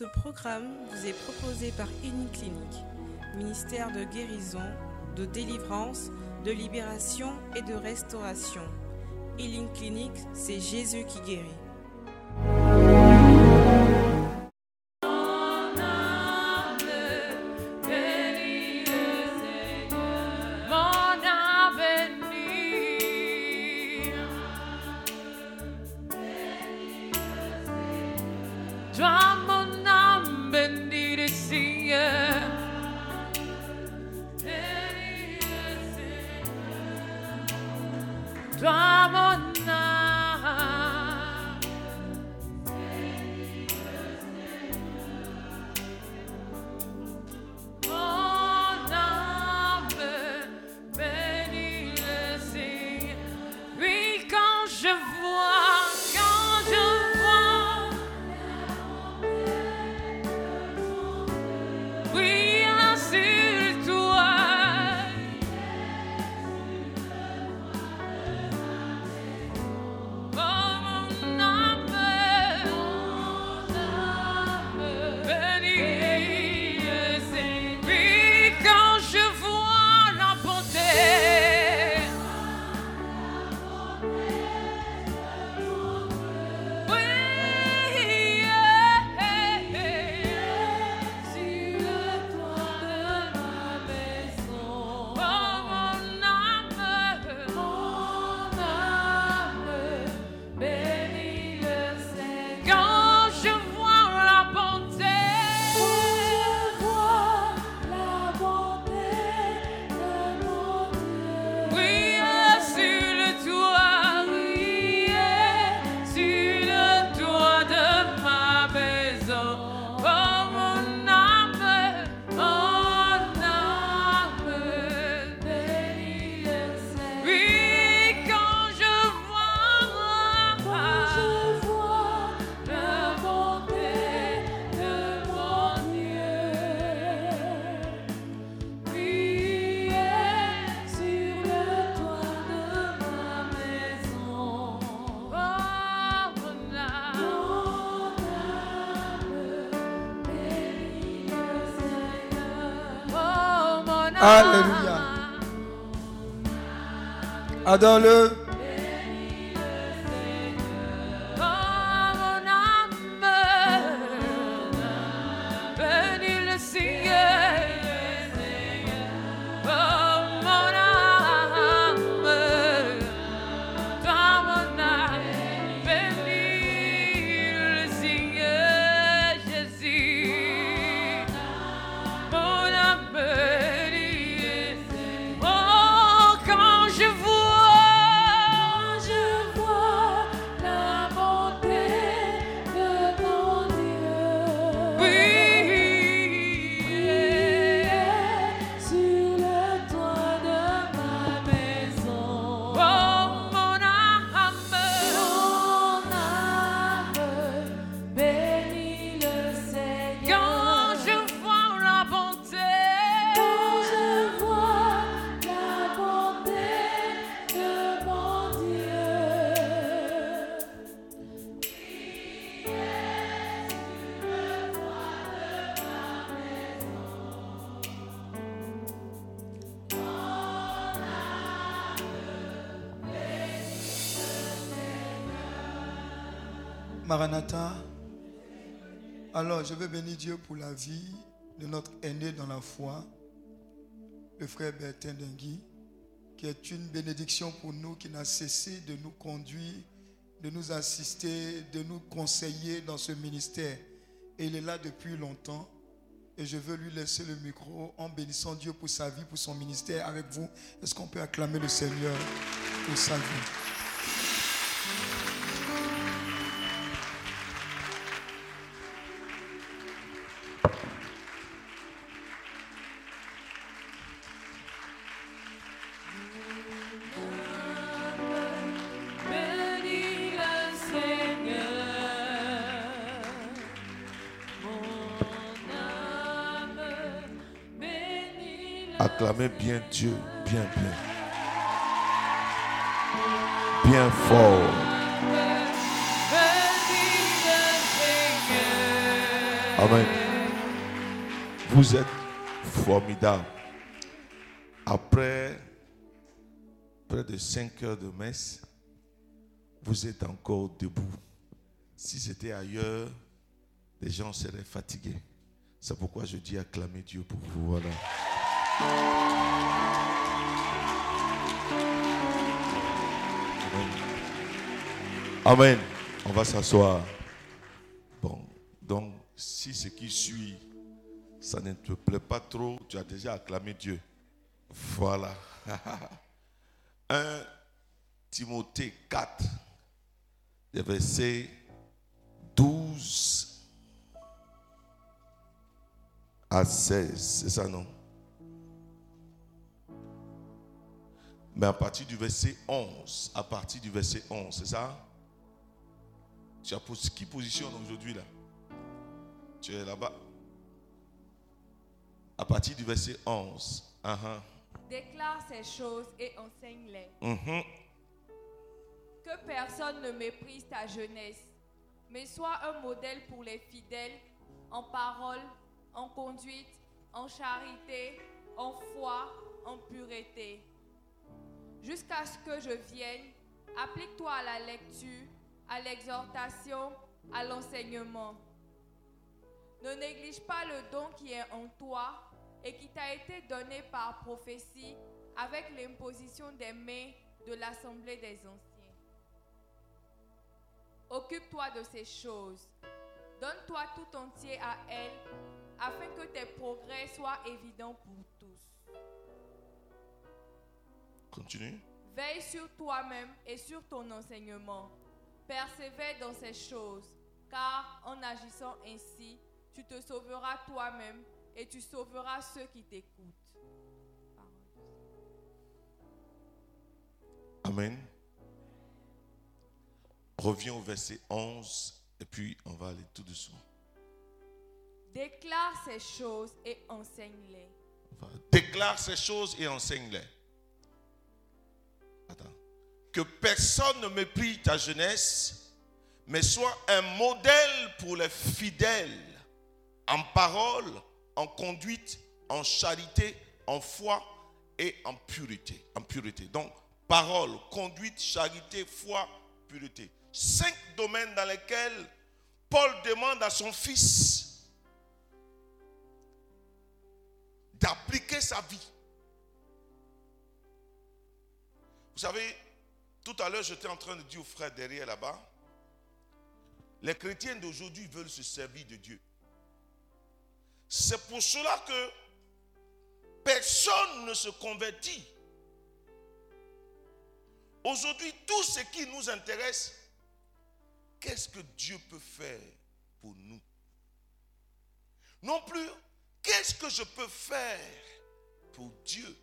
Ce programme vous est proposé par Clinique, ministère de guérison, de délivrance, de libération et de restauration. Healing Clinic, c'est Jésus qui guérit. Adore-le. Oh, Alors, je veux bénir Dieu pour la vie de notre aîné dans la foi, le frère Bertin Dengui, qui est une bénédiction pour nous, qui n'a cessé de nous conduire, de nous assister, de nous conseiller dans ce ministère. Et il est là depuis longtemps. Et je veux lui laisser le micro en bénissant Dieu pour sa vie, pour son ministère avec vous. Est-ce qu'on peut acclamer le Seigneur pour sa vie? Acclamez bien Dieu, bien, bien. Bien fort. Amen. Vous êtes formidables. Après près de 5 heures de messe, vous êtes encore debout. Si c'était ailleurs, les gens seraient fatigués. C'est pourquoi je dis acclamer Dieu pour vous. Voilà. Amen. On va s'asseoir. Bon, donc si ce qui suit, ça ne te plaît pas trop, tu as déjà acclamé Dieu. Voilà. 1 Timothée 4, le verset 12 à 16. C'est ça, non? Mais à partir du verset 11, à partir du verset 11, c'est ça? Tu as qui positionne aujourd'hui là? Tu es là-bas? À partir du verset 11. Uh-huh. Déclare ces choses et enseigne-les. Mhm. Que personne ne méprise ta jeunesse, mais sois un modèle pour les fidèles en parole, en conduite, en charité, en foi, en pureté. Jusqu'à ce que je vienne, applique-toi à la lecture, à l'exhortation, à l'enseignement. Ne néglige pas le don qui est en toi et qui t'a été donné par prophétie avec l'imposition des mains de l'Assemblée des anciens. Occupe-toi de ces choses. Donne-toi tout entier à elles afin que tes progrès soient évidents pour tous. Continue. Veille sur toi-même et sur ton enseignement. Persévère dans ces choses, car en agissant ainsi, tu te sauveras toi-même et tu sauveras ceux qui t'écoutent. Amen. Reviens au verset 11 et puis on va aller tout doucement. Déclare ces choses et enseigne-les. Déclare ces choses et enseigne-les. Que personne ne méprise ta jeunesse, mais sois un modèle pour les fidèles en parole, en conduite, en charité, en foi et en pureté. En pureté. Donc, parole, conduite, charité, foi, pureté. Cinq domaines dans lesquels Paul demande à son fils d'appliquer sa vie. Vous savez, tout à l'heure, j'étais en train de dire aux frères derrière là-bas, les chrétiens d'aujourd'hui veulent se servir de Dieu. C'est pour cela que personne ne se convertit. Aujourd'hui, tout ce qui nous intéresse, qu'est-ce que Dieu peut faire pour nous? Non plus, qu'est-ce que je peux faire pour Dieu?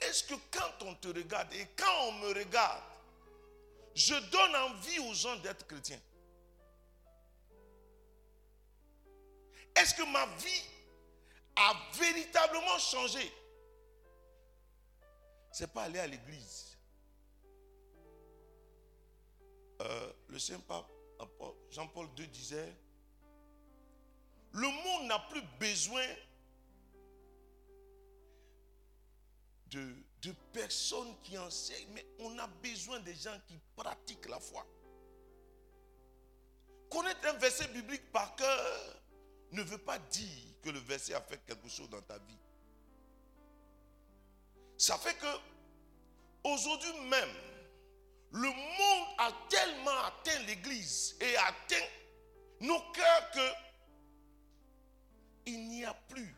Est-ce que quand on te regarde et quand on me regarde, je donne envie aux gens d'être chrétiens? Est-ce que ma vie a véritablement changé? C'est pas aller à l'église. Euh, le Saint Pape Jean-Paul II disait le monde n'a plus besoin de, personnes qui enseignent, mais on a besoin des gens qui pratiquent la foi. Connaître un verset biblique par cœur ne veut pas dire que le verset a fait quelque chose dans ta vie. Ça fait que aujourd'hui même, le monde a tellement atteint l'église et atteint nos cœurs que il n'y a plus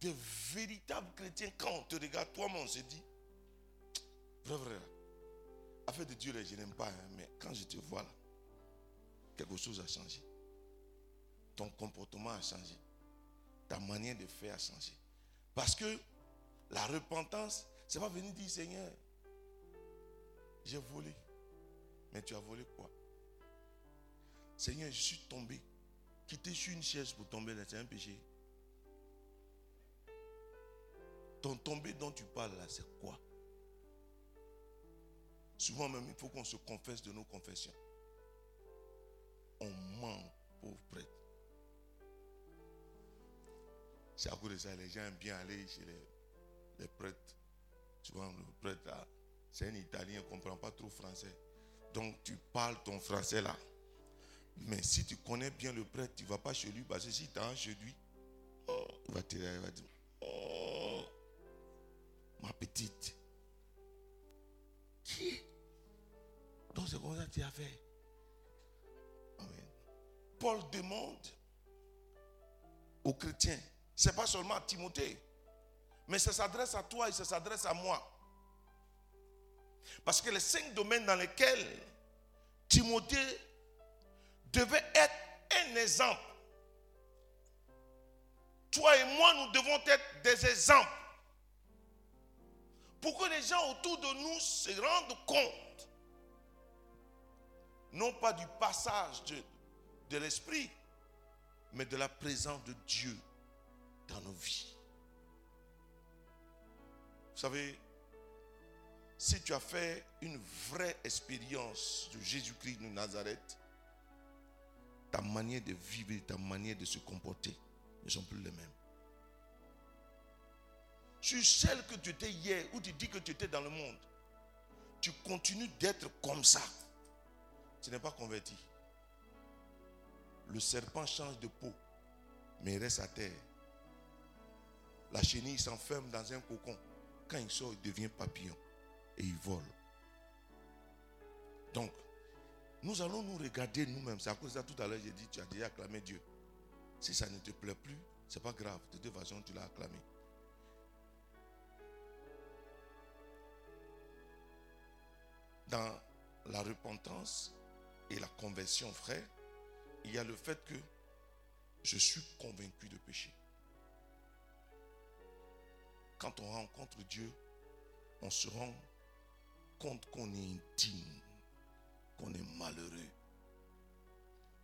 de véritables chrétiens. Quand on te regarde, toi-même, on se dit, vrai, vrai, affaire de Dieu, je n'aime pas, hein, mais quand je te vois là, quelque chose a changé. Ton comportement a changé. Ta manière de faire a changé. Parce que la repentance, c'est pas venir dire Seigneur, j'ai volé. Mais tu as volé quoi? Seigneur, je suis tombé. Quitter sur une chaise pour tomber c'est un péché. Ton tombé dont tu parles là, c'est quoi? Souvent même, il faut qu'on se confesse de nos confessions. Maman, pauvre prêtre. C'est à cause de ça, les gens aiment bien aller chez les, prêtres. Vois, le prêtre, là, c'est un Italien, il ne comprend pas trop français. Donc, tu parles ton français là. Mais si tu connais bien le prêtre, tu ne vas pas chez lui, parce que si tu es chez lui, oh, il va te dire, oh, ma petite. Qui Donc, c'est comme ça tu as fait? Amen. Paul demande aux chrétiens, ce n'est pas seulement à Timothée, mais ça s'adresse à toi et ça s'adresse à moi. Parce que les cinq domaines dans lesquels Timothée devait être un exemple. Toi et moi, nous devons être des exemples. Pour que les gens autour de nous se rendent compte, non pas du passage de, l'esprit, mais de la présence de Dieu dans nos vies. Vous savez, si tu as fait une vraie expérience de Jésus-Christ de Nazareth, ta manière de vivre ta manière de se comporter ne sont plus les mêmes. Sur celle que tu étais hier, où tu dis que tu étais dans le monde, tu continues d'être comme ça. Tu n'es pas converti. Le serpent change de peau, mais il reste à terre. La chenille s'enferme dans un cocon. Quand il sort, il devient papillon et il vole. Donc, nous allons nous regarder nous-mêmes. C'est à cause de ça, tout à l'heure, j'ai dit, tu as déjà acclamé Dieu. Si ça ne te plaît plus, ce n'est pas grave. De toute façon, tu l'as acclamé. Dans la repentance et la conversion, frère, il y a le fait que je suis convaincu de péché. Quand on rencontre Dieu, on se rend compte qu'on est indigne, qu'on est malheureux.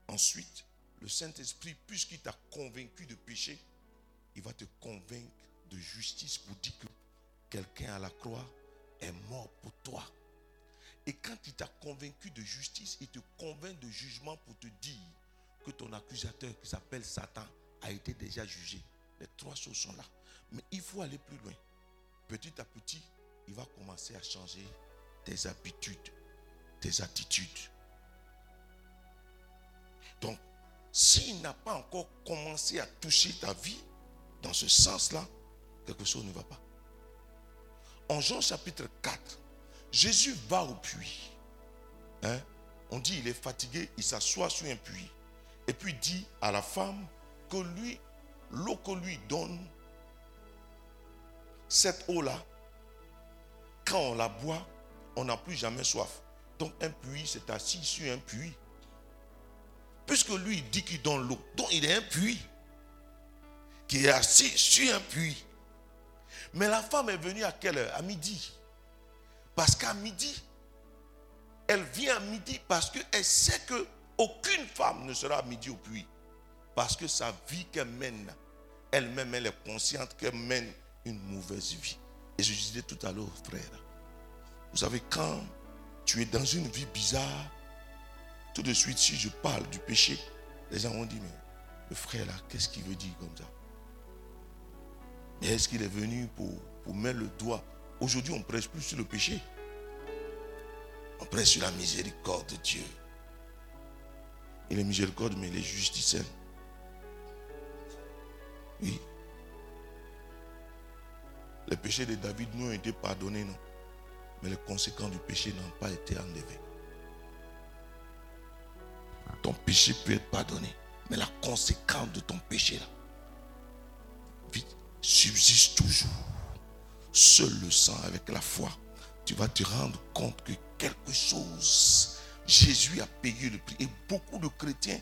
Ensuite, le Saint-Esprit, puisqu'il t'a convaincu de péché, il va te convaincre de justice pour dire que quelqu'un à la croix est mort pour toi. Et quand il t'a convaincu de justice, il te convainc de jugement pour te dire que ton accusateur qui s'appelle Satan a été déjà jugé. Les trois choses sont là. Mais il faut aller plus loin. Petit à petit, il va commencer à changer tes habitudes, tes attitudes. Donc, s'il n'a pas encore commencé à toucher ta vie dans ce sens-là, quelque chose ne va pas. En Jean chapitre 4, Jésus va au puits. Hein? On dit il est fatigué, il s'assoit sur un puits. Et puis dit à la femme que lui, l'eau que lui donne, cette eau-là, quand on la boit, on n'a plus jamais soif. Donc un puits, c'est assis sur un puits. Puisque lui dit qu'il donne l'eau, donc il est un puits qui est assis sur un puits. Mais la femme est venue à quelle heure? À midi. Parce qu'à midi, elle vient à midi parce qu'elle sait que aucune femme ne sera à midi au puits. Parce que sa vie qu'elle mène, elle-même, elle est consciente qu'elle mène une mauvaise vie. Et je disais tout à l'heure, frère, vous savez, quand tu es dans une vie bizarre, tout de suite, si je parle du péché, les gens vont dire, mais le frère là, qu'est-ce qu'il veut dire comme ça? Mais est-ce qu'il est venu pour, pour mettre le doigt Aujourd'hui, on prêche plus sur le péché. On prêche sur la miséricorde de Dieu. Il est miséricorde, mais il est justice. Oui. Les péchés de David nous ont été pardonnés, non Mais les conséquences du péché n'ont pas été enlevées. Ton péché peut être pardonné, mais la conséquence de ton péché là, subsiste toujours. Seul le sang avec la foi, tu vas te rendre compte que quelque chose, Jésus a payé le prix. Et beaucoup de chrétiens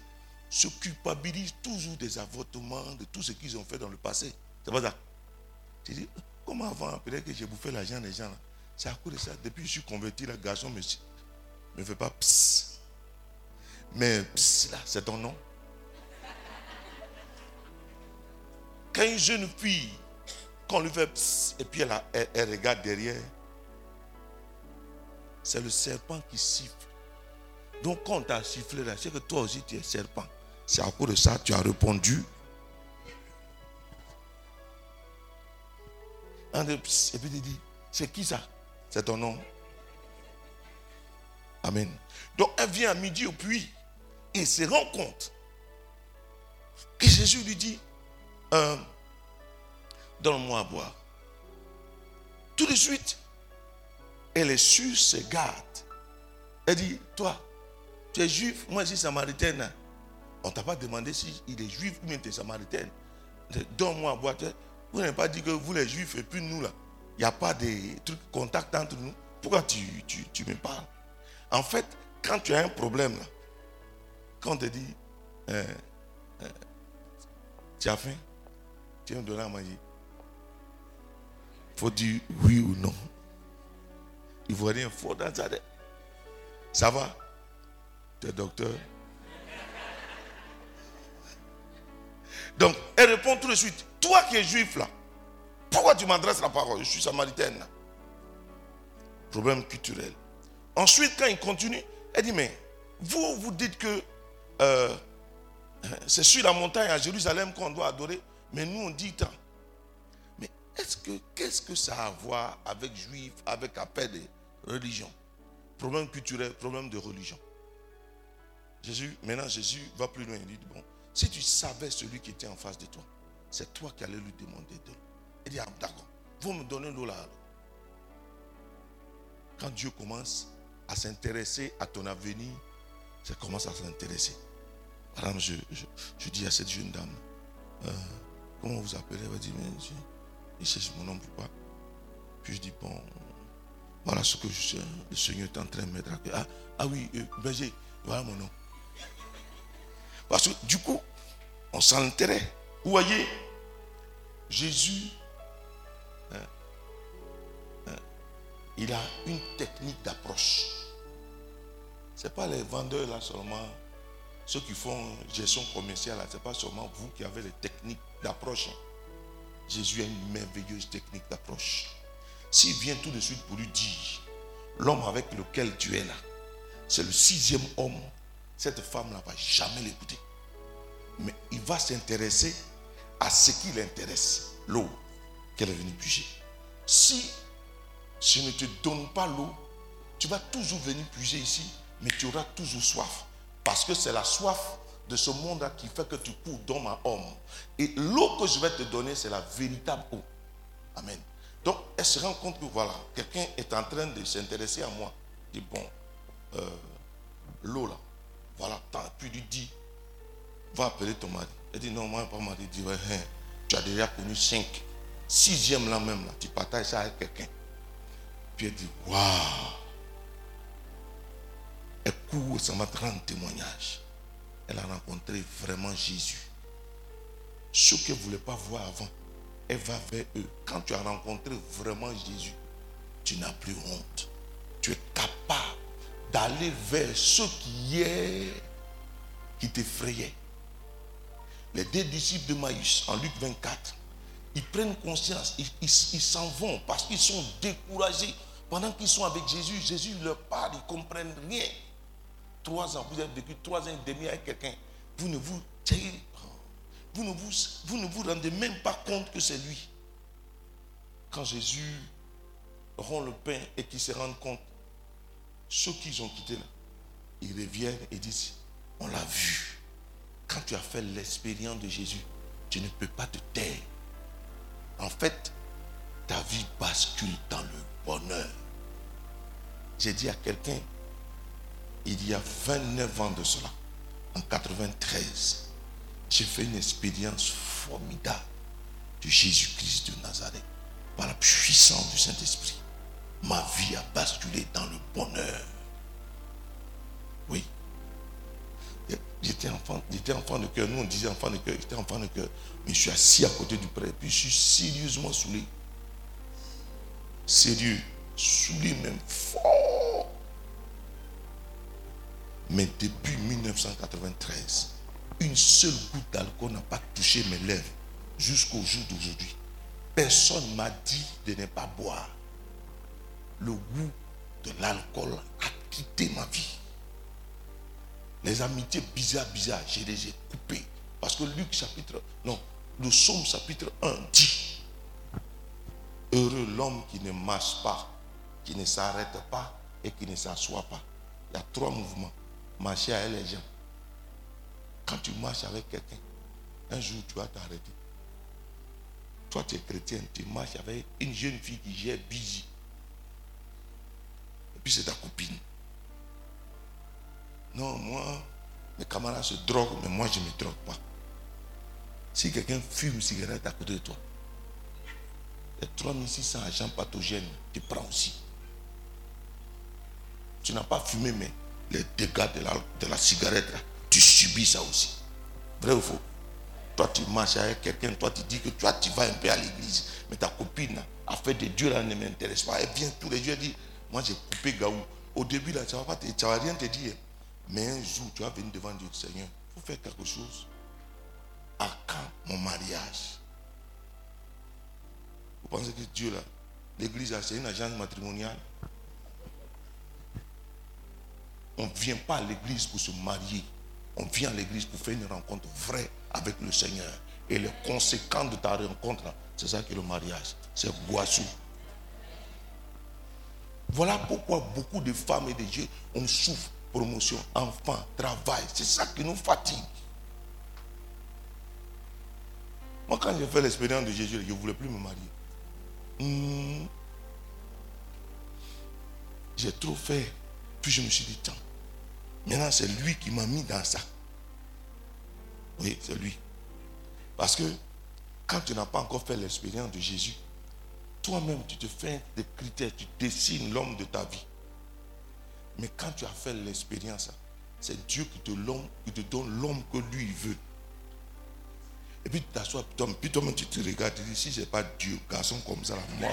se culpabilisent toujours des avortements, de tout ce qu'ils ont fait dans le passé. C'est pas ça. Tu dis, comment avant, peut-être que j'ai bouffé l'argent des gens. C'est à cause de ça. Depuis que je suis converti, le garçon me me fait pas psst. Mais psst, là, c'est ton nom. Quand une jeune fille, qu'on lui fait et puis elle, a- elle- regarde derrière, c'est le serpent qui siffle. Donc quand on t'a sifflé là, c'est que toi aussi tu es serpent. C'est à cause de ça que tu as répondu. Et puis il dit, c'est qui ça? C'est ton nom. Amen. Donc elle vient à midi au puits et se rend compte que Jésus lui dit, euh, donne-moi à boire. Tout de suite, elle est sur ses gardes. Elle dit, toi, tu es juif, moi je suis samaritaine. On ne t'a pas demandé si il est juif ou bien tu es samaritaine. Donne-moi à boire. Vous n'avez pas dit que vous les juifs et puis nous là, il n'y a pas de trucs contact entre nous. Pourquoi tu, tu, me parles? En fait, quand tu as un problème là, quand on te dit, euh, euh, tu as faim, tu as donner à manger. Faut dire oui ou non. Il faut rien faux dans ça. Ça va? Tu es docteur Donc, elle répond tout de suite Toi qui es juif là, pourquoi tu m'adresses la parole? Je suis samaritaine. Problème culturel. Ensuite, quand il continue, elle dit Mais vous, vous dites que euh, c'est sur la montagne à Jérusalem qu'on doit adorer, mais nous on dit tant. Qu'est-ce que ça a à voir avec juif, avec appel de religion? Problème culturel, problème de religion. Jésus, maintenant Jésus va plus loin. Il dit Bon, si tu savais celui qui était en face de toi, c'est toi qui allais lui demander de l'eau. Il dit, ah, d'accord, vous me donnez l'eau là. Quand Dieu commence à s'intéresser à ton avenir, ça commence à s'intéresser. Par exemple, je, dis à cette jeune dame, euh, comment vous appelez? Elle va dire, mais je, il cherche mon nom, pourquoi? Puis je dis, bon, voilà ce que je, le Seigneur est en train de mettre. Ah, ah oui, euh, voilà mon nom. Parce que du coup, on sent l'intérêt. Vous voyez, Jésus, hein, hein, il a une technique d'approche. Ce n'est pas les vendeurs là seulement, ceux qui font gestion commerciale ce n'est pas seulement vous qui avez les techniques d'approche. Jésus a une merveilleuse technique d'approche. S'il vient tout de suite pour lui dire, l'homme avec lequel tu es là, c'est le sixième homme cette femme-là va jamais l'écouter. Mais il va s'intéresser à ce qui l'intéresse, l'eau qu'elle est venue puiser. Si je ne te donne pas l'eau, tu vas toujours venir puiser ici, mais tu auras toujours soif. Parce que c'est la soif de ce monde-là qui fait que tu cours d'homme à homme. Et l'eau que je vais te donner, c'est la véritable eau. Amen. Donc, elle se rend compte que voilà, quelqu'un est en train de s'intéresser à moi. Dit, bon, euh, l'eau là, voilà, puis lui dit, va appeler ton mari. Elle dit, non, moi, pas mari. Dit, hein, tu as déjà connu cinq. Sixième là même, là, tu partages ça avec quelqu'un. Puis elle dit, waouh. Elle court, ça m'a rendre témoignage. Elle a rencontré vraiment Jésus. Ce qu'elle ne voulait pas voir avant, elle va vers eux. Quand tu as rencontré vraiment Jésus, tu n'as plus honte. Tu es capable d'aller vers ce qui est, qui t'effrayait. Les deux disciples de Maïs, en Luc 24, ils prennent conscience, ils s'en vont parce qu'ils sont découragés. Pendant qu'ils sont avec Jésus, Jésus leur parle, ils ne comprennent rien. Trois ans, vous avez vécu trois ans et demi avec quelqu'un. Vous ne vous, vous ne vous, vous ne vous rendez même pas compte que c'est lui. Quand Jésus rend le pain et qu'ils se rendent compte ceux qui ont quitté là, ils reviennent et disent, on l'a vu. Quand tu as fait l'expérience de Jésus, tu ne peux pas te taire. En fait, ta vie bascule dans le bonheur. J'ai dit à quelqu'un, il y a 29 ans de cela, en 93, j'ai fait une expérience formidable de Jésus-Christ de Nazareth par la puissance du Saint-Esprit ma vie a basculé dans le bonheur. Oui. J'étais enfant, j'étais enfant de cœur. Nous, on disait enfant de cœur. J'étais enfant de cœur. Mais je suis assis à côté du prêtre. Puis je suis sérieusement saoulé. Sérieux. Saoulé même fort. Mais depuis 1993, une seule goutte d'alcool n'a pas touché mes lèvres jusqu'au jour d'aujourd'hui. Personne m'a dit de ne pas boire le goût de l'alcool a quitté ma vie. Les amitiés bizarres, bizarres, je les ai coupées. Parce que Luc chapitre, non, le psaume chapitre 1 dit, heureux l'homme qui ne marche pas, qui ne s'arrête pas et qui ne s'assoit pas. Il y a trois mouvements. Marcher avec les gens. Quand tu marches avec quelqu'un, un jour tu vas t'arrêter. Toi tu es chrétien, tu marches avec une jeune fille qui gère busy. Et puis c'est ta copine. Non, moi, mes camarades se droguent, mais moi je ne me drogue pas. Si quelqu'un fume une cigarette à côté de toi, les 3600 agents pathogènes, tu prends aussi. Tu n'as pas fumé, mais les dégâts de la, de la cigarette, tu subis ça aussi. Vrai ou faux? Toi, tu marches avec quelqu'un, toi, tu dis que toi, tu vas un peu à l'église, mais ta copine a fait des dieux là, ne m'intéresse pas. Elle vient tous les jours, elle dit, moi j'ai coupé Gaou. Au début, là, tu ne vas rien te dire. Mais un jour, tu vas venir devant Dieu, Seigneur, il faut faire quelque chose. À quand mon mariage? Vous pensez que Dieu, là, l'église, c'est une agence matrimoniale? On ne vient pas à l'église pour se marier. On vient à l'église pour faire une rencontre vraie avec le Seigneur. Et le conséquent de ta rencontre, c'est ça qui est le mariage. C'est Boissou. Voilà pourquoi beaucoup de femmes et de jeunes, on souffre. Promotion, enfants, travail. C'est ça qui nous fatigue. Moi, quand j'ai fait l'expérience de Jésus, je ne voulais plus me marier. Hmm. J'ai trop fait. Puis je me suis dit, maintenant c'est lui qui m'a mis dans ça. Oui, c'est lui. Parce que quand tu n'as pas encore fait l'expérience de Jésus, toi-même tu te fais des critères, tu dessines l'homme de ta vie. Mais quand tu as fait l'expérience, c'est Dieu qui te, donne l'homme que lui veut. Et puis tu t'assois, puis toi- puis toi-même tu te regardes, tu dis, si ce n'est pas Dieu, garçon comme ça, moi,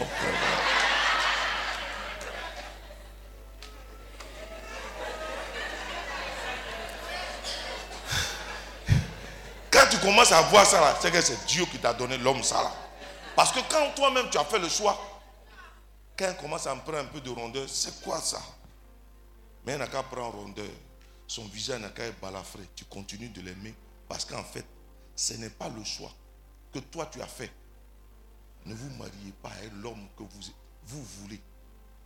commences à voir ça, là, c'est que c'est Dieu qui t'a donné l'homme ça. Là. Parce que quand toi-même tu as fait le choix, quand il commence à me prendre un peu de rondeur, c'est quoi ça? Mais il n'a qu'à prendre rondeur. Son visage n'a qu'à être balafré. Tu continues de l'aimer parce qu'en fait, ce n'est pas le choix que toi tu as fait. Ne vous mariez pas avec l'homme que vous, vous voulez,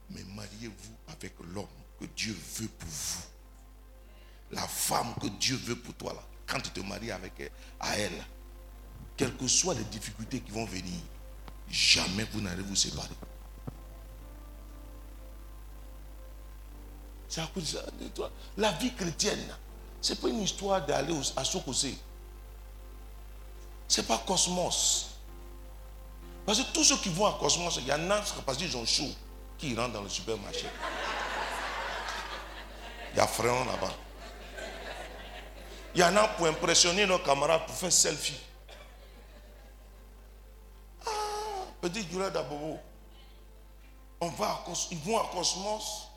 mais mariez-vous avec l'homme que Dieu veut pour vous la femme que Dieu veut pour toi, là, quand tu te maries avec elle, à elle, quelles que soient les difficultés qui vont venir, jamais vous n'allez vous séparer. C'est à cause de toi. La vie chrétienne, ce n'est pas une histoire d'aller à Sokosé. Ce n'est pas Cosmos. Parce que tous ceux qui vont à Cosmos, il y en a parce qu'ils ont chaud qui rentrent dans le supermarché. Il y a Fréon là-bas. Il y en a pour impressionner nos camarades pour faire selfie. Ah, petit Jura d'Abobo. On va à ils vont à Cosmos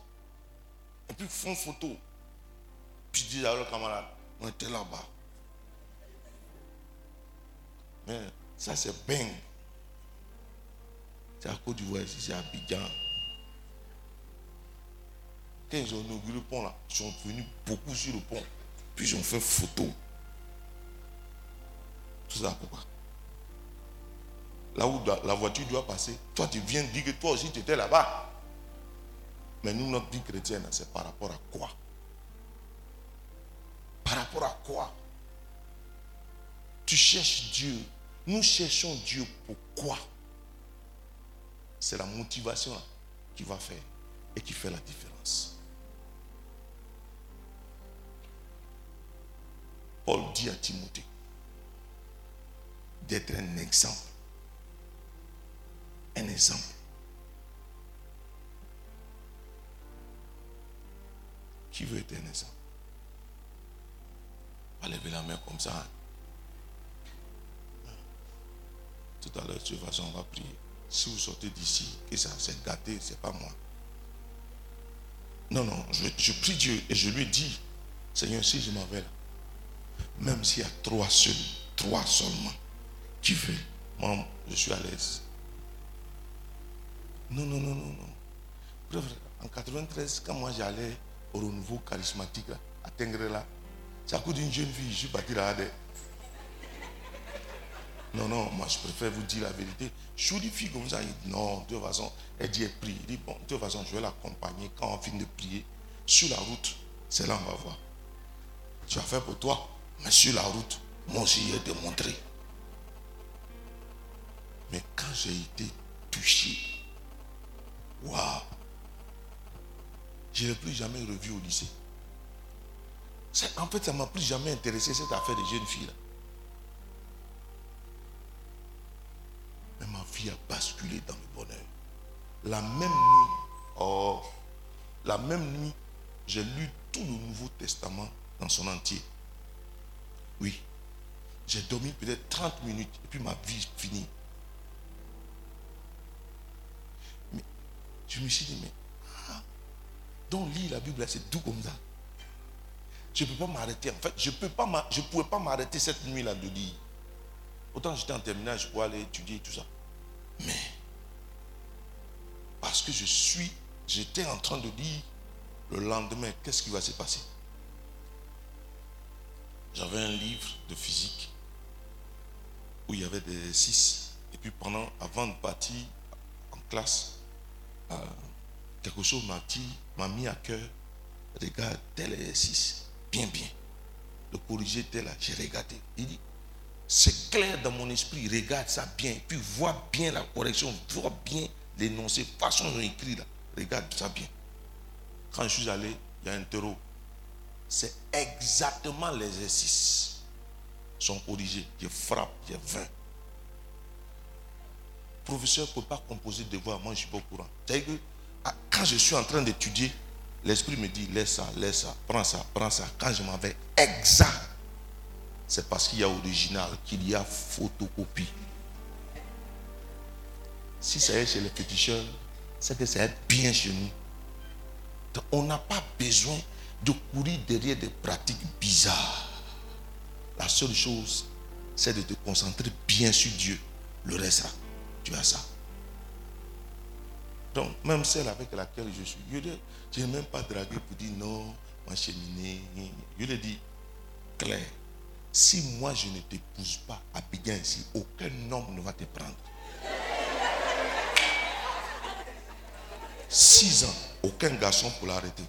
et puis font photo. Puis ils disent à leurs camarades, on était là-bas. Mais ça c'est bang. C'est à Côte d'Ivoire ici, c'est à Abidjan. Quand ils ont inauguré le pont là, ils sont venus beaucoup sur le pont. Puis ont fait photo. Tout ça pourquoi? Là où la voiture doit passer, toi tu viens dire que toi aussi tu étais là-bas. Mais nous, notre vie chrétienne, c'est par rapport à quoi? Par rapport à quoi? Tu cherches Dieu. Nous cherchons Dieu pourquoi C'est la motivation qui va faire et qui fait la différence. Paul dit à Timothée d'être un exemple. Un exemple. Qui veut être un exemple? Pas lever la main comme ça. Tout à l'heure, de toute façon, on va prier. Si vous sortez d'ici, que ça s'est gâté, c'est pas moi. Non, non, je prie Dieu et je lui dis, Seigneur, si je m'en vais là, même s'il y a trois seuls, trois seulement, qui veut, moi, je suis à l'aise. Non, non, non, non, non. En 93, quand moi j'allais au renouveau charismatique là, à Tengrela, C'est à cause d'une jeune fille, je suis parti là. Non, non, moi je préfère vous dire la vérité. Jolie fille comme ça, dit non, de toute façon, elle dit elle prie. Il dit bon, de toute façon, je vais l'accompagner quand on finit de prier. Sur la route, c'est là on va voir. Tu as fait pour toi, mais sur la route, moi aussi, j'ai démontré. Mais quand j'ai été touché, waouh, je ne plus jamais revu au lycée. En fait, ça ne m'a plus jamais intéressé cette affaire des jeunes filles. Là. Mais ma vie a basculé dans le bonheur. La même nuit, oh, la même nuit, j'ai lu tout le Nouveau Testament dans son entier. Oui. J'ai dormi peut-être 30 minutes et puis ma vie finie. Mais je me suis dit, mais ah, donc lire la Bible, c'est tout comme ça. Je ne peux pas m'arrêter. En fait, je ne pouvais pas m'arrêter cette nuit-là de lire. Autant j'étais en terminale, je pouvais aller étudier tout ça. Mais, parce que je suis, j'étais en train de lire le lendemain, qu'est-ce qui va se passer? J'avais un livre de physique où il y avait des 6. Et puis pendant, avant de partir en classe, euh, quelque chose m'a dit, m'a mis à cœur, regarde tel exercice, bien, bien. Le corriger était là, j'ai regardé. Il dit, c'est clair dans mon esprit, regarde ça bien, puis vois bien la correction, vois bien l'énoncé, façon dont écrit là, regarde ça bien. Quand je suis allé, il y a un terreau. C'est exactement l'exercice. sont corrigés. Je frappe, je 20. Professeur ne peut pas composer de voix, moi je ne suis pas au courant. Ah, quand je suis en train d'étudier, l'esprit me dit laisse ça, laisse ça, prends ça, prends ça. Quand je m'en vais exact, c'est parce qu'il y a original, qu'il y a photocopie. Si ça est chez les féticheurs, c'est que c'est bien chez nous. On n'a pas besoin de courir derrière des pratiques bizarres. La seule chose, c'est de te concentrer bien sur Dieu. Le reste, tu as ça. Donc, même celle avec laquelle je suis, je n'ai même pas dragué pour dire non, ma cheminée. Je lui ai dit, clair, si moi je ne t'épouse pas à Biguin ici, aucun homme ne va te prendre. Six ans, aucun garçon pour l'arrêter.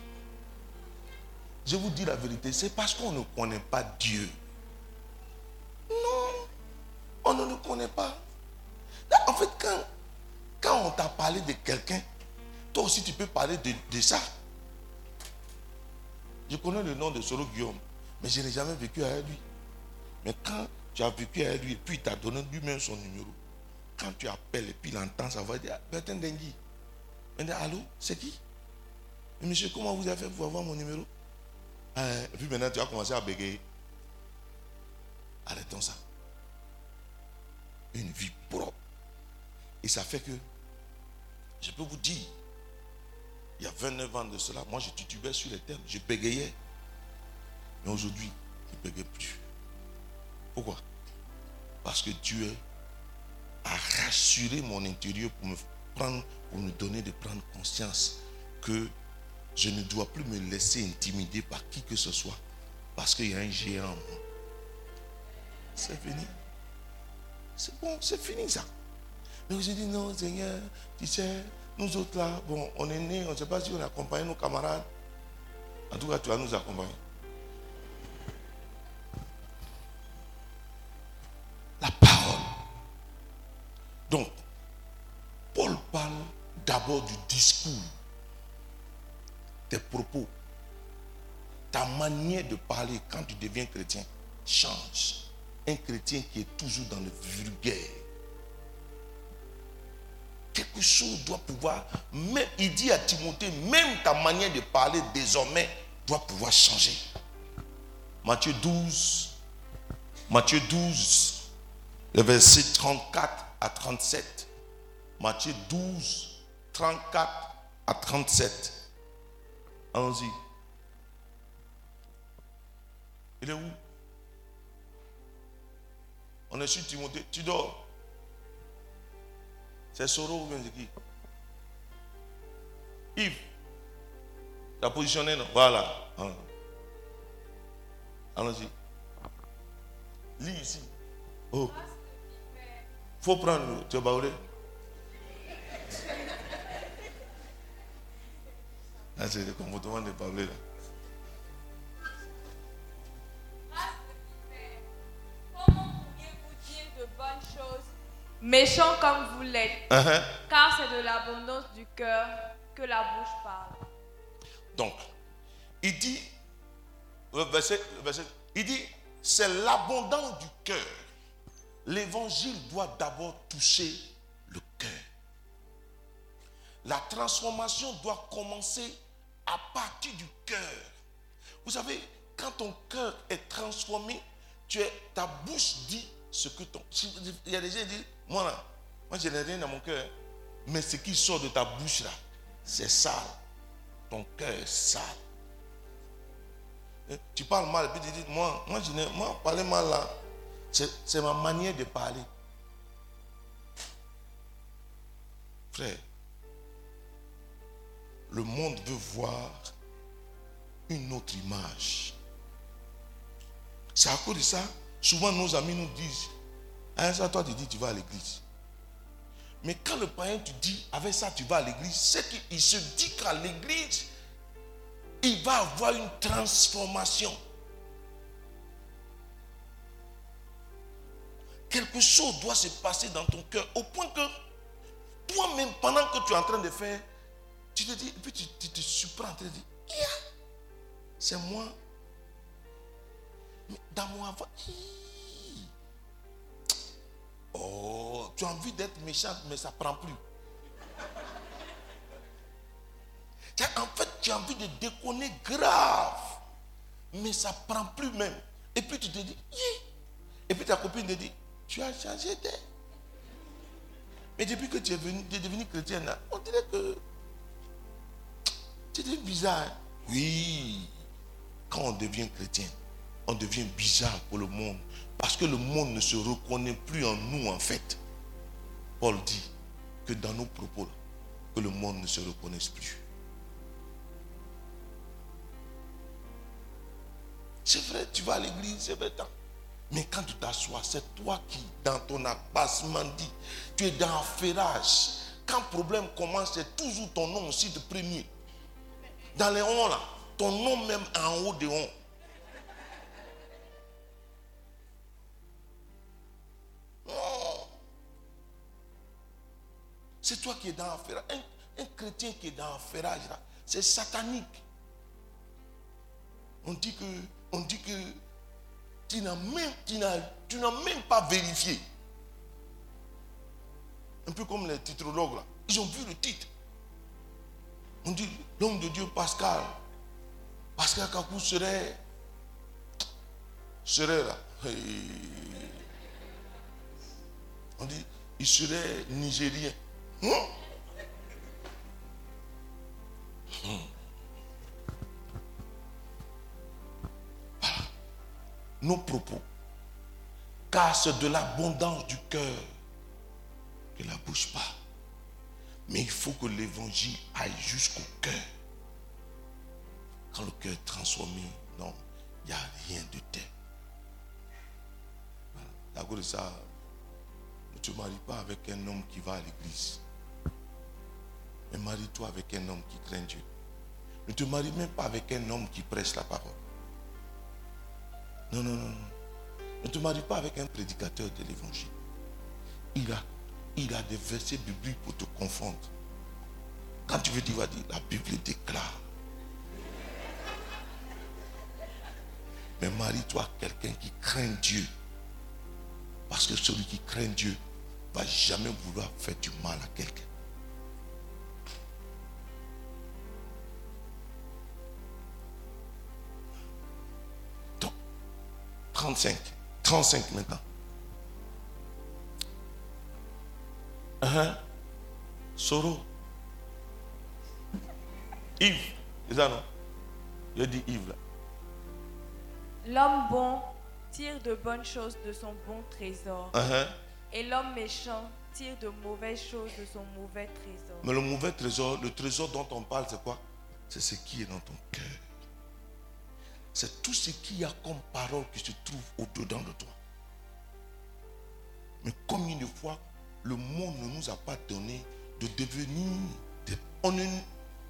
Je vous dis la vérité, c'est parce qu'on ne connaît pas Dieu. Non, on ne le connaît pas. En fait, quand, quand on t'a parlé de quelqu'un, toi aussi tu peux parler de, de ça. Je connais le nom de Solo Guillaume, mais je n'ai jamais vécu avec lui. Mais quand tu as vécu avec lui et puis il t'a donné lui-même son numéro, quand tu appelles et puis il entend ça, va dire ah, Bertin. Il dit Allô, c'est qui? Monsieur, comment vous avez fait pour avoir mon numéro? Et puis maintenant tu as commencé à bégayer. Arrêtons ça. Une vie propre. Et ça fait que, je peux vous dire, il y a 29 ans de cela, moi je titubais sur les termes, je bégayais. Mais aujourd'hui, je ne bégaye plus. Pourquoi? Parce que Dieu a rassuré mon intérieur pour me prendre, pour me donner de prendre conscience que je ne dois plus me laisser intimider par qui que ce soit. Parce qu'il y a un géant en moi. C'est fini. C'est bon, c'est fini ça. Mais j'ai dit non, Seigneur, tu sais, nous autres là, bon, on est nés, on ne sait pas si on accompagne nos camarades. En tout cas, tu vas nous accompagner. La parole. Donc, Paul parle d'abord du discours, tes propos, ta manière de parler quand tu deviens chrétien change. Un chrétien qui est toujours dans le vulgaire. Quelque chose doit pouvoir, même, il dit à Timothée, même ta manière de parler désormais doit pouvoir changer. Matthieu 12, Matthieu 12, le verset 34 à 37. Matthieu 12, 34 à 37. Allons-y. Il est où? On est sur Timothée. Tu dors. C'est Soro ou bien c'est qui Yves. Tu as positionné, non? Voilà. Ah. Allons-y. Lis ici. Oh. Faut prendre. Tu es baoulé? Ah, c'est le comportement de parler là. Comment pourriez-vous dire de bonnes choses, méchants comme vous l'êtes Uh-huh. Car c'est de l'abondance du cœur que la bouche parle. Donc, il dit, le verset, le verset- il dit, c'est l'abondance du cœur. L'évangile doit d'abord toucher le cœur. La transformation doit commencer à partir du cœur. Vous savez, quand ton cœur est transformé, tu es, ta bouche dit ce que ton... Il y a des gens qui disent, moi moi je n'ai rien dans mon cœur, mais ce qui sort de ta bouche là, c'est sale ton cœur est sale. Tu parles mal, puis tu dis, moi, moi, je n'ai, moi, parler mal là, c'est ma manière de parler. Frère, le monde veut voir une autre image. C'est à cause de ça, souvent nos amis nous disent, hein, ça toi tu dis tu vas à l'église. Mais quand le païen te dit, avec ça tu vas à l'église, c'est qu'il se dit qu'à l'église, il va avoir une transformation. Quelque chose doit se passer dans ton cœur au point que toi-même, pendant que tu es en train de faire, tu te dis, et puis tu, tu te surprends de dire, Ia, c'est moi. Mais dans mon avant. Oh, tu as envie d'être méchante, mais ça ne prend plus. En fait, tu as envie de déconner grave, mais ça ne prend plus même. Et puis tu te dis, Hi. et puis ta copine te dit, tu as changé d'air. Mais depuis que tu es, venu, tu es devenu chrétienne, là, on dirait que es bizarre. Oui, quand on devient chrétien, on devient bizarre pour le monde. Parce que le monde ne se reconnaît plus en nous, en fait. Paul dit que dans nos propos, que le monde ne se reconnaisse plus. C'est vrai, tu vas à l'église, c'est vrai. Mais quand tu t'assois, c'est toi qui, dans ton abassement, dit, tu es dans un ferrage. Quand le problème commence, c'est toujours ton nom aussi de premier. Dans les ondes, là, ton nom même en haut des ondes. Non. C'est toi qui es dans ferrage. Un, un chrétien qui est dans ferrage, là, c'est satanique. On dit que, on dit que tu n'as même, tu n'as même pas vérifié. Un peu comme les titrologues là. Ils ont vu le titre. On dit l'homme de Dieu Pascal. Pascal Kakou serait. Serait là. On dit il serait nigérien. Hein? nos propos. Car c'est de l'abondance du cœur que la bouche parle. Mais il faut que l'évangile aille jusqu'au cœur. Quand le cœur est transformé, non, il n'y a rien de tel. Cause de ça, ne te marie pas avec un homme qui va à l'église. Mais marie-toi avec un homme qui craint Dieu. Ne te marie même pas avec un homme qui prêche la parole. Non, non, non. Ne te marie pas avec un prédicateur de l'évangile. Il a, il a des versets bibliques pour te confondre. Quand tu veux dire, va dire, la Bible déclare. Mais marie-toi à quelqu'un qui craint Dieu. Parce que celui qui craint Dieu va jamais vouloir faire du mal à quelqu'un. Donc, 35. 35 maintenant. Uh-huh. Soro. Yves. C'est ça, non? Je dis Yves là. L'homme bon tire de bonnes choses de son bon trésor, Uh-huh. et l'homme méchant tire de mauvaises choses de son mauvais trésor. Mais le mauvais trésor, le trésor dont on parle, c'est quoi? C'est ce qui est dans ton cœur. c'est tout ce qu'il y a comme parole qui se trouve au-dedans de toi. Mais combien de fois le monde ne nous a pas donné de devenir... On ne,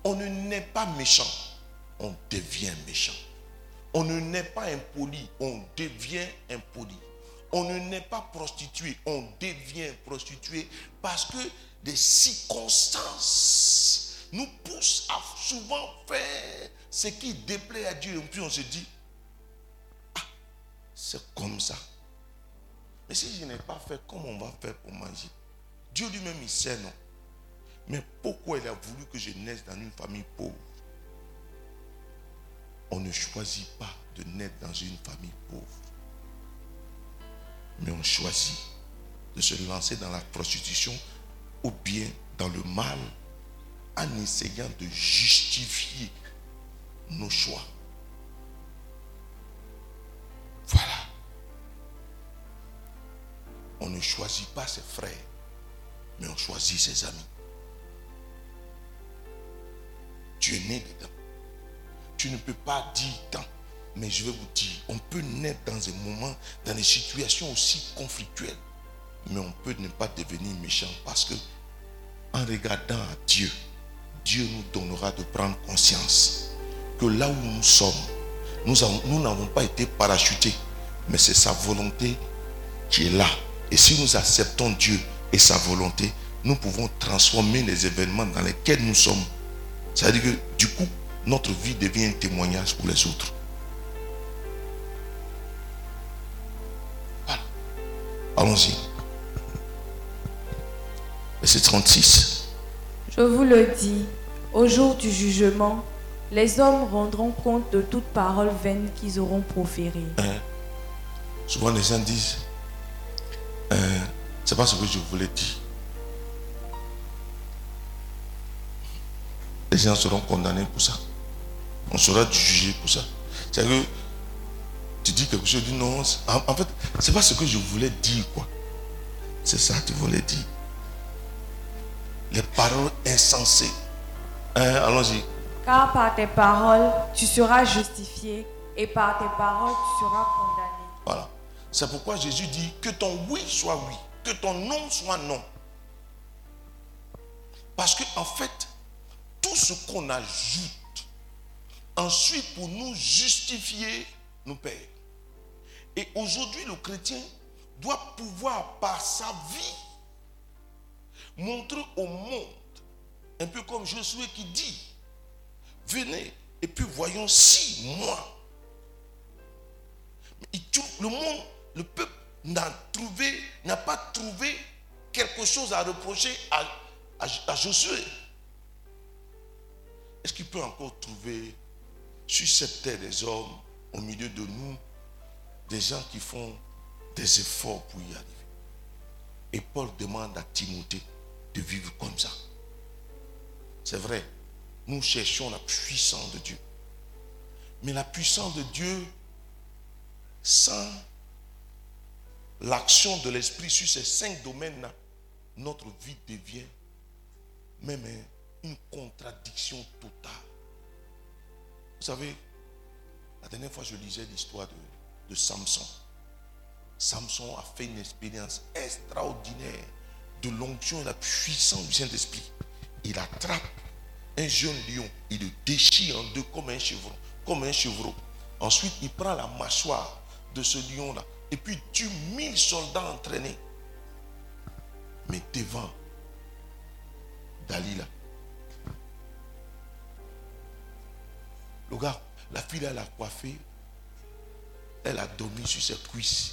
on ne naît pas méchant, on devient méchant. On ne naît pas impoli, on devient impoli. On ne naît pas prostitué, on devient prostitué parce que des circonstances nous poussent à souvent faire ce qui déplaît à Dieu. Et puis on se dit, ah, c'est comme ça. Mais si je n'ai pas fait, comment on va faire pour manger? Dieu lui-même, il sait, non Mais pourquoi il a voulu que je naisse dans une famille pauvre? On ne choisit pas de naître dans une famille pauvre. Mais on choisit de se lancer dans la prostitution ou bien dans le mal en essayant de justifier nos choix. Voilà. On ne choisit pas ses frères, mais on choisit ses amis. Tu es né dedans. Tu ne peux pas dire tant. Mais je vais vous dire, on peut naître dans un moment, dans des situations aussi conflictuelles. Mais on peut ne pas devenir méchant parce que en regardant à Dieu, Dieu nous donnera de prendre conscience que là où nous sommes, nous avons- nous n'avons pas été parachutés, mais c'est sa volonté qui est là. Et si nous acceptons Dieu et sa volonté, nous pouvons transformer les événements dans lesquels nous sommes. C'est-à-dire que du coup, notre vie devient un témoignage pour les autres. Voilà. Allons-y. Verset 36. Je vous le dis, au jour du jugement, les hommes rendront compte de toute parole vaine qu'ils auront proférée. Hein? Souvent les gens disent, euh, c'est pas ce que je voulais dire. Les gens seront condamnés pour ça. On sera jugé pour ça. C'est que tu dis quelque chose, tu dis non. en fait, c'est pas ce que je voulais dire, quoi. C'est ça que tu voulais dire. Les paroles insensées. Hein, Allons-y. Car par tes paroles, tu seras justifié, et par tes paroles, tu seras condamné. Voilà. C'est pourquoi Jésus dit que ton oui soit oui, que ton non soit non. Parce que en fait, tout ce qu'on ajoute ensuite pour nous justifier nous perd. Et aujourd'hui, le chrétien doit pouvoir, par sa vie, montrer au monde, un peu comme Josué qui dit, venez et puis voyons si moi, le monde, le peuple n'a pas trouvé quelque chose à reprocher à, à- à Josué. Est-ce qu'il peut encore trouver sur cette terre des hommes, au milieu de nous, des gens qui font des efforts pour y arriver? Et Paul demande à Timothée de vivre comme ça. C'est vrai, nous cherchons la puissance de Dieu. Mais la puissance de Dieu sans l'action de l'esprit sur ces cinq domaines-là, notre vie devient même une contradiction totale. Vous savez, la dernière fois je lisais l'histoire de, de Samson. Samson a fait une expérience extraordinaire de l'onction et la puissance du Saint-Esprit. Il attrape un jeune lion, il le déchire en deux comme un chevron, comme un chevreau. Ensuite, il prend la mâchoire de ce lion-là et puis tue mille soldats entraînés. Mais devant Dalila, le gars, la fille elle a coiffé, elle a dormi sur ses cuisses.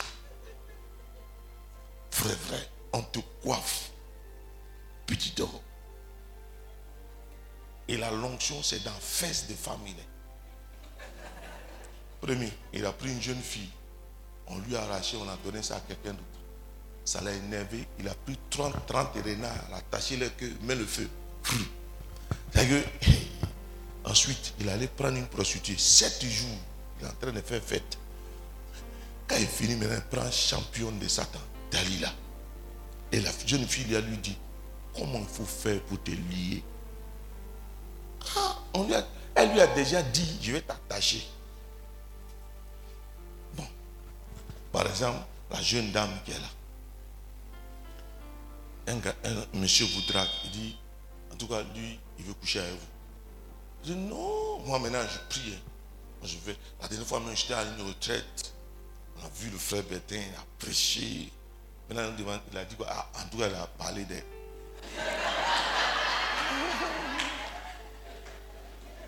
Vrai, vrai, on te coiffe, petit homme. Et la l'onction, c'est dans fesses de famille. Premier, il a pris une jeune fille. On lui a arraché, on a donné ça à quelqu'un d'autre. Ça l'a énervé. Il a pris 30, 30 renards, attaché le queue, met le feu. Que, ensuite, il allait prendre une prostituée. Sept jours, il est en train de faire fête. Quand il finit, maintenant, il prend championne de Satan, Dalila. Et la jeune fille lui a lui dit, comment il faut faire pour te lier? Ah, on lui a- Elle lui a déjà dit, je vais t'attacher. Par exemple, la jeune dame qui est là. Un, un monsieur vous drague. Il dit, en tout cas, lui, il veut coucher avec vous. Je dis, non, moi maintenant, je prie. hein. Je. La dernière fois, j'étais à une retraite. On a vu le frère Bertin, il a prêché. Maintenant, il a dit quoi? Ah, En tout cas, il a parlé d'elle.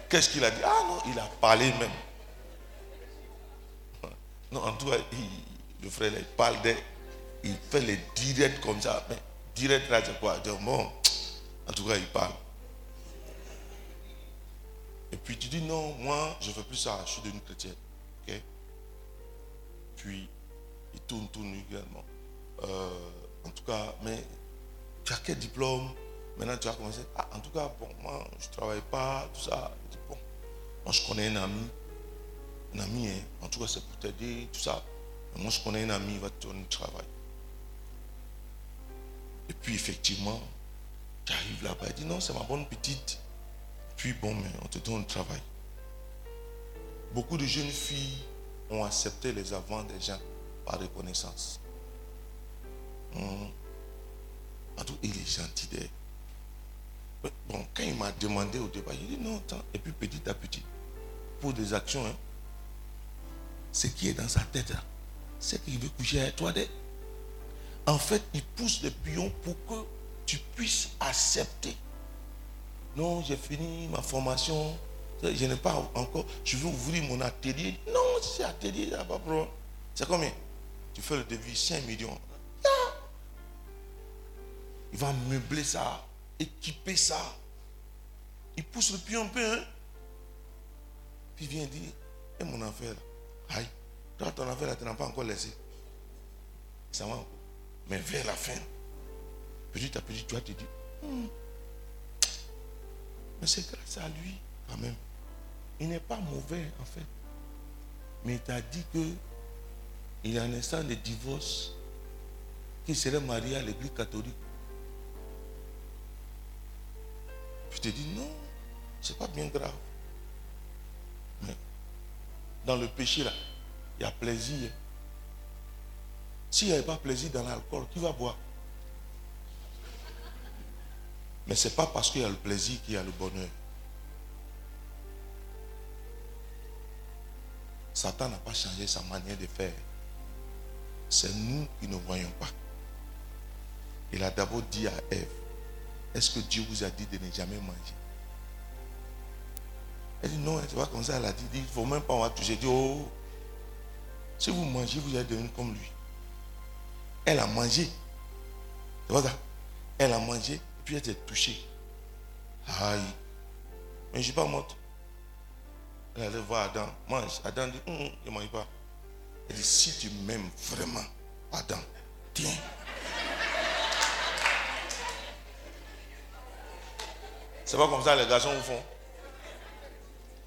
Qu'est-ce qu'il a dit? Ah non, il a parlé même. Non, en tout cas, il- frère, il parle d'elle. Il fait les directs comme ça. Mais direct là, c'est quoi? Bon, en tout cas, il parle. Et puis tu dis non, moi, je ne fais plus ça, je suis devenu chrétien. Ok? Puis, il tourne, tourne également. Euh, en tout cas, mais tu as quel diplôme? Maintenant, tu as commencé. Ah, en tout cas, bon, moi, je travaille pas, tout ça. Je bon, moi, je connais un ami. Un ami, hein, en tout cas, c'est pour t'aider, tout ça. Moi, je connais un ami, il va te donner du travail. Et puis, effectivement, tu arrives là-bas, il dit non, c'est ma bonne petite. Puis, bon, mais on te donne le travail. Beaucoup de jeunes filles ont accepté les avants des gens par reconnaissance. Hum. En tout, il est gentil d'elle. Bon, quand il m'a demandé au départ, il dit non, attends. Et puis petit à petit, pour des actions, hein, ce qui est dans sa tête, c'est qu'il veut coucher avec toi. d'elle. En fait, il pousse les pions pour que tu puisses accepter. Non, j'ai fini ma formation. Je n'ai pas encore. Je veux ouvrir mon atelier. Non, c'est atelier, là, pas problème. C'est combien? Tu fais le devis 5 millions. Il va meubler ça, équiper ça. Il pousse le pion un peu. Hein? Puis il vient dire Et mon affaire Aïe, toi, ton affaire là, tu n'as pas encore laissé. Ça va. Mais vers la fin, petit à petit, tu vas te dire Hmm. Mais c'est grâce à lui, quand même. Il n'est pas mauvais, en fait. Mais il t'a dit que il y a un instant de divorce qu'il serait marié à l'église catholique. Je te dis non, c'est pas bien grave. Mais dans le péché là, il y a plaisir. S'il n'y avait pas plaisir dans l'alcool, qui va boire Mais ce n'est pas parce qu'il y a le plaisir qu'il y a le bonheur. Satan n'a pas changé sa manière de faire. C'est nous qui ne voyons pas. Il a d'abord dit à Ève, est-ce que Dieu vous a dit de ne jamais manger? Elle dit non, c'est pas comme ça. Elle a dit, il ne faut même pas en toucher. Elle dit, oh, si vous mangez, vous allez devenir comme lui. Elle a mangé. Ça? Elle a mangé, puis elle s'est touchée. Aïe. Mais je ne suis pas morte. Elle allait voir Adam. Mange. Adam dit, Hum, hum, je ne mange pas. Elle dit, si tu m'aimes vraiment, Adam, tiens. C'est pas comme ça les garçons vous font.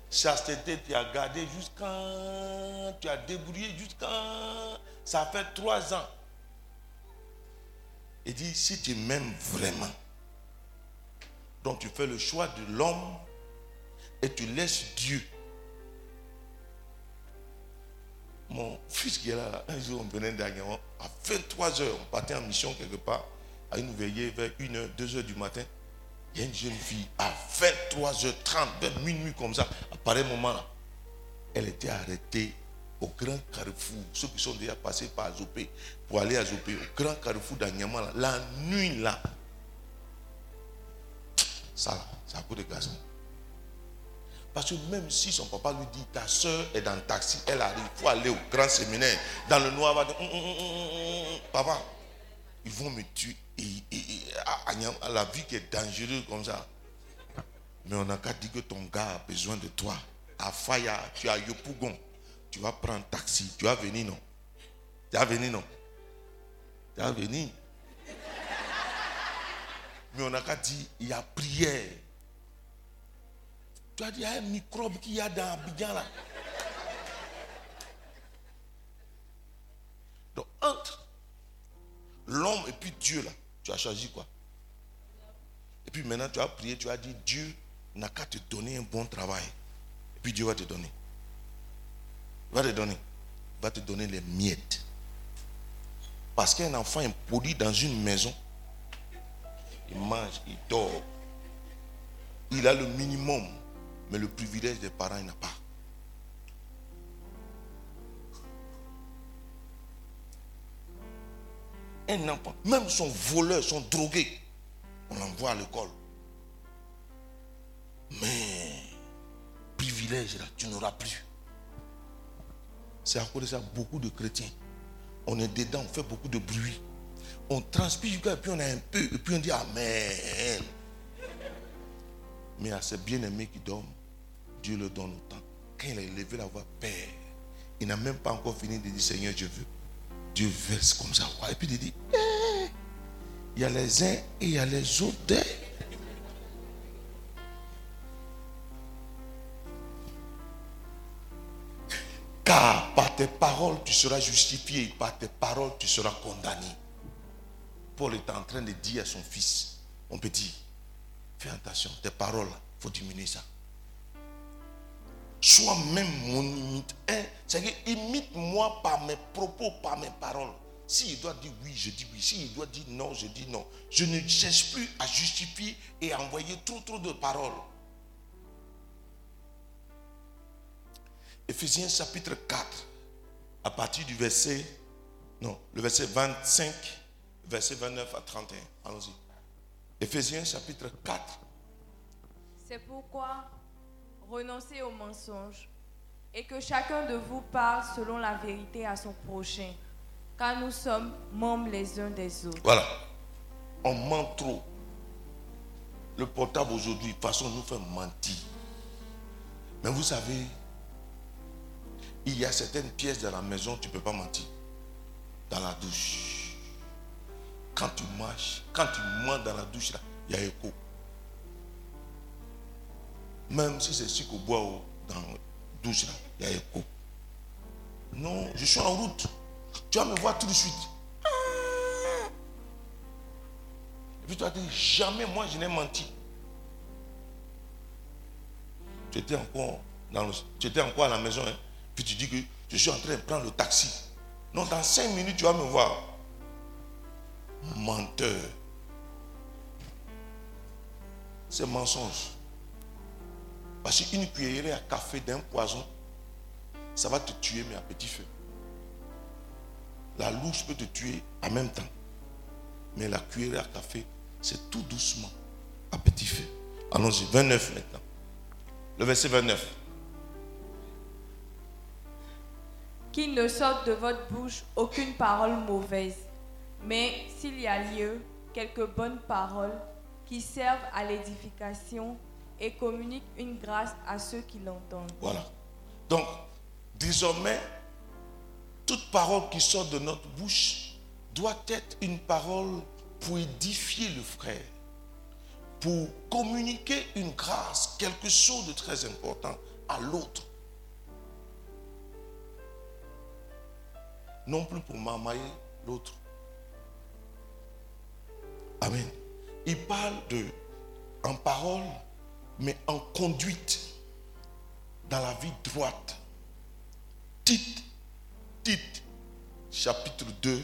Chasteté, tu as gardé jusqu'à. Tu as débrouillé jusqu'à. Ça fait trois ans. Il dit, si tu m'aimes vraiment, donc tu fais le choix de l'homme et tu laisses Dieu. Mon fils qui est là, un jour on venait dernièrement, à 23 heures, on partait en mission quelque part, à une veillée vers 1h, 2h du matin. Une jeune fille à 23h30, vers minuit comme ça, à pareil moment là, elle était arrêtée au grand carrefour. Ceux qui sont déjà passés par Azopé pour aller à Azopé, au grand carrefour d'Anyama, là, la nuit là. Ça là, c'est à cause des garçons. Parce que même si son papa lui dit, ta soeur est dans le taxi, elle arrive, il faut aller au grand séminaire, dans le noir, va hum, hum, hum, papa, ils vont me tuer. À- à à la vie qui est dangereuse comme ça. Mais on n'a qu'à dire que ton gars a besoin de toi. À Faya, tu as Yopougon. Tu vas prendre un taxi. Tu vas venir, non? Tu vas venir, non? Tu vas venir. Mais on n'a qu'à dire, il y a prière. Tu as dit, il y a un microbe qu'il y a dans Abidjan là. Donc, entre l'homme et puis Dieu là, tu as choisi quoi? Et puis maintenant, tu as prié, tu as dit, Dieu n'a qu'à te donner un bon travail. Et puis Dieu va te donner. Il va te donner. Il va te donner les miettes. Parce qu'un enfant impoli dans une maison, il mange, il dort. Il a le minimum, mais le privilège des parents, il n'a pas. Un enfant, même son voleur, son drogué, on l'envoie à l'école. Mais privilège là, tu n'auras plus. C'est à cause de ça beaucoup de chrétiens. On est dedans, on fait beaucoup de bruit. On transpire et puis on a un peu, et puis on dit Amen. Mais à ces bien-aimés qui dorment, Dieu leur donne autant. Quand il a élevé la voix, Père, il n'a même pas encore fini de dire Seigneur, je veux. Dieu verse comme ça. Et puis il dit, il y a les uns et il y a les autres. Car par tes paroles, tu seras justifié. Par tes paroles, tu seras condamné. Paul est en train de dire à son fils, mon petit, fais attention, tes paroles, il faut diminuer ça. Sois même mon imite. Hein? C'est-à-dire, imite-moi par mes propos, par mes paroles. S'il doit dire oui, je dis oui. S'il doit dire non, je dis non. Je ne cherche plus à justifier et à envoyer trop, trop de paroles. Éphésiens chapitre 4, à partir du verset, non, le verset 25, verset 29 à 31. Allons-y. Éphésiens chapitre 4. C'est pourquoi renoncez au mensonge et que chacun de vous parle selon la vérité à son prochain, car nous sommes membres les uns des autres. Voilà. On ment trop. Le portable aujourd'hui, de toute façon, nous fait mentir. Mais vous savez, il y a certaines pièces de la maison, tu ne peux pas mentir. Dans la douche. Quand tu marches, quand tu mens dans la douche, là, il y a écho. Même si c'est sucre au bois dans la douche, là, il y a écho. Non, je suis en route. Tu vas me voir tout de suite. Et puis tu vas dire, jamais moi je n'ai menti. Tu étais encore, dans encore à la maison, hein. puis tu dis que je suis en train de prendre le taxi. Non, dans cinq minutes, tu vas me voir. Menteur. C'est mensonge. Parce qu'une cuillerée à café d'un poison, ça va te tuer, mais à petit feu. La louche peut te tuer en même temps. Mais la cuillerée à café, c'est tout doucement, à petit feu. Allons-y, 29 maintenant. Le verset 29. Qu'il ne sorte de votre bouche aucune parole mauvaise, mais s'il y a lieu, quelques bonnes paroles qui servent à l'édification et communiquent une grâce à ceux qui l'entendent. Voilà. Donc, désormais, toute parole qui sort de notre bouche doit être une parole pour édifier le frère, pour communiquer une grâce, quelque chose de très important à l'autre. Non plus pour m'amailler l'autre. Amen. Il parle de en parole, mais en conduite dans la vie droite. Tite, Tite, chapitre 2,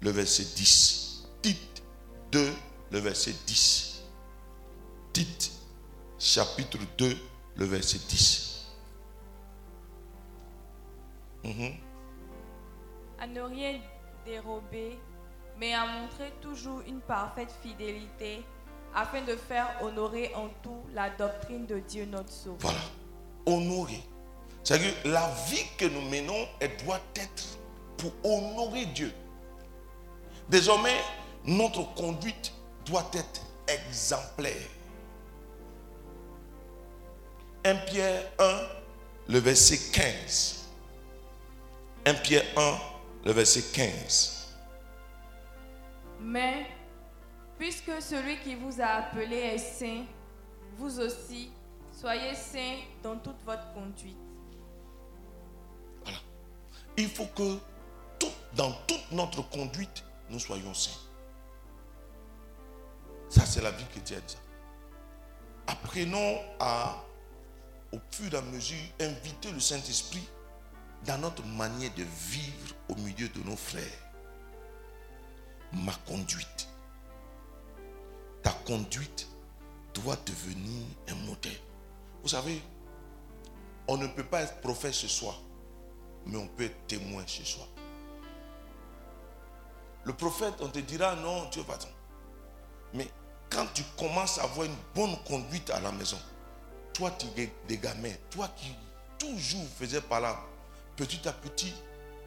le verset 10. Tite 2, le verset 10. Tite, chapitre 2, le verset 10. Mhm. À ne rien dérober, mais à montrer toujours une parfaite fidélité, afin de faire honorer en tout la doctrine de Dieu notre Sauveur. Voilà. Honorer. C'est-à-dire que la vie que nous menons, elle doit être pour honorer Dieu. Désormais, notre conduite doit être exemplaire. 1 Pierre 1, le verset 15. 1 Pierre 1, le verset 15. Mais, puisque celui qui vous a appelé est saint, vous aussi, soyez saints dans toute votre conduite. Il faut que dans toute notre conduite, nous soyons saints. Ça, c'est la vie chrétienne. Apprenons à, au fur et à mesure, inviter le Saint-Esprit dans notre manière de vivre au milieu de nos frères. ma conduite. Ta conduite doit devenir un modèle. Vous savez, on ne peut pas être prophète chez soi, mais on peut être témoin chez soi. Le prophète, on te dira non, Dieu va Mais quand tu commences à avoir une bonne conduite à la maison, toi, tu es des gamins, toi qui toujours faisais là, petit à petit,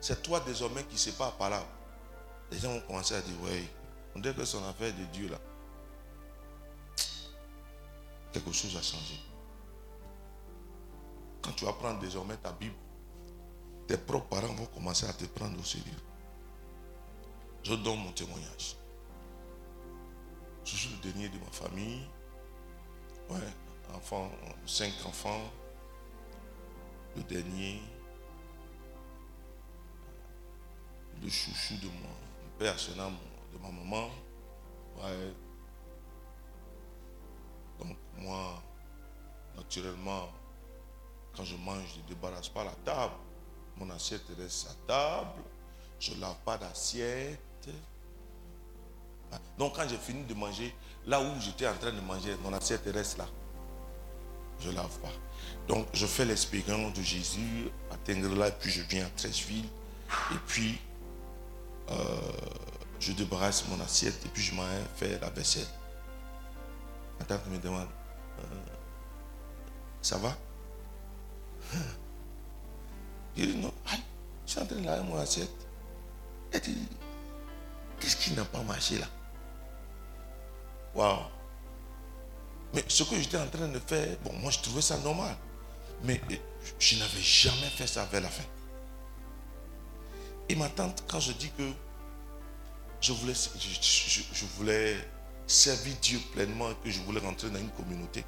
c'est toi désormais qui ne sais pas par là. Les gens vont commencer à dire, oui, on dirait que son affaire de Dieu là. Quelque chose a changé. Quand tu apprends désormais ta Bible, tes propres parents vont commencer à te prendre au sérieux. Je donne mon témoignage. Je suis le dernier de ma famille. Ouais, enfant, cinq enfants. Le dernier. Le chouchou de mon père, de ma maman. Ouais. Donc moi, naturellement, quand je mange, je ne débarrasse pas la table. Mon assiette reste à table. Je ne lave pas d'assiette. Donc quand j'ai fini de manger, là où j'étais en train de manger, mon assiette reste là. Je ne lave pas. Donc je fais l'expérience de Jésus à là, puis je viens à Trècheville. Et puis euh, je débarrasse mon assiette et puis je m'en fais la vaisselle. Ma tante me demande, euh, ça va? Je dis non, je suis en train de laver mon assiette. Elle dit, qu'est-ce qui n'a pas marché là? Waouh Mais ce que j'étais en train de faire, bon, moi je trouvais ça normal. Mais je n'avais jamais fait ça vers la fin. Et ma tante, quand je dis que je voulais, je, voulais servir Dieu pleinement et que je voulais rentrer dans une communauté,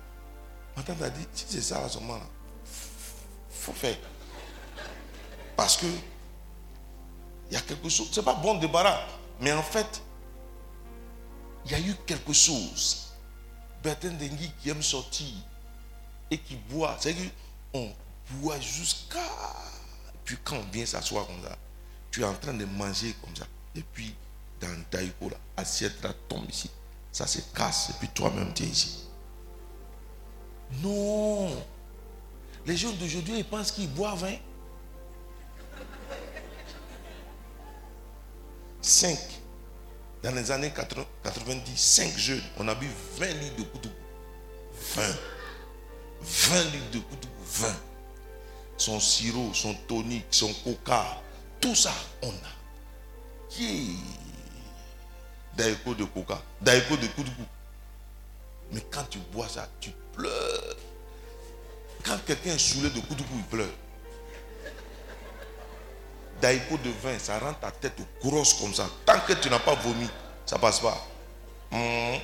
ma tante a dit, si c'est ça à ce moment-là, faut faire. Parce que il y a quelque chose, c'est pas bon débarras, mais en fait, il y a eu quelque chose. Bertin Dengui qui aime sortir et qui boit, c'est qu'on boit jusqu'à. Puis quand on vient s'asseoir comme ça, tu es en train de manger comme ça. Et puis, dans taïko, l'assiette tombe ici. Ça se casse. Et puis toi-même, tu es ici. Non. Les gens d'aujourd'hui, ils pensent qu'ils boivent. Hein? 5 dans les années 90, 5 jeunes, on a bu 20 litres de couteau. 20. 20 litres de couteau. 20. Son sirop, son tonique, son coca, tout ça, on a. Qui Daïko de coca, daïko de couteau. Mais quand tu bois ça, tu pleures. Quand quelqu'un est saoulé de couteau, il pleure. Daïko de vin, ça rend ta tête grosse comme ça. Tant que tu n'as pas vomi, ça passe pas. Hmm.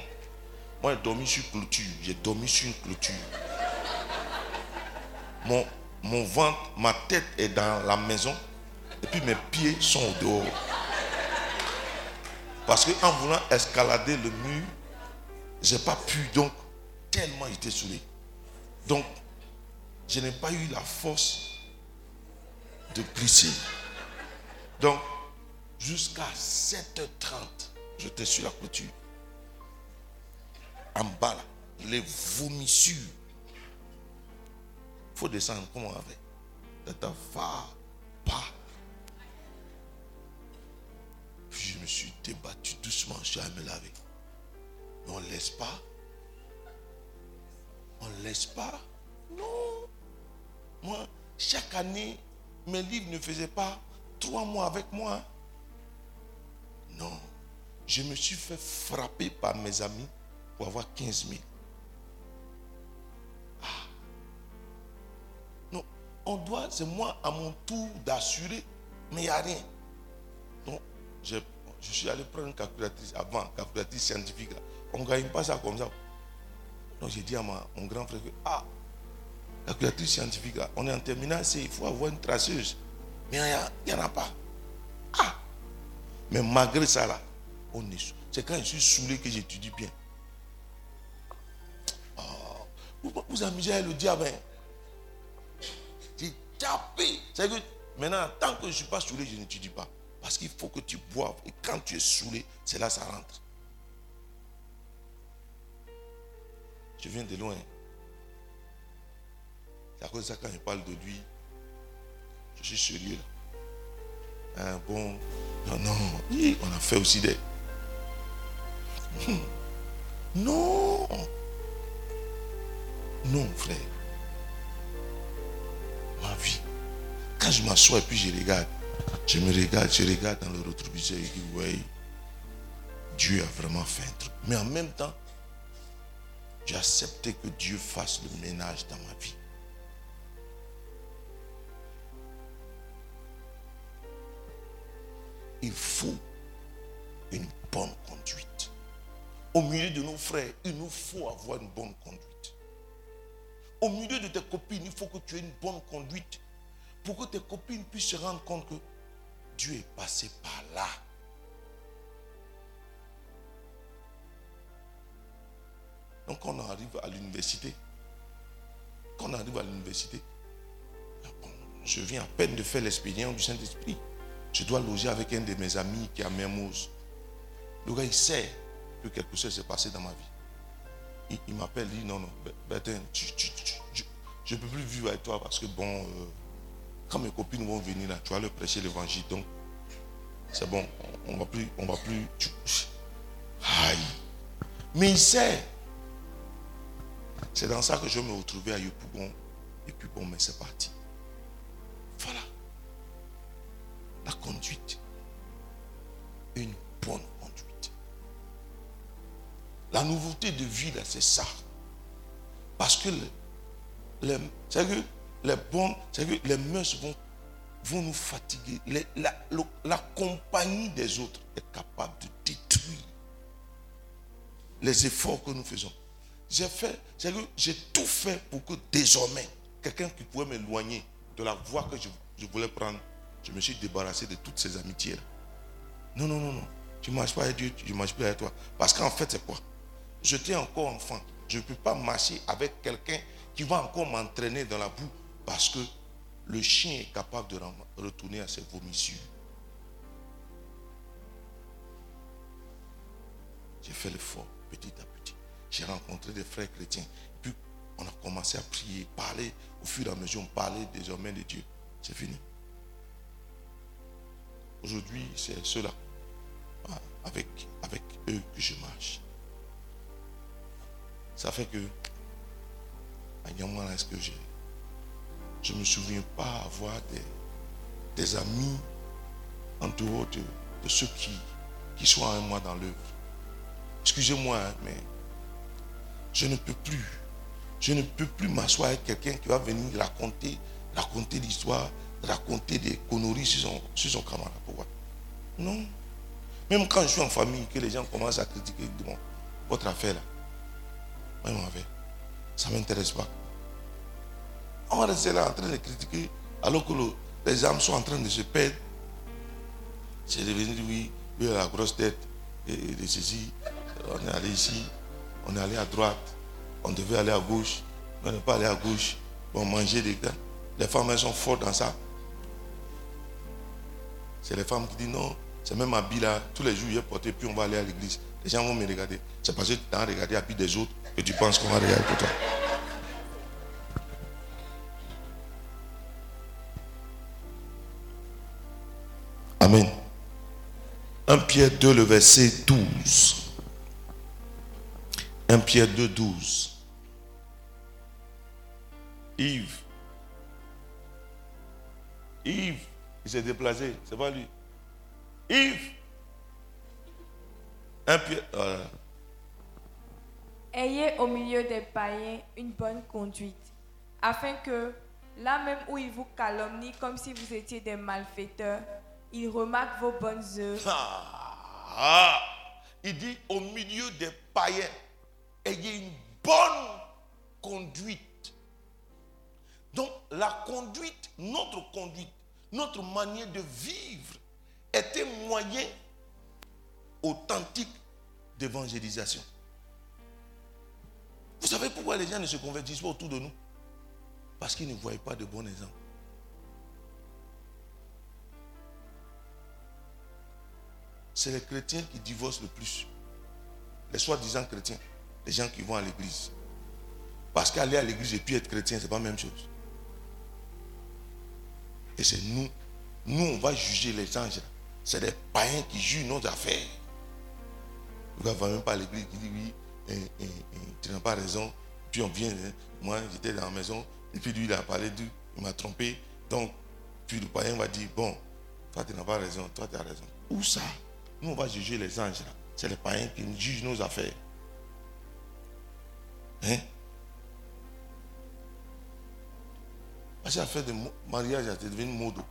Moi, j'ai dormi sur clôture. J'ai dormi sur une clôture. Mon, mon ventre, ma tête est dans la maison. Et puis mes pieds sont au dehors. Parce qu'en voulant escalader le mur, j'ai pas pu. Donc, tellement j'étais saoulé. Donc, je n'ai pas eu la force de glisser. Donc, jusqu'à 7h30, j'étais sur la clôture. En bas, les vomissures. Il faut descendre, comment on avait va pas. Puis je me suis débattu doucement, je suis allé me laver. On ne laisse pas. On ne laisse pas. Non. Moi, chaque année, mes livres ne faisaient pas trois mois avec moi. Non. Je me suis fait frapper par mes amis pour avoir 15 000. Ah. Non. On doit, c'est moi à mon tour d'assurer, mais il n'y a rien. Donc, je, suis allé prendre une calculatrice avant, calculatrice scientifique. On ne gagne pas ça comme ça. Donc j'ai dit à mon grand frère ah, calculatrice scientifique, on est en terminale, il faut avoir une traceuse. Mais il n'y en a pas. Ah Mais malgré ça, là, on est C'est quand je suis saoulé que j'étudie bien. Oh, vous amusez avec le diable. Hein? J'ai tapé. C'est que maintenant, tant que je ne suis pas saoulé, je n'étudie pas. Parce qu'il faut que tu boives. Et quand tu es saoulé, c'est là que ça rentre. Je viens de loin. C'est à cause de ça, quand je parle de lui, je suis sérieux. là. Un bon. Non, non. Oui, On a fait aussi des. Hmm. Non. Non, frère. Ma vie. Quand je m'assois et puis je regarde, je me regarde, je regarde dans le rétroviseur et je dis, ouais, Dieu a vraiment fait un truc. Mais en même temps, j'ai accepté que Dieu fasse le ménage dans ma vie. Il faut une bonne conduite. Au milieu de nos frères, il nous faut avoir une bonne conduite. Au milieu de tes copines, il faut que tu aies une bonne conduite pour que tes copines puissent se rendre compte que Dieu est passé par là. Donc quand on arrive à l'université, quand on arrive à l'université, je viens à peine de faire l'expérience du Saint-Esprit. Je dois loger avec un de mes amis qui à Mermoz. Le gars, il sait que quelque chose s'est passé dans ma vie. Il, m'appelle, il dit non, non, Be- Bertin, je ne peux plus vivre avec toi parce que bon, euh, quand mes copines vont venir là, tu vas leur prêcher l'évangile. Donc, c'est bon, on, on va plus, on va plus. Aïe. Mais il sait. C'est dans ça que je me retrouvais à Yopougon. Et puis bon, mais c'est parti. Voilà. La conduite. Une bonne conduite. La nouveauté de vie, là, c'est ça. Parce que le- les, c'est que les que les mœurs vont, vont nous fatiguer. Les- la compagnie des autres est capable de détruire les efforts que nous faisons. J'ai fait, c'est que j'ai tout fait pour que désormais, quelqu'un qui pouvait m'éloigner de la voie que je, je voulais prendre, je me suis débarrassé de toutes ces amitiés-là. Non, non, non, non. Tu ne marches pas avec Dieu, tu ne marches plus avec toi. Parce qu'en fait, c'est quoi? J'étais encore enfant. Je ne peux pas marcher avec quelqu'un qui va encore m'entraîner dans la boue parce que le chien est capable de retourner à ses vomissures. J'ai fait l'effort petit à petit. J'ai rencontré des frères chrétiens. Puis on a commencé à prier, parler. Au fur et à mesure, on parlait désormais de Dieu. C'est fini. Aujourd'hui, c'est cela. Ah, Avec, avec eux que je marche. Ça fait que, à Niamouana, est-ce que j'ai. Je ne me souviens pas avoir des, des amis en dehors de, de ceux qui, qui sont avec moi dans l'œuvre. Excusez-moi, hein, mais je ne peux plus. Je ne peux plus m'asseoir avec quelqu'un qui va venir raconter, raconter l'histoire, raconter des conneries sur son, sur son camarade. Pourquoi? Non. Même quand je suis en famille, que les gens commencent à critiquer, bon, votre affaire là, mon affaire, ça ne m'intéresse pas. On va rester là en train de critiquer alors que le- les âmes sont en train de se perdre. C'est devenu, oui, oui, la grosse tête et, de ceci. On est allé ici, on est allé à droite, on devait aller à gauche, on n'est pas allé à gauche. On mangeait des gars. Les femmes, elles sont fortes dans ça. C'est les femmes qui disent non, c'est même habit là, tous les jours, il est porté, puis on va aller à l'église. Les gens vont me regarder. C'est parce que tu as regardé l'habit des autres que tu penses qu'on va regarder pour toi. Amen. 1 Pierre 2, le verset 12. 1 Pierre 2, 12. Yves. Yves, il s'est déplacé, c'est pas lui. Yves. 1 Pierre. voilà. Ayez au milieu des païens une bonne conduite, afin que, là même où ils vous calomnient comme si vous étiez des malfaiteurs, ils remarquent vos bonnes œuvres. Ah, il dit au milieu des païens, ayez une bonne conduite. Donc la conduite, notre conduite, notre manière de vivre est un moyen authentique d'évangélisation. Vous savez pourquoi les gens ne se convertissent pas autour de nous? Parce qu'ils ne voient pas de bons exemples. c'est les chrétiens qui divorcent le plus. Les soi-disant chrétiens, les gens qui vont à l'église. Parce qu'aller à l'église et puis être chrétien, c'est pas la même chose. Et c'est nous. Nous, on va juger les anges. C'est les païens qui jugent nos affaires. Gars ne va même pas à l'église, il dit oui, et- et- et tu n'as pas raison. Puis on vient, hein. moi j'étais dans la maison, et puis lui il a parlé d'eux, il m'a trompé. Donc, puis le païen va dire, bon, toi tu n'as pas raison, toi tu as raison. Où ça? Nous on va juger les anges là. C'est les païens qui jugent nos affaires. Hein? Parce qu'à faire de mariage, c'est devenu modo.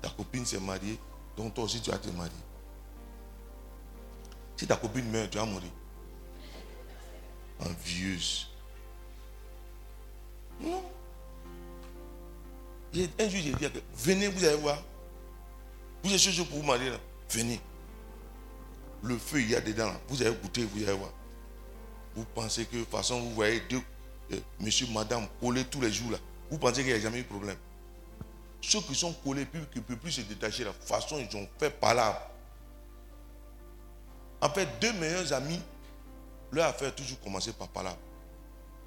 Ta copine s'est mariée, donc toi aussi tu vas te marier. Si ta copine meurt, tu vas mourir. Envieuse. Non. Un jour, j'ai dit, venez, vous allez voir. Vous êtes chose pour vous marier là. Venez. Le feu, il y a dedans là. Vous allez goûter, vous allez voir. Vous pensez que, de toute façon, vous voyez deux, monsieur, madame, collés tous les jours là. Vous pensez qu'il n'y a jamais eu de problème? Ceux qui sont collés, qui ne peuvent plus se détacher, la façon ils ont fait palabre. En fait, deux meilleurs amis, leur affaire a toujours commencé par palabre.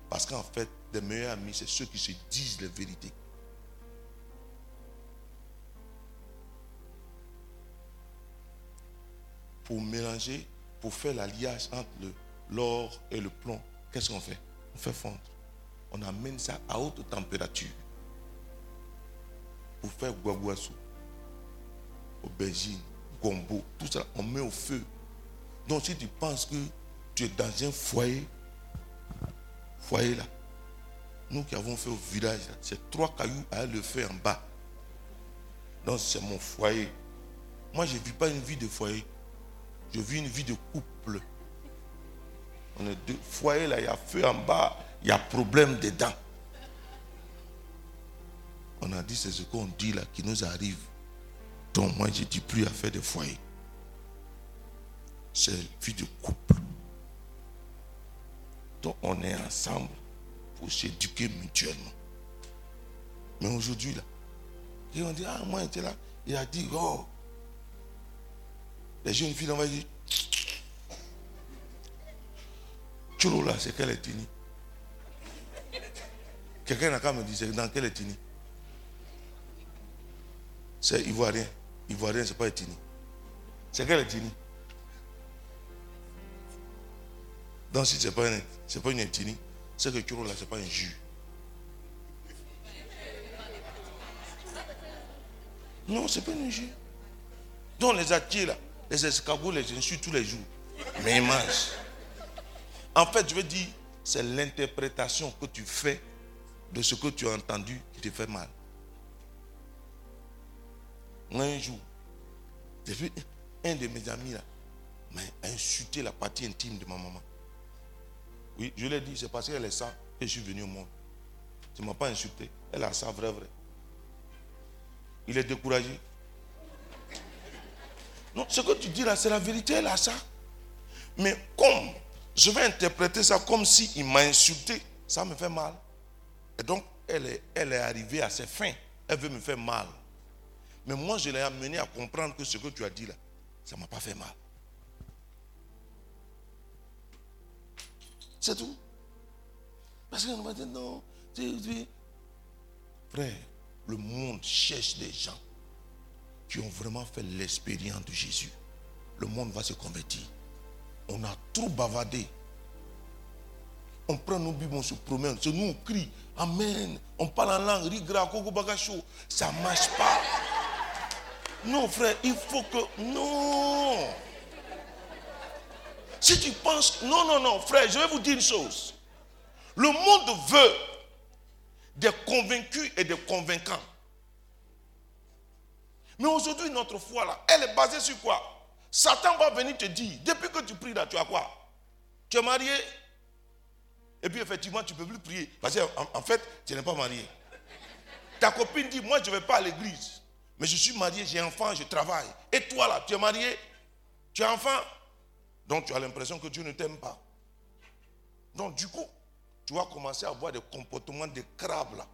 Parce qu'en fait, les meilleurs amis, c'est ceux qui se disent les vérités. Pour mélanger, pour faire l'alliage entre l'or et le plomb, qu'est-ce qu'on fait? On fait fondre. On amène ça à haute température pour faire guaguassou, aubergine, gombo, tout ça, on met au feu. Donc si tu penses que tu es dans un foyer, foyer là, nous qui avons fait au village, c'est trois cailloux à le feu en bas. Donc c'est mon foyer. Moi, je ne vis pas une vie de foyer. Je vis une vie de couple. On est deux foyers là, il y a feu en bas, il y a problème dedans. On a dit, c'est ce qu'on dit là qui nous arrive. Donc moi, je ne dis plus à faire des foyers. C'est vie de couple. Donc on est ensemble pour s'éduquer mutuellement. Mais aujourd'hui, là, et on dit, ah, moi, j'étais là. Il a dit, oh. Les jeunes filles, on va dire, là, c'est quelle ethnie Quelqu'un n'a qu'à me dire, dans quelle ethnie? C'est ivoirien. Ivoirien, c'est pas ethnie. C'est quelle ethnie? Donc si c'est pas une, pas une ethnie, c'est que Tcholo là, c'est pas un jus. Non, c'est pas un jus. Donc les attiers là, les escargots, les insultent tous les jours. Mais ils mangent. En fait, je veux dire, c'est l'interprétation que tu fais de ce que tu as entendu qui te fait mal. Un jour, un de mes amis là, m'a insulté la partie intime de ma maman. Oui, je l'ai dit, c'est parce qu'elle est ça que je suis venu au monde. Tu ne m'as pas insulté. Elle a ça vrai, vrai. Il est découragé. Non, ce que tu dis là, c'est la vérité, elle a ça. Mais comme je vais interpréter ça comme si il m'a insulté, ça me fait mal. Et donc, elle est, arrivée à ses fins. Elle veut me faire mal. Mais moi, je l'ai amené à comprendre que ce que tu as dit là, ça ne m'a pas fait mal. C'est tout. Parce qu'on va dire non. Frère, le monde cherche des gens qui ont vraiment fait l'expérience de Jésus. Le monde va se convertir. On a trop bavardé. On prend nos bibles, on se promène. C'est nous, on crie. Amen. On parle en langue. Rigra, koko, bagacho. Ça ne marche pas. Non, frère, il faut que. Non. Si tu penses. Non, non, non, frère, je vais vous dire une chose. Le monde veut des convaincus et des convaincants. Mais aujourd'hui, notre foi, là, elle est basée sur quoi? Satan va venir te dire, depuis que tu pries là, tu as quoi? Tu es marié? Et puis effectivement, tu ne peux plus prier. Parce qu'en en fait, tu n'es pas marié. Ta copine dit, moi, je ne vais pas à l'église. Mais je suis marié, j'ai enfant, je travaille. Et toi là, tu es marié Tu as enfant Donc tu as l'impression que Dieu ne t'aime pas. Donc du coup, tu vas commencer à avoir des comportements de crabe là.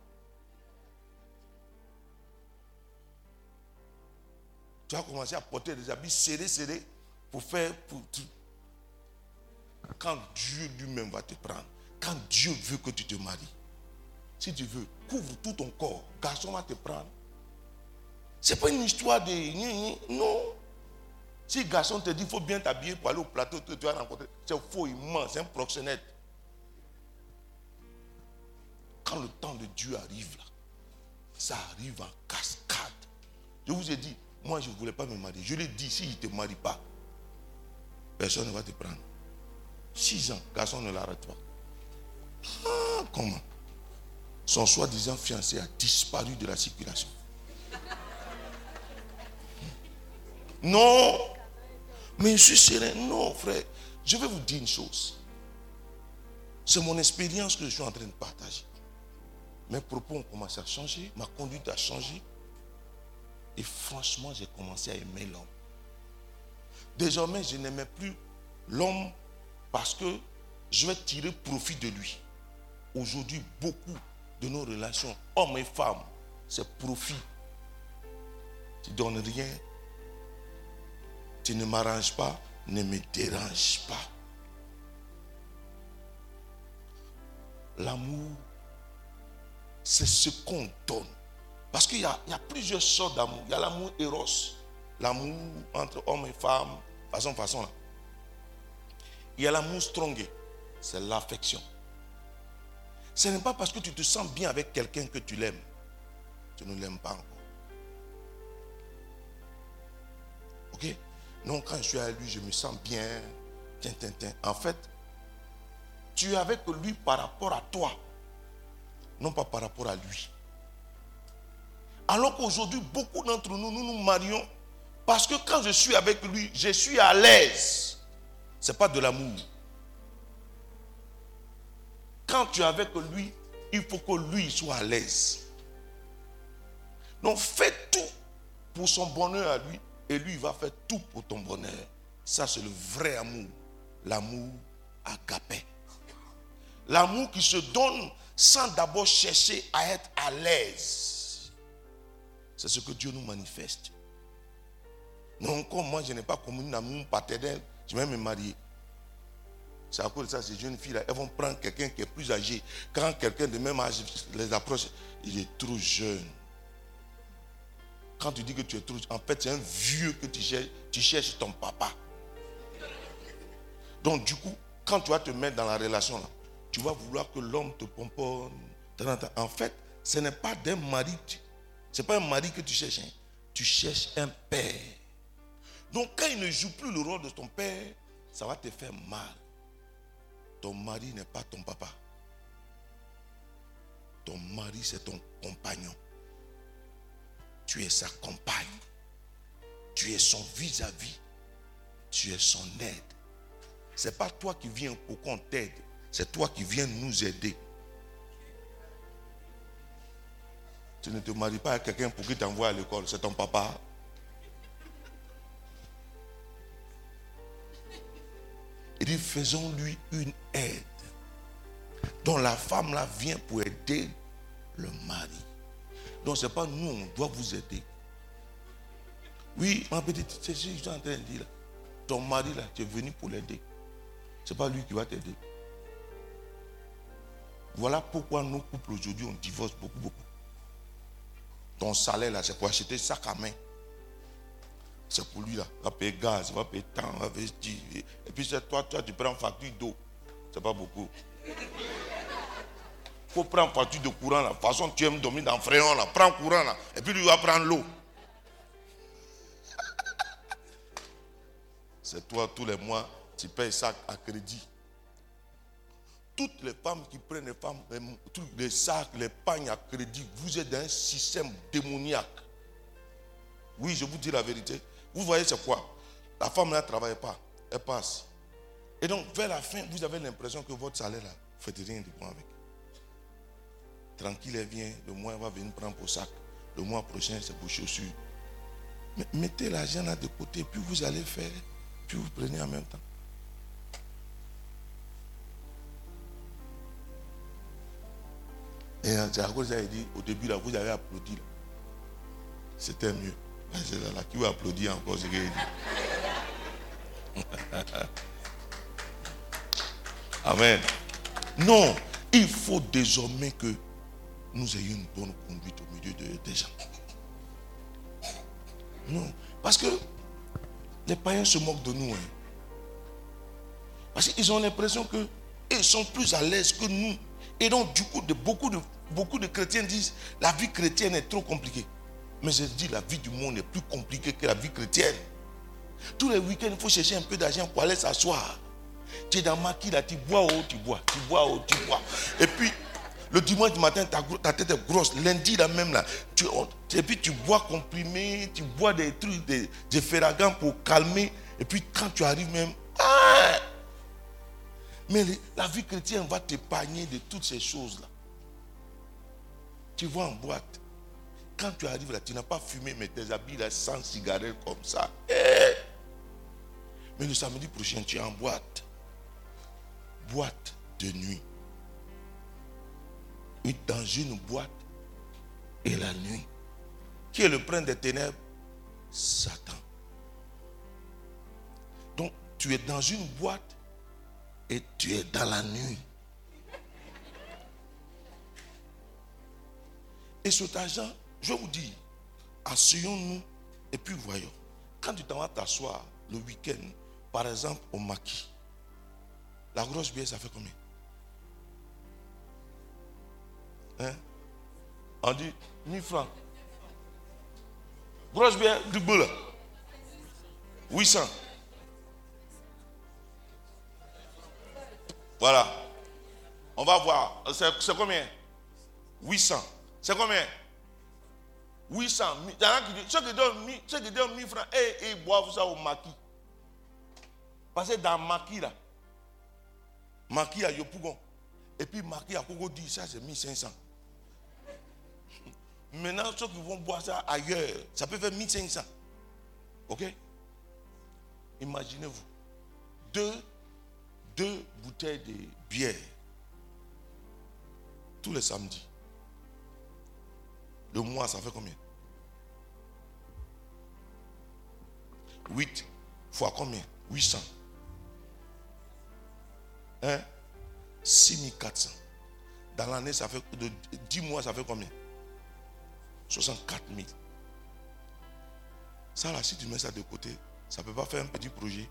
Tu vas commencer à porter des habits serrés, serrés pour faire. Pour, tu- Quand Dieu lui-même va te prendre, quand Dieu veut que tu te maries, si tu veux, couvre tout ton corps. Garçon va te prendre. C'est pas une histoire de. Non. Si garçon te dit il faut bien t'habiller pour aller au plateau, tu vas rencontrer. C'est faux, il ment, c'est un proxénète. Quand le temps de Dieu arrive là, ça arrive en cascade. Je vous ai dit, moi je ne voulais pas me marier. Je l'ai dit, si ne te marie pas, personne ne va te prendre. Six ans, garçon ne l'arrête pas. Ah, comment? Son soi-disant fiancé a disparu de la circulation. Non. Mais je suis serein. Non, frère. Je vais vous dire une chose. C'est mon expérience que je suis en train de partager. Mes propos ont commencé à changer. Ma conduite a changé. Et franchement, j'ai commencé à aimer l'homme. Désormais, je n'aimais plus l'homme parce que je vais tirer profit de lui. Aujourd'hui, beaucoup de nos relations, hommes et femmes, c'est profit. Tu donnes rien, tu ne m'arranges pas, ne me dérange pas. L'amour, c'est ce qu'on donne. Parce qu'il y, a- plusieurs sortes d'amour. Il y a l'amour éros, l'amour entre hommes et femmes, façon, façon. Il y a l'amour strong, c'est l'affection. Ce n'est pas parce que tu te sens bien avec quelqu'un que tu l'aimes. Tu ne l'aimes pas encore. Ok? Non, quand je suis avec lui, je me sens bien. Tiens, tiens, tiens. En fait, tu es avec lui par rapport à toi, non pas par rapport à lui. Alors qu'aujourd'hui, beaucoup d'entre nous, nous nous marions parce que quand je suis avec lui, je suis à l'aise. Ce n'est pas de l'amour. Quand tu es avec lui, il faut que lui soit à l'aise. Donc fais tout pour son bonheur à lui et lui va faire tout pour ton bonheur. Ça c'est le vrai amour. L'amour agapé. L'amour qui se donne sans d'abord chercher à être à l'aise. C'est ce que Dieu nous manifeste. Non, comme moi je n'ai pas comme un amour paternel, je vais me marier. C'est à cause de ça, ces jeunes filles-là, elles vont prendre quelqu'un qui est plus âgé. Quand quelqu'un de même âge les approche, il est trop jeune. Quand tu dis que tu es trop en fait, c'est un vieux que tu cherches, tu cherches ton papa. Donc, du coup, quand tu vas te mettre dans la relation, là, tu vas vouloir que l'homme te pomponne. En fait, ce n'est pas d'un mari. Ce n'est pas un mari que tu cherches. hein. Tu cherches un père. Donc, quand il ne joue plus le rôle de ton père, ça va te faire mal. Ton mari n'est pas ton papa. Ton mari, c'est ton compagnon. Tu es sa compagne. Tu es son vis-à-vis. Tu es son aide. Ce n'est pas toi qui viens pour qu'on t'aide. C'est toi qui viens nous aider. Tu ne te maries pas avec quelqu'un pour qu'il t'envoie à l'école. C'est ton papa. Il dit, faisons-lui une aide. dont la femme là vient pour aider le mari. Donc ce n'est pas nous, on doit vous aider. Oui, ma petite, c'est ce que je suis en train de dire. là. Ton mari là, tu es venu pour l'aider. Ce n'est pas lui qui va t'aider. Voilà pourquoi nos couples aujourd'hui, on divorce beaucoup, beaucoup. Ton salaire là, c'est pour acheter sac à main. C'est pour lui là. Il va payer gaz, il va payer temps, il va ci. Et puis c'est toi, toi, tu prends facture d'eau. C'est pas beaucoup. Il faut prendre facture de courant là. De toute façon, tu aimes dormir dans le là. Prends courant là. Et puis lui va prendre l'eau. C'est toi, tous les mois, tu payes ça à crédit. Toutes les femmes qui prennent les femmes, les, les sacs, les pagnes à crédit, vous êtes dans un système démoniaque. Oui, je vous dis la vérité. Vous voyez, c'est quoi? La femme ne travaille pas, elle passe. Et donc, vers la fin, vous avez l'impression que votre salaire, là, vous ne faites rien de bon avec. Tranquille, elle vient, le mois, elle va venir prendre pour sac. Le mois prochain, c'est pour chaussures. Mais mettez l'argent là de côté, puis vous allez faire, puis vous prenez en même temps. Et c'est à cause dit, au début, là, vous avez applaudi. C'était mieux. C'est là, là qui va applaudir encore ce qu'il dit? Amen. Non, il faut désormais que nous ayons une bonne conduite au milieu de- des gens. Non, parce que les païens se moquent de nous. hein. Parce qu'ils ont l'impression que ils sont plus à l'aise que nous. Et donc, du coup, beaucoup, de, beaucoup de chrétiens disent la vie chrétienne est trop compliquée. Mais je dis la vie du monde est plus compliquée que la vie chrétienne. Tous les week-ends, il faut chercher un peu d'argent pour aller s'asseoir. Tu es dans maquis là, tu bois, oh, tu bois, tu bois, oh, tu bois. Et puis, le dimanche matin, ta, tête est grosse. Lundi, là même, là, tu, et puis tu bois comprimé, tu bois des trucs, des, des ferragans pour calmer. Et puis, quand tu arrives même, ah! Mais la vie chrétienne va t'épargner de toutes ces choses-là. Tu vas en boîte. Quand tu arrives là, tu n'as pas fumé, mais tes habits là, sans cigarette comme ça. Eh! Mais le samedi prochain, tu es en boîte. Boîte de nuit. Et dans une boîte et la nuit. Qui est le prince des ténèbres? Satan. Donc, tu es dans une boîte et tu es dans la nuit. Et cet argent, je vous dis, asseyons-nous et puis voyons. Quand tu t'en vas t'asseoir le week-end, par exemple au maquis, la grosse bière, ça fait combien? Hein? On dit 1000 francs. Grosse bière, du boule. 800. Voilà. On va voir. C'est combien? 800. C'est combien? 800. Il y en a qui disent, ceux qui donnent 1000 ceux qui donnent 1000 francs, et, et ils boivent ça au maquis. Parce que dans maquis là, maquis à Yopougon, et puis maquis à Kogo dit, ça c'est 1500. Maintenant, ceux qui vont boire ça ailleurs, ça peut faire 1500. Ok? Imaginez-vous. Deux, deux bouteilles de bière tous les samedis. Le mois, ça fait combien? 8 fois combien? 800. Hein 6400. Dans l'année, ça fait de 10 mois, ça fait combien? 64 000. Ça là, si tu mets ça de côté, ça ne peut pas faire un petit projet.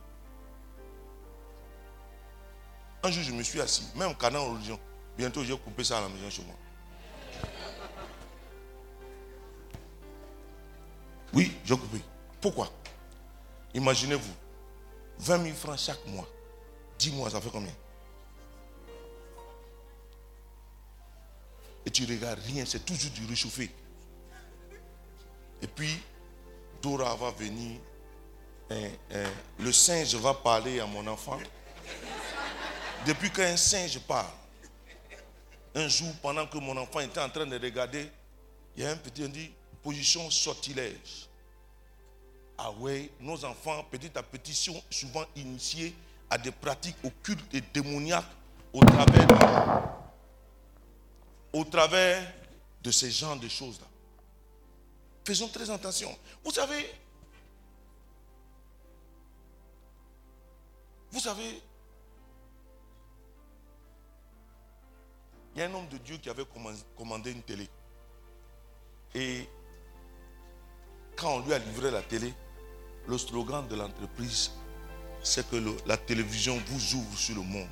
Un jour, je me suis assis, même canal religion. Bientôt, j'ai coupé ça à la maison chez moi. Oui, j'ai coupé. Pourquoi? Imaginez-vous, 20 000 francs chaque mois. 10 mois, ça fait combien? Et tu regardes rien, c'est toujours du réchauffé. Et puis, Dora va venir. hein, hein, le singe va parler à mon enfant. Depuis qu'un singe parle, un jour, pendant que mon enfant était en train de regarder, il y a un petit, on dit, position sortilège. Ah ouais, nos enfants, petit à petit, sont souvent initiés à des pratiques occultes et démoniaques au travers de, au travers de ces genres de choses-là. Faisons très attention. Vous savez, vous savez, il y a un homme de Dieu qui avait comman- commandé une télé. Et quand on lui a livré la télé, le slogan de l'entreprise, c'est que la télévision vous ouvre sur le monde.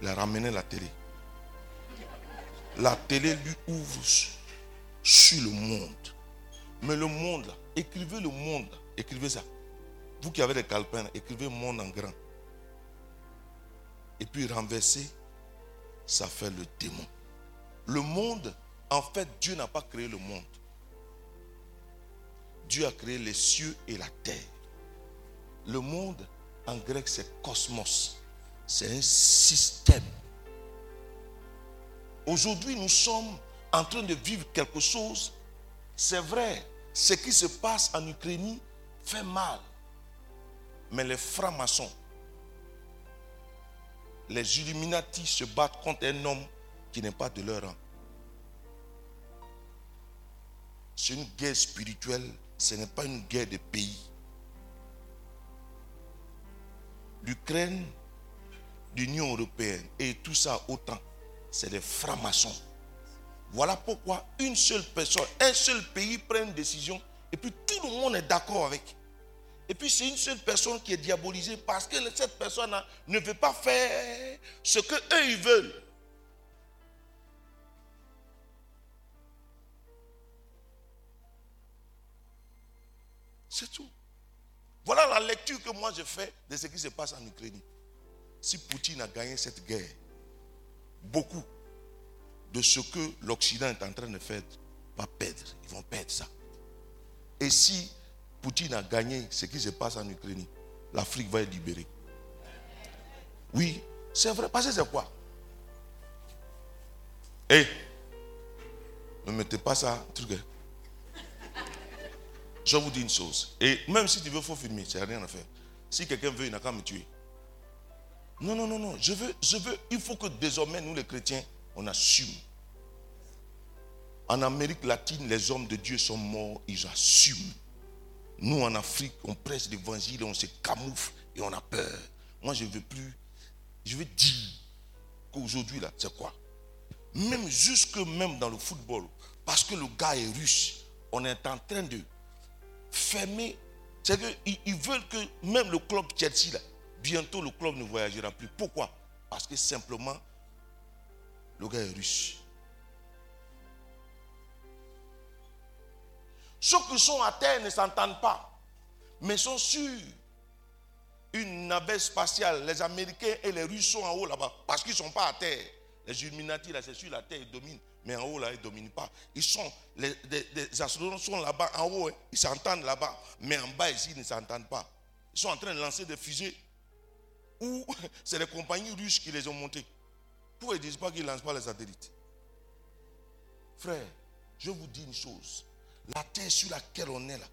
Il a ramené la télé. La télé lui ouvre su- sur le monde. Mais le monde, là, écrivez le monde, écrivez ça. Vous qui avez des calepins, là, écrivez monde en grand. Et puis renverser, ça fait le démon. Le monde, en fait, Dieu n'a pas créé le monde. Dieu a créé les cieux et la terre. Le monde, en grec, c'est cosmos. C'est un système. Aujourd'hui, nous sommes en train de vivre quelque chose. C'est vrai, ce qui se passe en Ukraine fait mal. Mais les francs-maçons, les Illuminati se battent contre un homme qui n'est pas de leur rang. C'est une guerre spirituelle ce n'est pas une guerre de pays. L'Ukraine, l'Union européenne et tout ça autant, c'est des francs-maçons. Voilà pourquoi une seule personne, un seul pays prend une décision et puis tout le monde est d'accord avec. Et puis c'est une seule personne qui est diabolisée parce que cette personne ne veut pas faire ce que eux ils veulent. C'est tout. Voilà la lecture que moi je fais de ce qui se passe en Ukraine. Si Poutine a gagné cette guerre, beaucoup de ce que l'Occident est en train de faire va perdre. Ils vont perdre ça. Et si Poutine a gagné ce qui se passe en Ukraine, l'Afrique va être libérée. Oui, c'est vrai. Parce que c'est quoi? Hé, ne mettez pas ça, truc. Je vous dis une chose. Et même si tu veux, il faut filmer. C'est rien à faire. Si quelqu'un veut, il n'a qu'à me tuer. Non, non, non, non. Je veux, je veux. Il faut que désormais, nous les chrétiens, on assume. En Amérique latine, les hommes de Dieu sont morts, ils assument. Nous, en Afrique, on presse l'évangile, on se camoufle et on a peur. Moi, je ne veux plus. Je veux dire qu'aujourd'hui, là, c'est quoi? Même jusque même dans le football, parce que le gars est russe, on est en train de fermer. C'est qu'ils ils veulent que même le club Chelsea, là, bientôt le club ne voyagera plus. Pourquoi? Parce que simplement, le gars est russe. Ceux qui sont à terre ne s'entendent pas, mais sont sur une navette spatiale. Les Américains et les Russes sont en haut là-bas, parce qu'ils ne sont pas à terre. Les Illuminati, là, c'est sur la terre, ils dominent. Mais en haut, là, ils ne dominent pas. Ils sont, les, les- astronautes sont là-bas, en haut, hein, ils s'entendent là-bas. Mais en bas, ici, ils ne s'entendent pas. Ils sont en train de lancer des fusées. Ou c'est les compagnies russes qui les ont montées. Pourquoi ils ne disent pas qu'ils ne lancent pas les satellites Frère, je vous dis une chose. La terre sur laquelle on est là,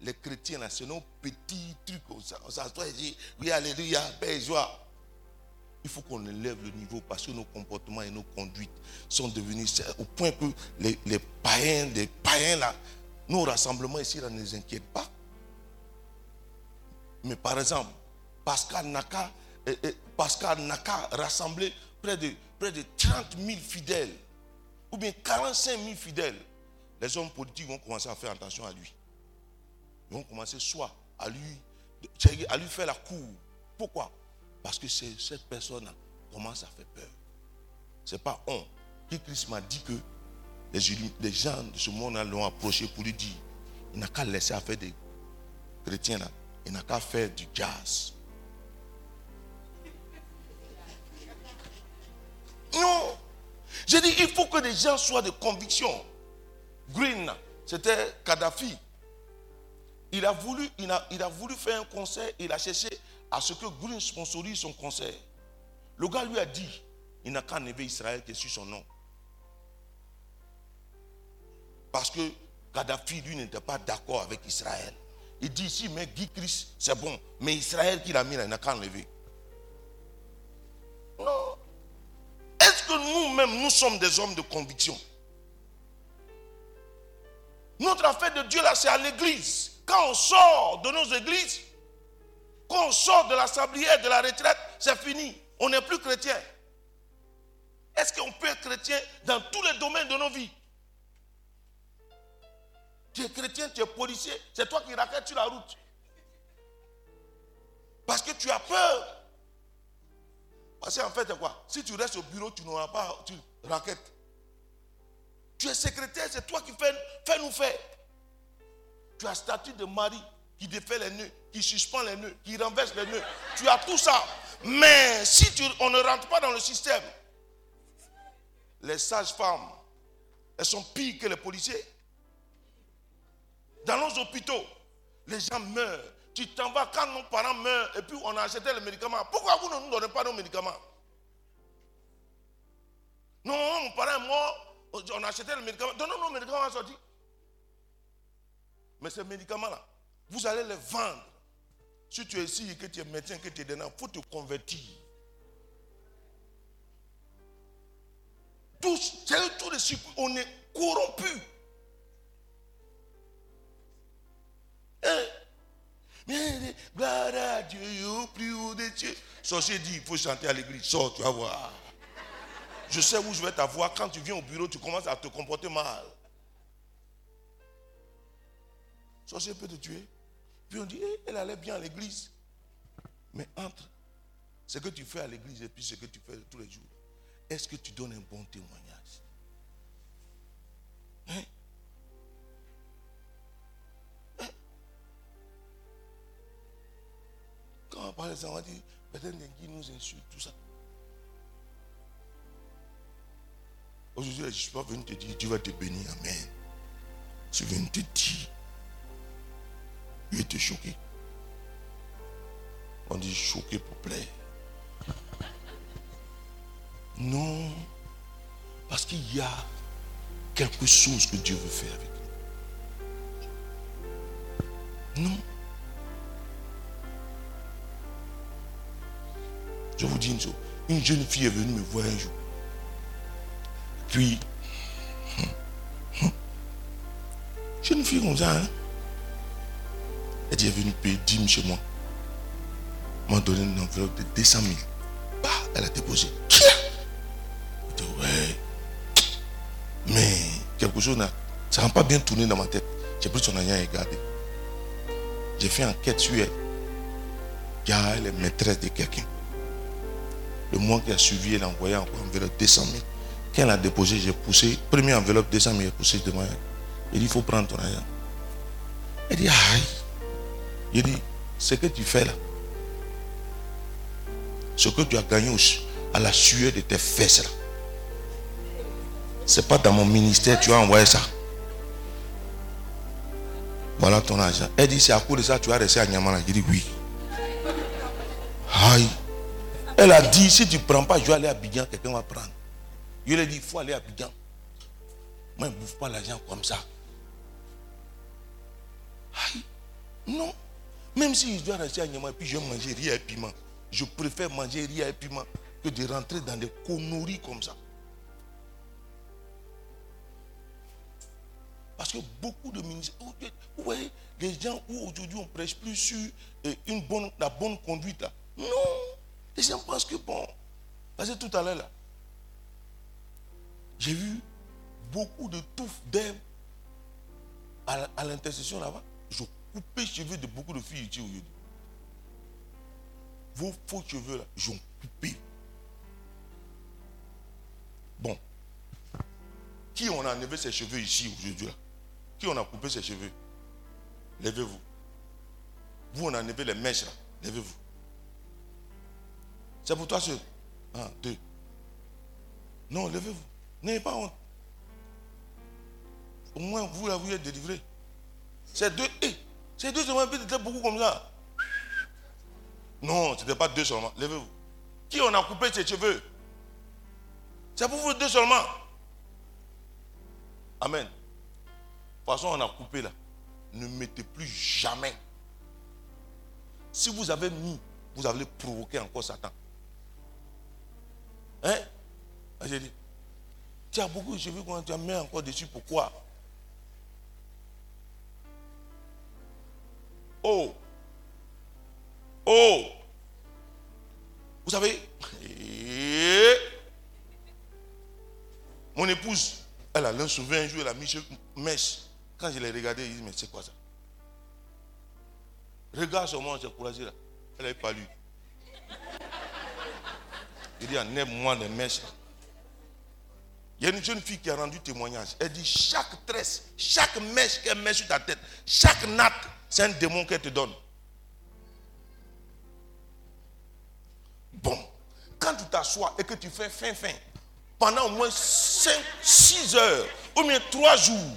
les chrétiens là, c'est nos petits trucs. On s'assoit et dit, oui, alléluia, paix et joie. Il faut qu'on élève le niveau parce que nos comportements et nos conduites sont devenus au point que les, païens, les païens là, nos rassemblements ici ne les inquiètent pas. Mais par exemple, Pascal Naka, eh, eh, Pascal Naka rassemblé près de, près de 30 000 fidèles, ou bien 45 000 fidèles. Les hommes politiques vont commencer à faire attention à lui. Ils vont commencer soit à lui, à lui faire la cour. Pourquoi? Parce que cette personne commence à faire peur? Ce n'est pas on. Puis Christ m'a dit que les, gens de ce monde l'ont approché pour lui dire il n'a qu'à laisser faire des chrétiens. Il n'a qu'à faire du jazz. Non. J'ai dit, il faut que les gens soient de conviction. Green, c'était Kadhafi. Il a, voulu, il, a, il a voulu faire un concert, il a cherché à ce que Green sponsorise son concert. Le gars lui a dit, il n'a qu'à enlever Israël qui sur son nom. Parce que Kadhafi, lui, n'était pas d'accord avec Israël. Il dit ici, mais Guy Christ, c'est bon. Mais Israël qu'il a mis là, il n'a qu'à enlever. Non. Est-ce que nous-mêmes, nous sommes des hommes de conviction? Notre affaire de Dieu, là, c'est à l'église. Quand on sort de nos églises, quand on sort de la sablière, de la retraite, c'est fini. On n'est plus chrétien. Est-ce qu'on peut être chrétien dans tous les domaines de nos vies? Tu es chrétien, tu es policier, c'est toi qui raquettes sur la route. Parce que tu as peur. Parce qu'en fait, quoi? Si tu restes au bureau, tu n'auras pas, tu raquettes. Tu es secrétaire, c'est toi qui fais, fais nous faire. Tu as statut de mari qui défait les nœuds, qui suspend les nœuds, qui renverse les nœuds. Tu as tout ça. Mais si tu- on ne rentre pas dans le système, les sages-femmes, elles sont pires que les policiers. Dans nos hôpitaux, les gens meurent. Tu t'en vas quand nos parents meurent et puis on a acheté les médicaments. Pourquoi vous ne nous donnez pas nos médicaments? Non, mon parent est mort, on a acheté les médicaments. Donnons nos médicaments à sortir. Mais ces médicaments-là, vous allez les vendre. Si tu es ici, que tu es médecin, que tu es dedans, il faut te convertir. Tous, tous les on est corrompus. Hein? Mais gloire à Dieu au plus haut des cieux. Sorcier dit, il faut chanter à l'église. Sors, tu vas voir. Je sais où je vais t'avoir. Quand tu viens au bureau, tu commences à te comporter mal. Sorcier peut te tuer. Puis on dit, eh, elle allait bien à l'église. Mais entre ce que tu fais à l'église et puis ce que tu fais tous les jours, est-ce que tu donnes un bon témoignage? Hein? Hein? Quand on parle de ça, on va dire, peut-être qui nous insulte, tout ça. Aujourd'hui, je ne suis pas venu te dire, tu vas te bénir, Amen. Je venu te dire, vais te choquer. On dit choquer pour plaire. Non. Parce qu'il y a quelque chose que Dieu veut faire avec nous. Non. Je vous dis une chose. Une jeune fille est venue me voir un jour. Puis, jeune fille comme ça, hein? Elle dit, elle est venue payer 10 000 chez moi. Elle m'a donné une enveloppe de 200 000. Bah, elle a déposé. Dis, ouais. Mais quelque chose, ça n'a pas bien tourné dans ma tête. J'ai pris son argent et regardé. J'ai fait enquête sur elle. Car elle est maîtresse de quelqu'un. Le mois qui a suivi, elle a envoyé encore enveloppe de 200 000. Quand elle a déposé, j'ai poussé. Première enveloppe 200 000, j'ai poussé devant elle. Dit, il faut prendre ton argent. Elle dit, aïe. Il dit, ce que tu fais là, ce que tu as gagné à la sueur de tes fesses là, c'est pas dans mon ministère, tu as envoyé ça. Voilà ton argent. Elle dit, c'est à cause de ça, tu as resté à Nyamana. Je dis, oui. Aïe. Elle a dit, si tu ne prends pas, je vais aller à Abidjan, quelqu'un va prendre. Je lui ai dit, il faut aller à Abidjan. Moi, je ne bouffe pas l'argent comme ça. Aïe. Non. Même si je dois rester à et puis je vais manger riz et piment, je préfère manger riz et piment que de rentrer dans des conneries comme ça. Parce que beaucoup de ministères, vous voyez, les gens où aujourd'hui on prêche plus sur euh, une bonne, la bonne conduite là. Non. Les gens pensent que bon. Parce que tout à l'heure là, j'ai vu beaucoup de touffes d'herbe à l'intercession là-bas. Coupais les cheveux de beaucoup de filles ici aujourd'hui. Vos faux cheveux là, j'en coupé. Bon. Qui on a enlevé ses cheveux ici aujourd'hui là? Qui on a coupé ses cheveux? Levez-vous. Vous, on a enlevé les mèches là. Levez-vous. C'est pour toi seul. Un, deux. Non, levez-vous. N'ayez pas honte. Au moins, vous là, vous êtes délivré. C'est deux. eh, c'est deux seulement, peut-être beaucoup comme ça. Non, ce n'était pas deux seulement. Levez-vous. Qui on a coupé ses cheveux? C'est pour vous deux seulement. Amen. De toute façon, on a coupé là. Ne mettez plus jamais. Si vous avez mis, vous allez provoquer encore Satan. Hein? J'ai dit, tu as beaucoup de cheveux tu as mis encore dessus, pourquoi? Oh Oh Vous savez Mon épouse, elle a l'un souvenir un jour, elle a mis sur mèche. Quand je l'ai regardé, il dit, mais c'est quoi ça? Regarde seulement, j'ai couragé là. Elle n'avait pas lu. Il dit, enlève-moi les mèches. Il y a une jeune fille qui a rendu témoignage. Elle dit, chaque tresse, chaque mèche qu'elle met sur ta tête, chaque natte, c'est un démon qu'elle te donne. Bon, quand tu t'assois et que tu fais fin fin, pendant au moins 5, 6 heures, ou bien 3 jours,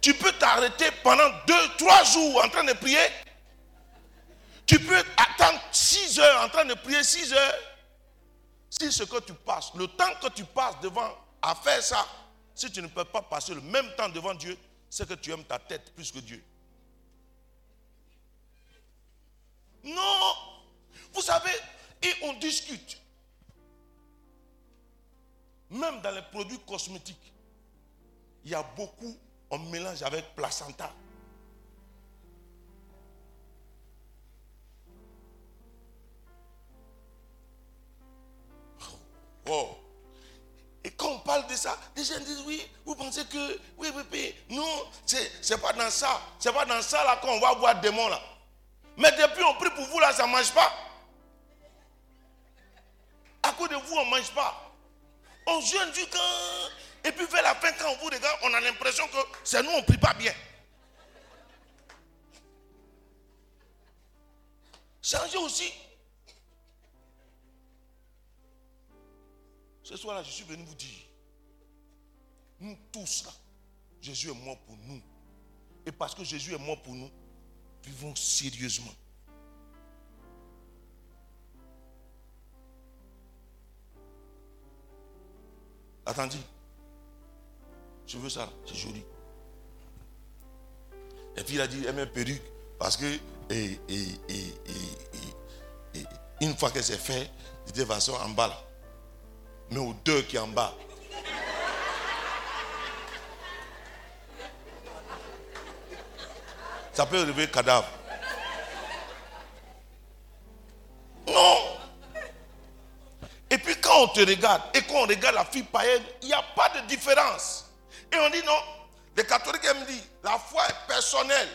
tu peux t'arrêter pendant 2, 3 jours en train de prier. Tu peux attendre 6 heures en train de prier 6 heures. Si ce que tu passes, le temps que tu passes devant à faire ça, si tu ne peux pas passer le même temps devant Dieu, c'est que tu aimes ta tête plus que Dieu. Non. Vous savez, et on discute. Même dans les produits cosmétiques, il y a beaucoup, on mélange avec placenta. Oh. oh. Et quand on parle de ça, les gens disent oui, vous pensez que oui, oui, oui. Non, c'est pas dans ça. C'est pas dans ça là qu'on va voir démon là. Mais depuis on prie pour vous là, ça ne marche pas. À cause de vous, on ne mange pas. On jeûne du camp. Et puis vers la fin, quand on vous regarde, on a l'impression que c'est nous, on ne prie pas bien. Changez aussi. Ce soir-là, je suis venu vous dire, nous tous là, Jésus est mort pour nous. Et parce que Jésus est mort pour nous, vivons sérieusement. Attendez. Je veux ça, c'est joli. Et puis il a dit, elle met perruque parce que et, une fois que c'est fait, de toute façon en bas là. Mais aux deux qui est en bas. Ça peut relever cadavre. Non. Et puis quand on te regarde et qu'on regarde la fille païenne, il n'y a pas de différence. Et on dit non. Les catholiques me disent, la foi est personnelle.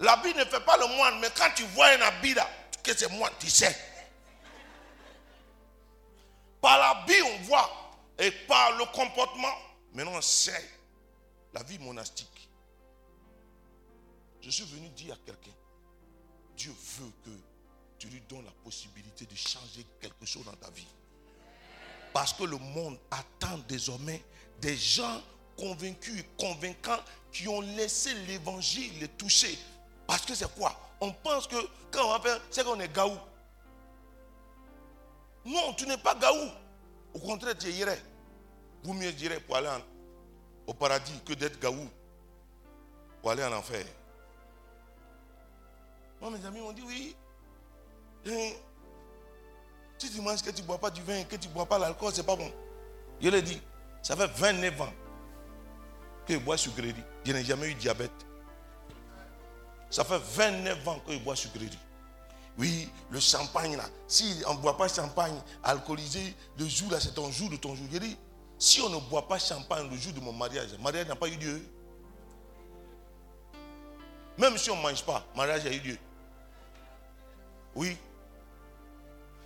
L'habit ne fait pas le moine, mais quand tu vois un habit là, que c'est moine, tu sais. Par l'habit, on voit. Et par le comportement, maintenant sait la vie monastique. Je suis venu dire à quelqu'un, Dieu veut que tu lui donnes la possibilité de changer quelque chose dans ta vie. Parce que le monde attend désormais des gens convaincus et convaincants qui ont laissé l'évangile les toucher. Parce que c'est quoi? On pense que quand on va faire, c'est qu'on est gaou. Non, tu n'es pas gaou. Au contraire, tu irais. Vous mieux direz pour aller au paradis que d'être gaou. Pour aller en enfer. Moi, mes amis m'ont dit oui. Hein? si tu manges que tu ne bois pas du vin, que tu ne bois pas l'alcool, c'est pas bon. Je l'ai dit, ça fait 29 ans que je bois sucrerie. Je n'ai jamais eu diabète. Ça fait 29 ans que je bois sucrerie. Oui, le champagne là. Si on ne boit pas champagne alcoolisé, le jour là, c'est ton jour de ton jour. Je dis, si on ne boit pas champagne le jour de mon mariage, le mariage n'a pas eu lieu. Même si on ne mange pas, le mariage a eu lieu. Oui.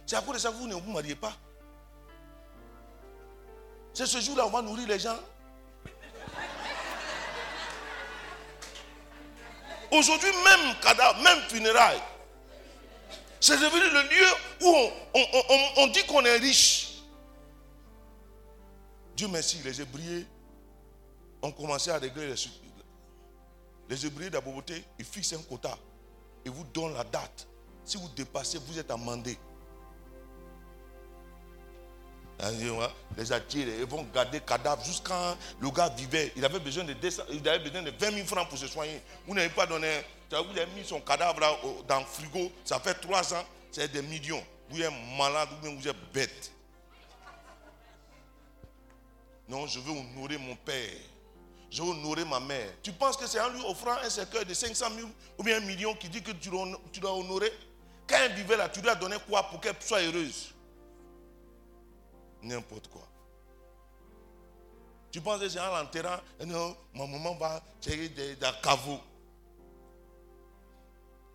C'est à cause de ça que vous ne vous mariez pas. C'est ce jour-là on va nourrir les gens. Aujourd'hui, même cadavre, même funérailles. C'est devenu le lieu où on, dit qu'on est riche. Dieu merci, les Hébreux ont commencé à régler les Les Hébreux la ils fixent un quota. Ils vous donnent la date. Si vous dépassez, vous êtes amendé. Les attirer, ils vont garder cadavre jusqu'à le gars vivait. Il avait besoin de, il avait besoin de 20 000 francs pour se soigner. Vous n'avez pas donné, vous avez mis son cadavre dans le frigo, ça fait 3 ans, c'est des millions. Vous êtes malade ou vous êtes bête. Non, je veux honorer mon père. Je veux honorer ma mère. Tu penses que c'est en lui offrant un cercueil de 500 000 ou bien un million qui dit que tu dois honorer? Quand elle vivait là, tu lui as donné quoi pour qu'elle soit heureuse? N'importe quoi. Tu penses que c'est en l'enterrant, non, ma maman va tirer des, des caveaux.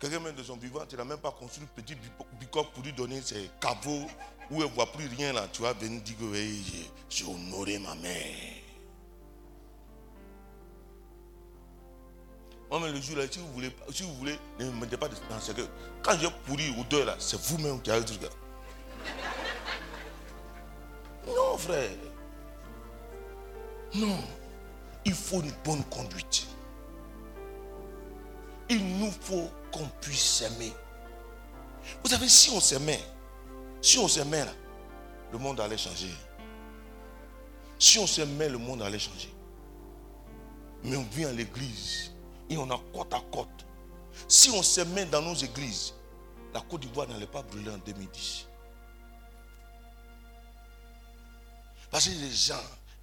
Quelqu'un même de son vivant, tu n'as même pas construit un petit bicoque pour lui donner ses caveaux où elle ne voit plus rien là. Tu vas venir dire que j'ai honoré ma mère. mais le jour là, si vous voulez, si vous voulez, ne me mettez pas dans ce que quand j'ai pourri au deux là, c'est vous-même qui avez le truc. Non, frère. Non. Il faut une bonne conduite. Il nous faut qu'on puisse s'aimer. Vous savez, si on s'aimait, si on s'aimait le monde allait changer. Si on s'aimait, le monde allait changer. Mais on vient à l'église et on a côte à côte. Si on met dans nos églises, la Côte d'Ivoire n'allait pas brûler en 2010. Parce que les gens,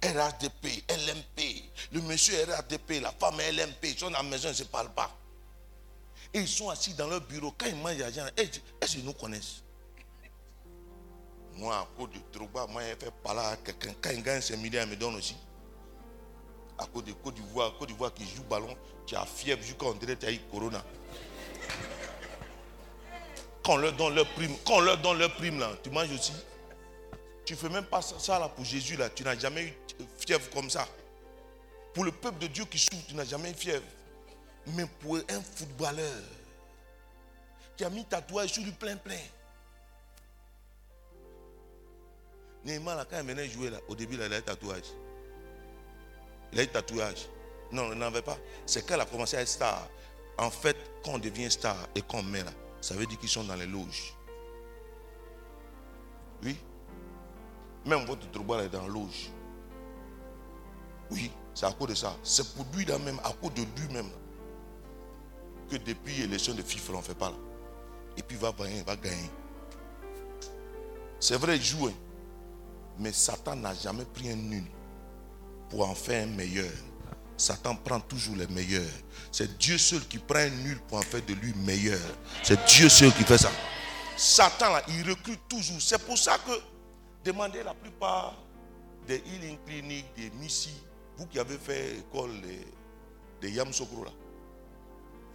RADP, LMP, le monsieur RADP, la femme LMP, ils sont dans la maison, ils ne se parlent pas. Ils sont assis dans leur bureau. Quand ils mangent l'argent, est-ce qu'ils nous connaissent? Moi, à cause de Drogba, moi, j'ai fait parler à quelqu'un. Quand il gagne 5 millions, il me donne aussi. À cause de Côte d'Ivoire, Côte d'Ivoire qui joue ballon, tu as fièvre jusqu'à on dirait que tu as eu Corona. Quand on leur donne leur prime, quand on leur donne leur prime là, tu manges aussi. Tu ne fais même pas ça, ça, là pour Jésus là. Tu n'as jamais eu fièvre comme ça. Pour le peuple de Dieu qui souffre, tu n'as jamais eu fièvre. Mais pour un footballeur qui a mis tatouage sur lui plein plein. Neymar là, quand il venait jouer là, au début là, il a eu tatouage. Il a eu tatouage. Non, il n'en avait pas. C'est quand il a commencé à être star. En fait, quand on devient star et qu'on met là, ça veut dire qu'ils sont dans les loges. Oui. Même votre Drogba est dans la loge. Oui, c'est à cause de ça. C'est pour lui là même, à cause de lui-même, que depuis l'élection de FIFA, on ne fait pas là. Et puis il va gagner, va gagner. C'est vrai, il joue. hein. Mais Satan n'a jamais pris un nul pour en faire un meilleur. Satan prend toujours les meilleurs. C'est Dieu seul qui prend un nul pour en faire de lui meilleur. C'est Dieu seul qui fait ça. Satan, là, il recrute toujours. C'est pour ça que demandez la plupart des healing cliniques, des missi, vous qui avez fait école de, de Yam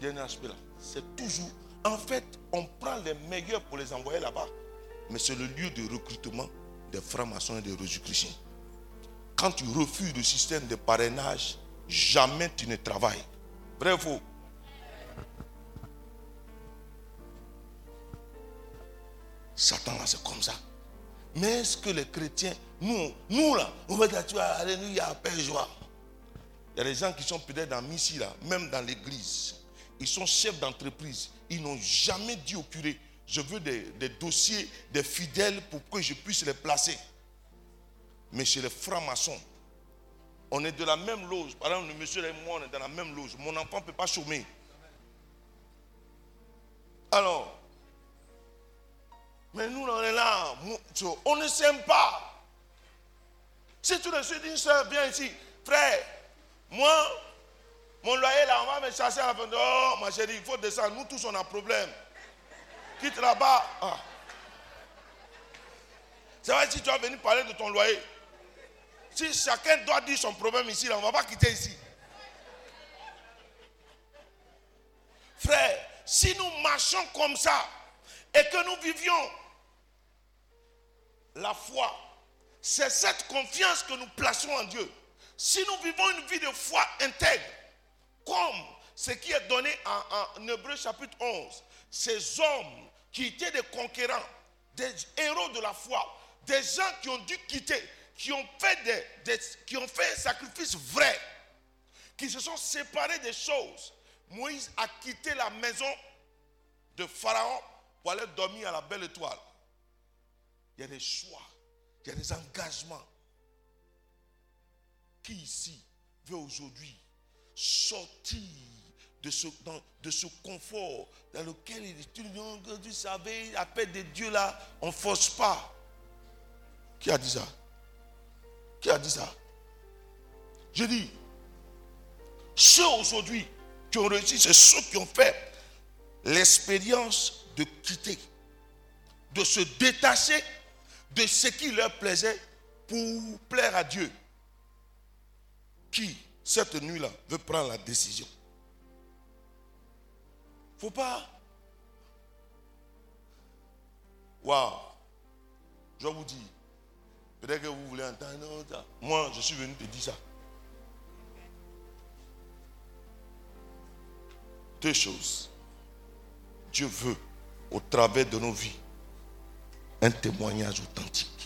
Là, DNHP là, c'est toujours. En fait, on prend les meilleurs pour les envoyer là-bas. Mais c'est le lieu de recrutement des francs-maçons et des Jésus-Chrétiens. Quand tu refuses le système de parrainage, jamais tu ne travailles. Vrai ou faux? Satan c'est comme ça. Mais est-ce que les chrétiens, nous, nous là, on va dire, tu alléluia, paix, joie. Il y a des gens qui sont peut-être dans Missi là, même dans l'église. Ils sont chefs d'entreprise. Ils n'ont jamais dit au curé, je veux des, dossiers des fidèles pour que je puisse les placer. Mais chez les francs-maçons, on est de la même loge. Par exemple, le monsieur et moi, on est dans la même loge. Mon enfant ne peut pas chômer. Alors, mais nous, on est là. On ne s'aime pas. Si tu le suis d'une soeur, viens ici. Frère, moi, mon loyer là, on va me chasser à la fin. Oh, ma chérie, il faut descendre. Nous tous, on a problème. Quitte là-bas. Ah. C'est vrai, si tu vas venir parler de ton loyer. Si chacun doit dire son problème ici, là, on ne va pas quitter ici. Frère, si nous marchons comme ça et que nous vivions la foi, c'est cette confiance que nous plaçons en Dieu. Si nous vivons une vie de foi intègre, comme ce qui est donné en, en Hébreu chapitre 11, ces hommes qui étaient des conquérants, des héros de la foi, des gens qui ont dû quitter, qui ont fait, des, des- qui ont fait un sacrifice vrai, qui se sont séparés des choses. Moïse a quitté la maison de Pharaon pour aller dormir à la belle étoile. Il y a des choix, il y a des engagements. Qui ici veut aujourd'hui sortir de ce, dans- de ce confort dans lequel il est vous savez, la paix de Dieu là, on ne force pas. Qui a dit ça? Qui a dit ça? Je dis, ceux aujourd'hui qui ont réussi, c'est ceux qui ont fait l'expérience de quitter, de se détacher de ce qui leur plaisait pour plaire à Dieu. Qui, cette nuit-là, veut prendre la décision Faut pas. Waouh. Je vous dis, peut-être que vous voulez entendre. ça. Moi, je suis venu te dire ça. Deux choses. Dieu veut, au travers de nos vies, un témoignage authentique.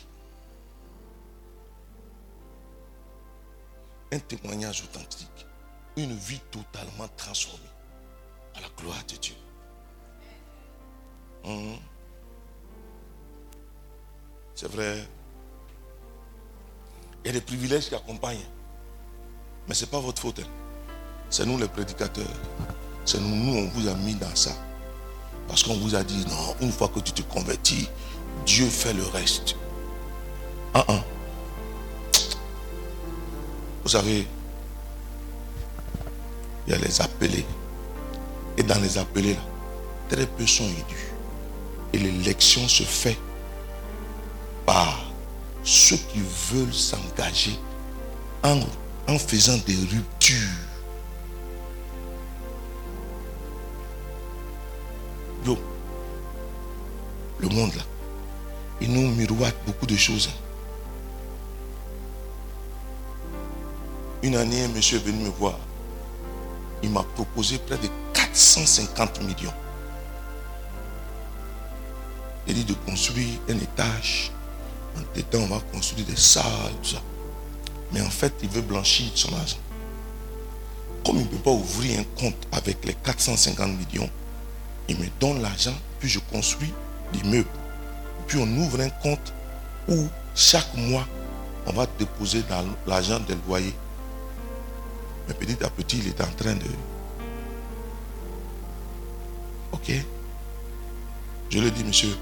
Un témoignage authentique. Une vie totalement transformée à la gloire de Dieu. Mhm. C'est vrai. Il y a des privilèges qui accompagnent. Mais ce n'est pas votre faute. hein. C'est nous les prédicateurs. C'est nous, nous, on vous a mis dans ça. Parce qu'on vous a dit, non, une fois que tu te convertis, Dieu fait le reste. Vous savez, il y a les appelés. Et dans les appelés, là, très peu sont élus. Et l'élection se fait par ceux qui veulent s'engager en, en faisant des ruptures. Yo, le monde là, il nous miroite beaucoup de choses. Une année, un monsieur est venu me voir. Il m'a proposé près de 450 millions. Il dit de construire un étage. En dedans, on va construire des salles, tout ça. Mais en fait, il veut blanchir son argent. Comme il ne peut pas ouvrir un compte avec les 450 millions, il me donne l'argent, puis je construis l'immeuble. Puis on ouvre un compte où chaque mois, on va déposer l'argent des loyers. Mais petit à petit, il est en train de... Ok Je lui ai dit, monsieur,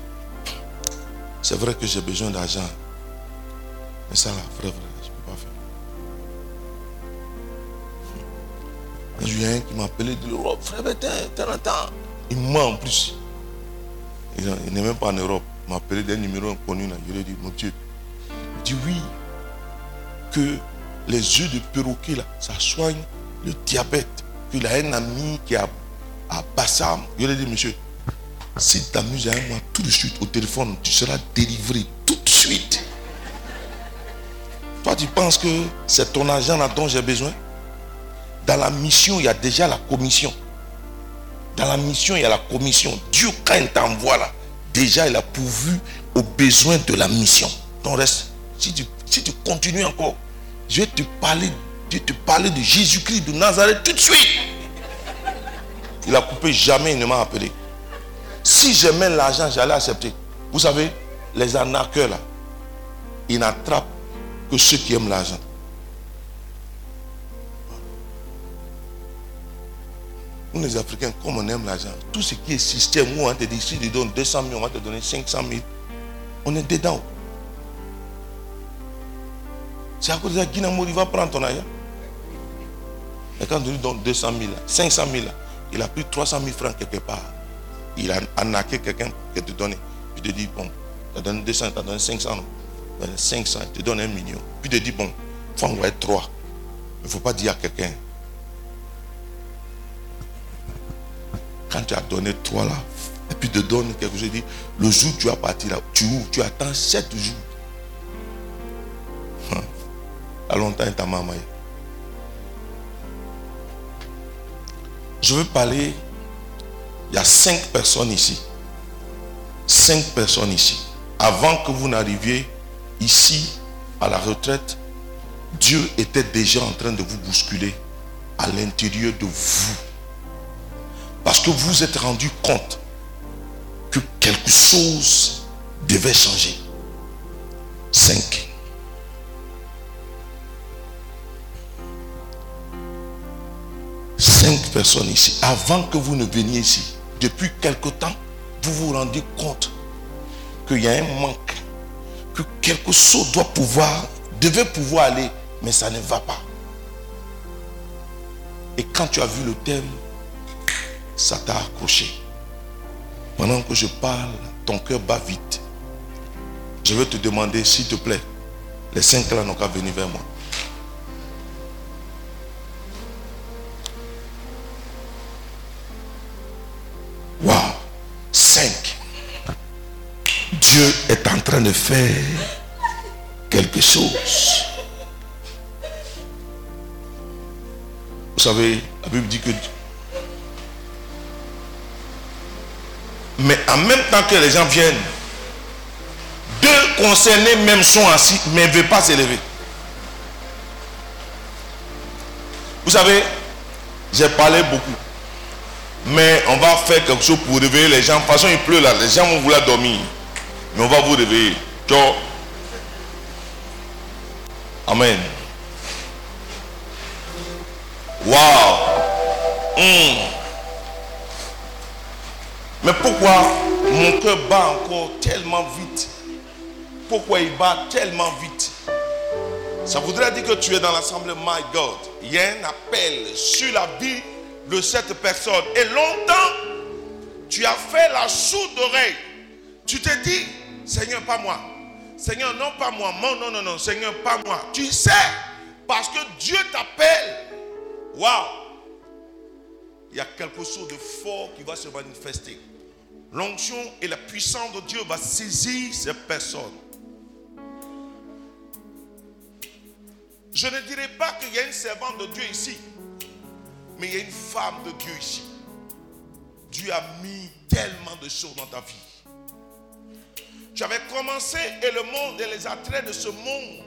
c'est vrai que j'ai besoin d'argent. Mais ça, là, frère, frère, je ne peux pas faire. Un il qui m'a appelé de l'Europe. Frère, mais t'es en temps. Il ment en plus. Il il n'est même pas en Europe. Il m'a appelé d'un numéro inconnu. Là. Je lui ai dit, mon Dieu. Il dit oui. Que les yeux de perroquet, là, ça soigne le diabète. Qu'il a un ami qui a à Bassam. Je lui ai dit, monsieur, si tu t'amuses à moi tout de suite au téléphone, tu seras délivré tout de suite. Toi, tu penses que c'est ton argent là dont j'ai besoin? Dans la mission, il y a déjà la commission. Dans la mission, il y a la commission. Dieu, quand il t'envoie là, déjà, il a pourvu aux besoins de la mission. Donc, reste, si tu continues encore, je vais te parler, te parler de Jésus-Christ de Nazareth tout de suite. Il a coupé, jamais il ne m'a appelé. Si j'aimais l'argent, j'allais accepter. Vous savez, les arnaqueurs là, ils n'attrapent que ceux qui aiment l'argent. Nous les Africains, comme on aime l'argent, tout ce qui est système où on te dit, si tu donnes 200 000, on va te donner 500 000, on est dedans. C'est à cause de ça Guinamor, il va prendre ton argent. Et quand tu lui donnes 200 000, 500 000, il a pris 300 000 francs quelque part. Il a arnaqué quelqu'un qui te donne. Il te dit, bon, tu as donné 200, tu as donné 500, non. Donné 500, il te donne un million. Puis te dit, bon, il faut envoyer 3. Il ne faut pas dire à quelqu'un. Quand tu as donné 3 là, et puis te donne quelque chose, il dit, le jour où tu as parti là, tu ouvres, tu attends 7 jours. Longtemps, ta maman. Je veux parler il y a cinq personnes ici. Cinq personnes ici. Avant que vous n'arriviez ici à la retraite, Dieu était déjà en train de vous bousculer à l'intérieur de vous. Parce que vous êtes rendu compte que quelque chose devait changer. Cinq. Cinq personnes ici. Avant que vous ne veniez ici, depuis quelque temps, vous vous rendez compte qu'il y a un manque, que quelque chose doit pouvoir, devait pouvoir aller, mais ça ne va pas. Et quand tu as vu le thème, ça t'a accroché. Pendant que je parle, ton cœur bat vite. Je vais te demander, s'il te plaît, les cinq là n'ont qu'à venir vers moi. Waouh, cinq. Dieu est en train de faire quelque chose. Vous savez, la Bible dit que... Mais en même temps que les gens viennent, deux concernés même sont assis, mais ne veulent pas s'élever. Vous savez, j'ai parlé beaucoup. Mais on va faire quelque chose pour réveiller les gens. De toute façon, il pleut là. Les gens vont vouloir dormir. Mais on va vous réveiller. Amen. Waouh. Hmm. Mais pourquoi mon cœur bat encore tellement vite? Pourquoi il bat tellement vite? Ça voudrait dire que tu es dans l'assemblée My God. Il y a un appel sur la vie de cette personne. Et longtemps, tu as fait la sourde oreille. Tu te dis, Seigneur, pas moi. Seigneur, non pas moi. Non, non, non, non. Seigneur, pas moi. Tu sais, parce que Dieu t'appelle. Waouh. Il y a quelque chose de fort qui va se manifester. L'onction et la puissance de Dieu va saisir ces personnes. Je ne dirais pas qu'il y a une servante de Dieu ici, mais il y a une femme de Dieu ici. Dieu a mis tellement de choses dans ta vie. Tu avais commencé et le monde et les attraits de ce monde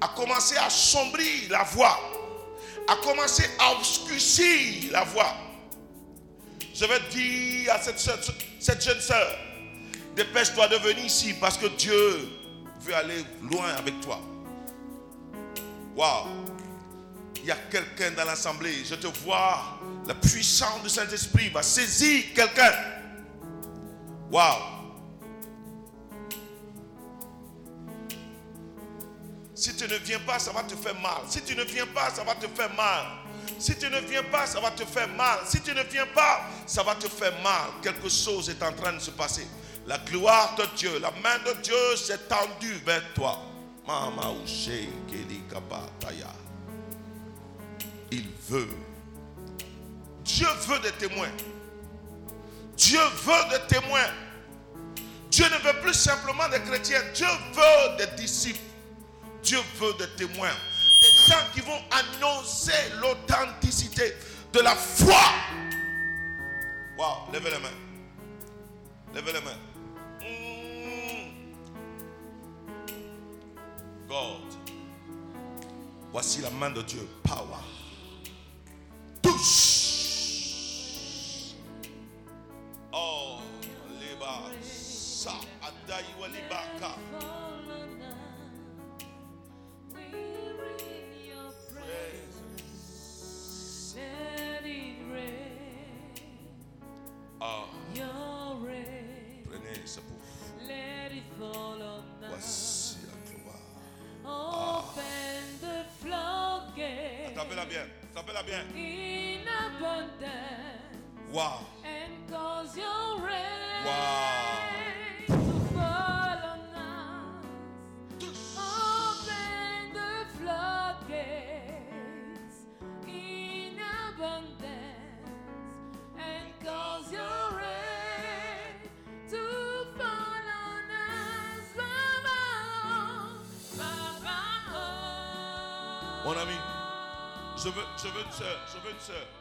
a commencé à sombrir la voie, a commencé à obscurcir la voie. Je vais dire à cette, cette jeune sœur, dépêche-toi de venir ici parce que Dieu veut aller loin avec toi. Waouh! Y a quelqu'un dans l'assemblée. Je te vois. La puissance du Saint-Esprit va saisir quelqu'un. Waouh! Si tu ne viens pas, ça va te faire mal. Si tu ne viens pas, ça va te faire mal. Si tu ne viens pas, ça va te faire mal. Si tu ne viens pas, ça va te faire mal. Quelque chose est en train de se passer. La gloire de Dieu, la main de Dieu s'est tendue vers toi. Mama Il Dieu veut des témoins. Dieu veut des témoins. Dieu ne veut plus simplement des chrétiens. Dieu veut des disciples. Dieu veut des témoins. Des gens qui vont annoncer l'authenticité de la foi. Waouh, levez les mains. Levez les mains. Mm. God. Voici la main de Dieu. Power. Touche. Oh, liba. Sa adai walibaka. Bien. Tapez-la bien. in abundance Wow. Je veux, je veux une soeur. Je veux.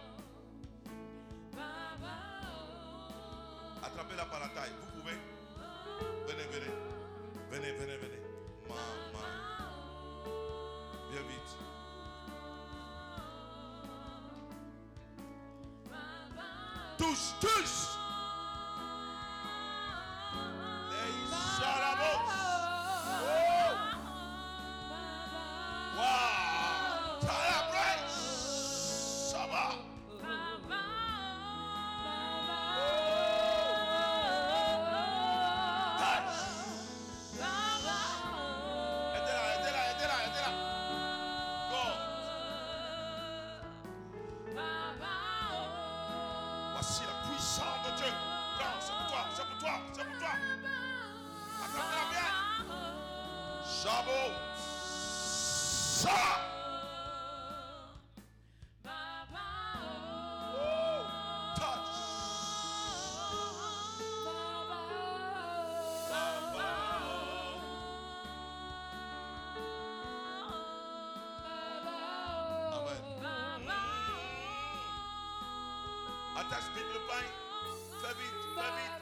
Fais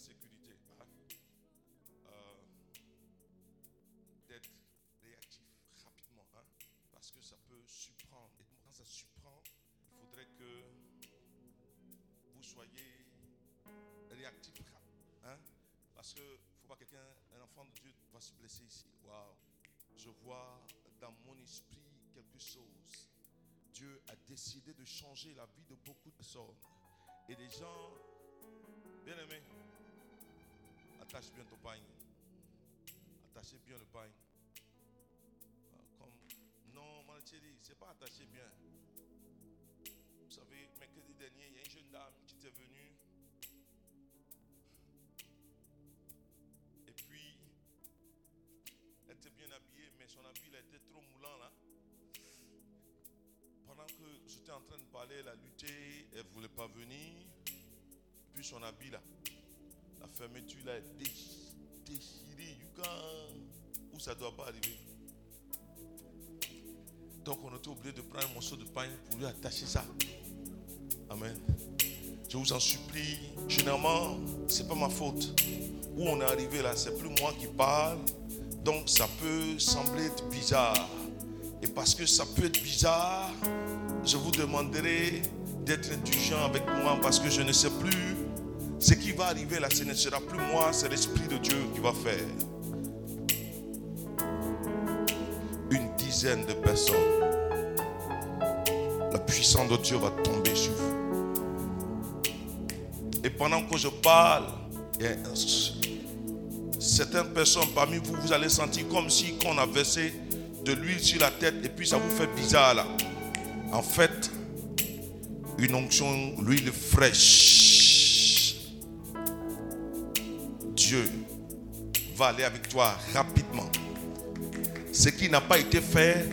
sécurité euh, d'être réactif rapidement hein, parce que ça peut surprendre. Et quand ça surprend, il faudrait que vous soyez réactif hein, parce que faut pas quelqu'un, un enfant de Dieu va se blesser ici. Waouh! Je vois dans mon esprit quelque chose. Dieu a décidé de changer la vie de beaucoup de personnes. Et des gens, bien aimés, attache bien ton pain. Attachez bien le pain. Ah, Comme, non, mon c'est pas attaché bien. Vous savez, mercredi dernier, il y a une jeune dame qui était venue. Et puis, elle était bien habillée, mais son habit était trop moulant là. Pendant que j'étais en train de parler, elle a lutté, elle ne voulait pas venir. Puis son habit là, la fermeture là est déch- déchirée. You can't- Où ça doit pas arriver. Donc on était obligé de prendre un morceau de pain pour lui attacher ça. Amen. Je vous en supplie. Généralement, c'est pas ma faute. Où on est arrivé là, c'est plus moi qui parle. Donc ça peut sembler être bizarre. Et parce que ça peut être bizarre, je vous demanderai d'être indulgent avec moi parce que je ne sais plus ce qui va arriver là. Ce ne sera plus moi, c'est l'Esprit de Dieu qui va faire. Une dizaine de personnes. La puissance de Dieu va tomber sur vous. Et pendant que je parle, certaines personnes parmi vous, vous allez sentir comme si on a versé de l'huile sur la tête et puis ça vous fait bizarre là. En fait, une onction, l'huile fraîche. Va aller avec toi rapidement. Ce qui n'a pas été fait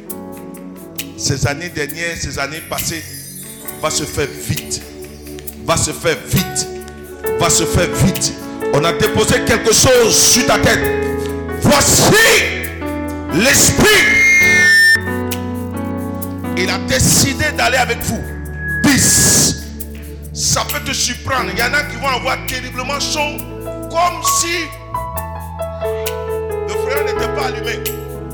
ces années dernières, ces années passées, va se faire vite. Va se faire vite. Va se faire vite. On a déposé quelque chose sur ta tête. Voici l'Esprit. Il a décidé d'aller avec vous. Bis. Ça peut te surprendre. Il y en a qui vont avoir terriblement chaud. Comme si le frère n'était pas allumé.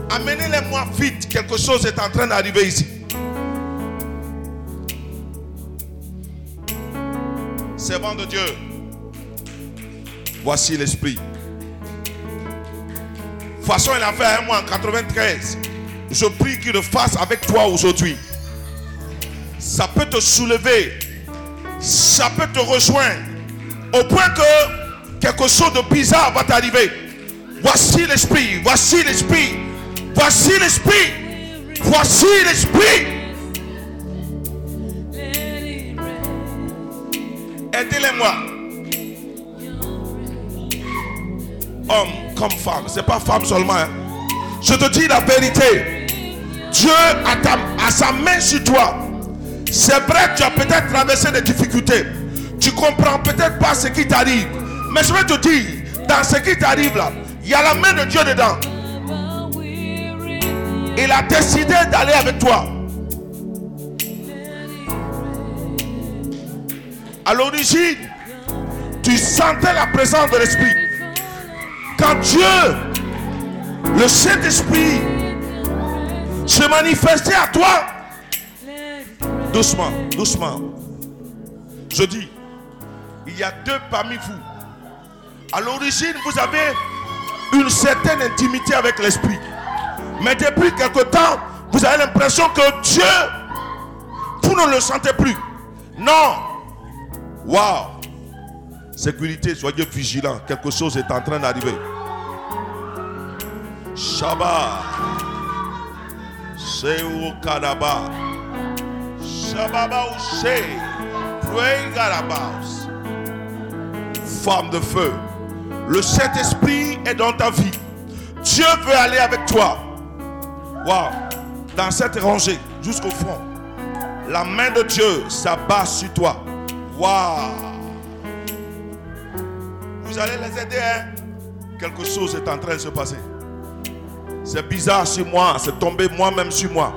Amenez-les-moi vite. Quelque chose est en train d'arriver ici. Servant de Dieu. Voici l'esprit. De toute façon, il a fait un mois en 93. Je prie qu'il le fasse avec toi aujourd'hui. Ça peut te soulever. Ça peut te rejoindre. Au point que quelque chose de bizarre va t'arriver. Voici l'esprit. Voici l'esprit. Voici l'esprit. Voici l'esprit. Aidez-les-moi. Homme comme femme. C'est pas femme seulement. hein. Je te dis la vérité. Dieu a, sa main sur toi. C'est vrai, tu as peut-être traversé des difficultés. Tu comprends peut-être pas ce qui t'arrive. Mais je vais te dire, dans ce qui t'arrive là, il y a la main de Dieu dedans. Il a décidé d'aller avec toi. À l'origine, tu sentais la présence de l'Esprit. Quand Dieu, le Saint-Esprit, se manifestait à toi, doucement, doucement. Je dis, il y a deux parmi vous. À l'origine, vous avez une certaine intimité avec l'Esprit. Mais depuis quelque temps, vous avez l'impression que Dieu, vous ne le sentez plus. Non. Waouh. Sécurité, soyez vigilants. Quelque chose est en train d'arriver. Shabbat. Seu Kadaba. Shababa Ushe. Pray. Femme de feu. Le Saint-Esprit est dans ta vie. Dieu veut aller avec toi. Wow. Dans cette rangée, jusqu'au fond. La main de Dieu s'abat sur toi. Waouh. Vous allez les aider. Hein? Quelque chose est en train de se passer. C'est bizarre sur moi. C'est tombé moi-même sur moi.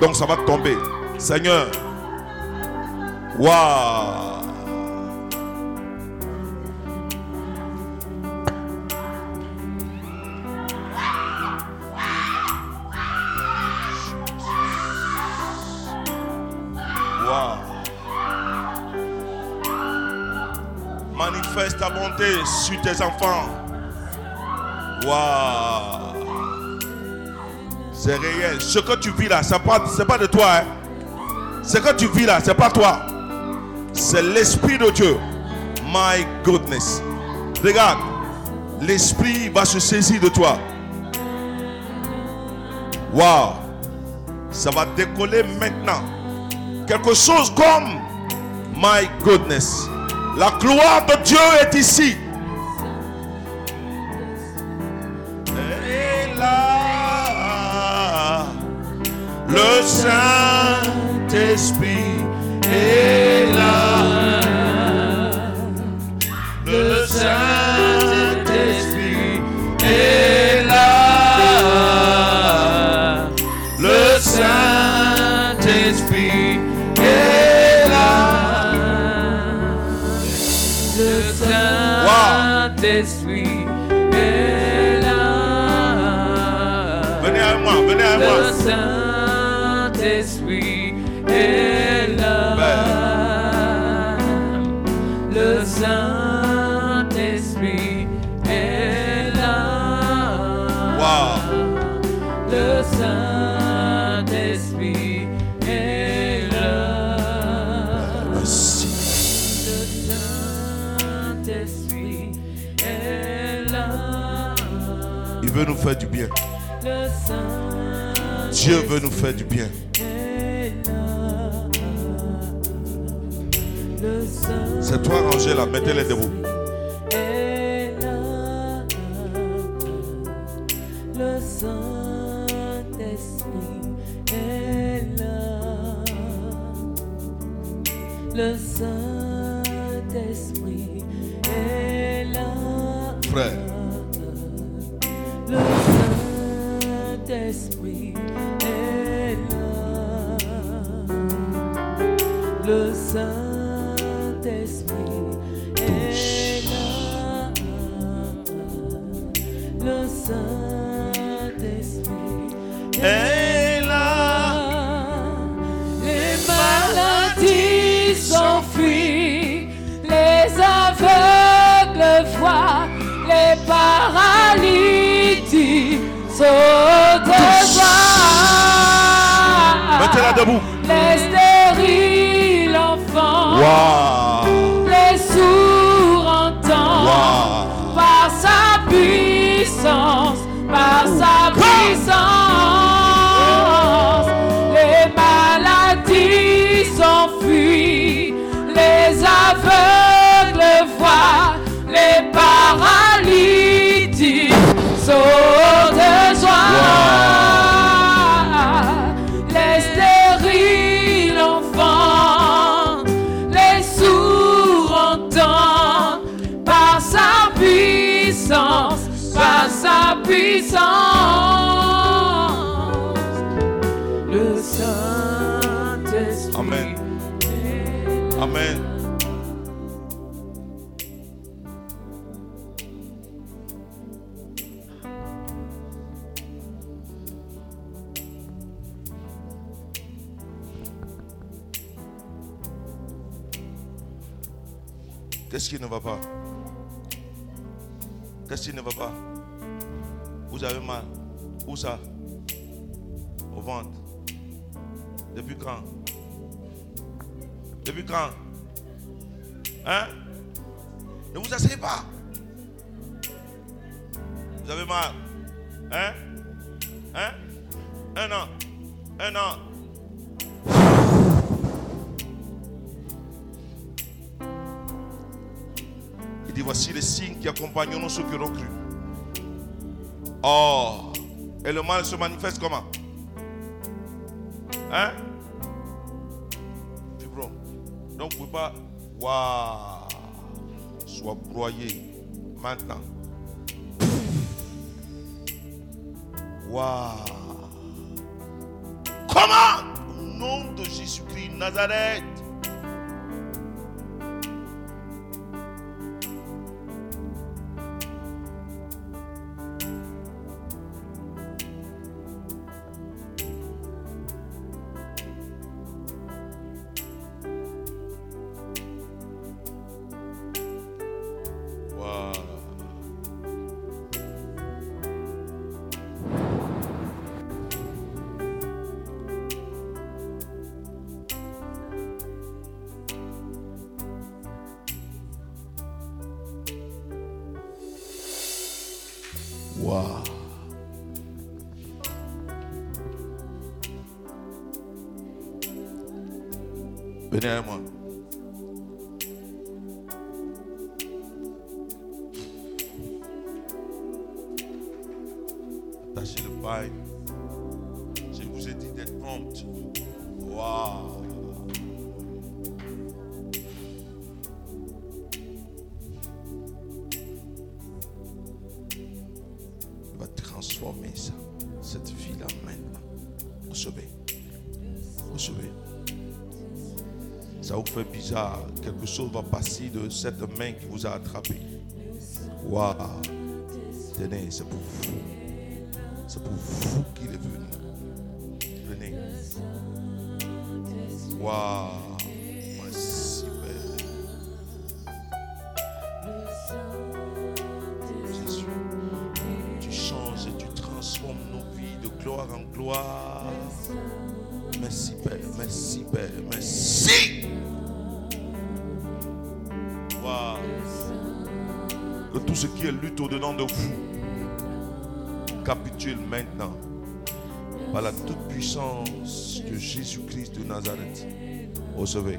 Donc ça va tomber. Seigneur. Waouh. Waouh. Sur tes enfants. Waouh. C'est réel. Ce que tu vis là, ce n'est pas, c'est pas de toi. hein. Ce que tu vis là, ce n'est pas toi. C'est l'Esprit de Dieu. My goodness. Regarde. L'Esprit va se saisir de toi. Waouh. Ça va décoller maintenant. Quelque chose comme My goodness. La gloire de Dieu est ici. Et là, le Saint-Esprit est là. Saint-Esprit Dieu veut nous faire du bien. C'est toi rangé là, mettez-les debout. Ne vous asseyez pas. Vous avez mal Hein? Hein? Un an Un an. Il dit, voici les signes qui accompagneront ceux qui auront cru. Oh, et le mal se manifeste comment? Hein? Donc vous ne pouvez pas. Waouh Sois broyé maintenant. Waouh Comment? Au nom de Jésus-Christ Nazareth. Chose va passer de cette main qui vous a attrapé. Waouh. Tenez, c'est pour vous. C'est pour vous qu'il est venu. Venez. Waouh. Lutte au-dedans de vous capitule maintenant par la toute puissance de Jésus-Christ de Nazareth. Recevez.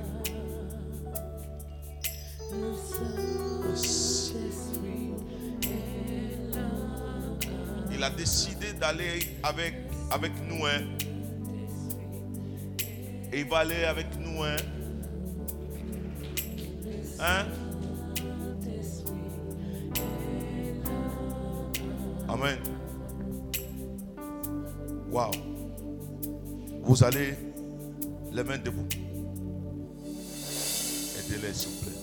Il a décidé d'aller avec, avec nous. hein. Et il va aller avec nous. Hein? Hein? Vous allez les mains debout. Aidez-les, s'il vous plaît.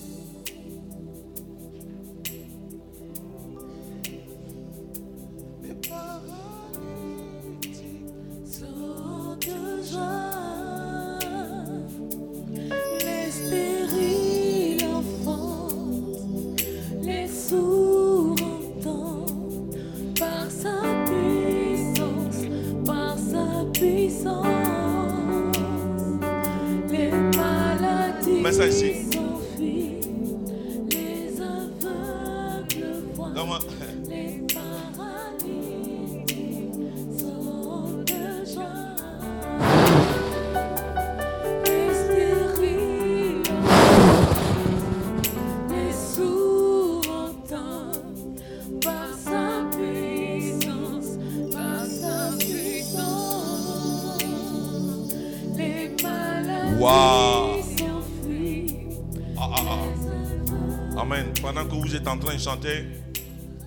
Chanter,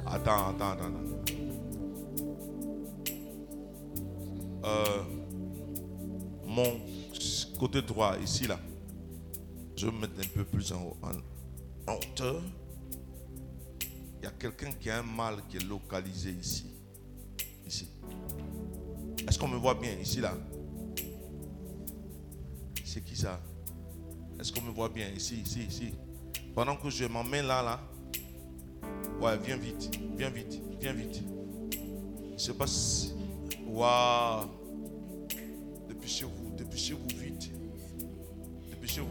attends, attends, attends. Euh, mon côté droit, ici, là, je vais me mettre un peu plus en haut, en, hauteur. Il y a quelqu'un qui a un mal qui est localisé ici. Ici. Est-ce qu'on me voit bien ici, là? C'est qui ça? Est-ce qu'on me voit bien ici, ici, ici? Pendant que je m'emmène là, là. Ouais, viens vite, viens vite, viens vite. Je sais pas si. Waouh. Dépêchez-vous, dépêchez-vous vite. Dépêchez-vous.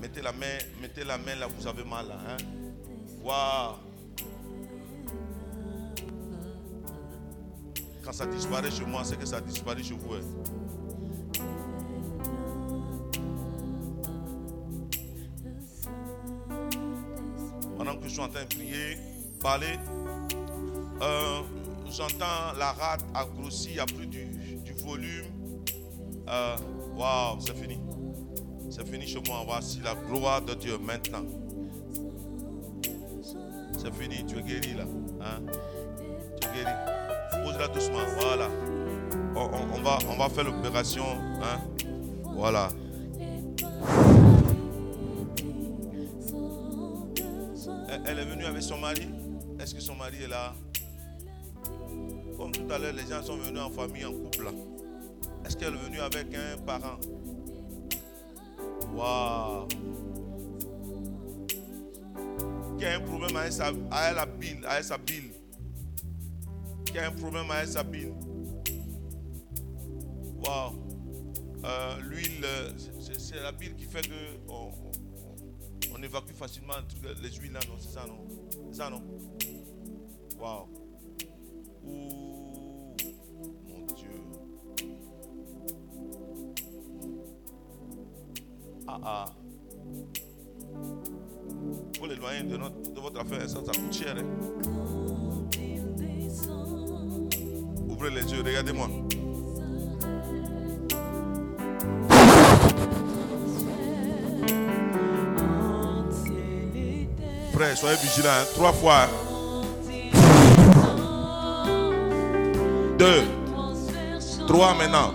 Mettez la main, mettez la main là, vous avez mal là. Hein? Waouh. Quand ça disparaît chez moi, c'est que ça disparaît chez vous. hein. Pendant que je suis en train de prier, parler, euh, j'entends la rate a grossi, il n'y a plus du, volume. Waouh, c'est fini. C'est fini chez moi. Voici la gloire de Dieu maintenant. C'est fini, tu es guéri là. Hein? Tu es guéri. Pose-la doucement. Voilà. On va, on va faire l'opération. Hein? Voilà. Elle, est venue avec son mari. Est-ce que son mari est là? Comme tout à l'heure, les gens sont venus en famille, en couple. Est-ce qu'elle est venue avec un parent? Waouh! Qui a un problème avec sa, avec la bile, avec sa bile? Qui a un problème avec sa bile? Waouh! Euh, L'huile, c'est- la bile qui fait que on, évacue facilement les huiles là, non? C'est ça, non? C'est ça, non? Waouh! Ouh, mon Dieu. Ah ah. Pour l'éloigner de, notre, de votre affaire, ça, ça coûte cher. hein. Ouvrez les yeux, regardez-moi. Soyez vigilants. hein. Trois fois. Deux. Trois maintenant.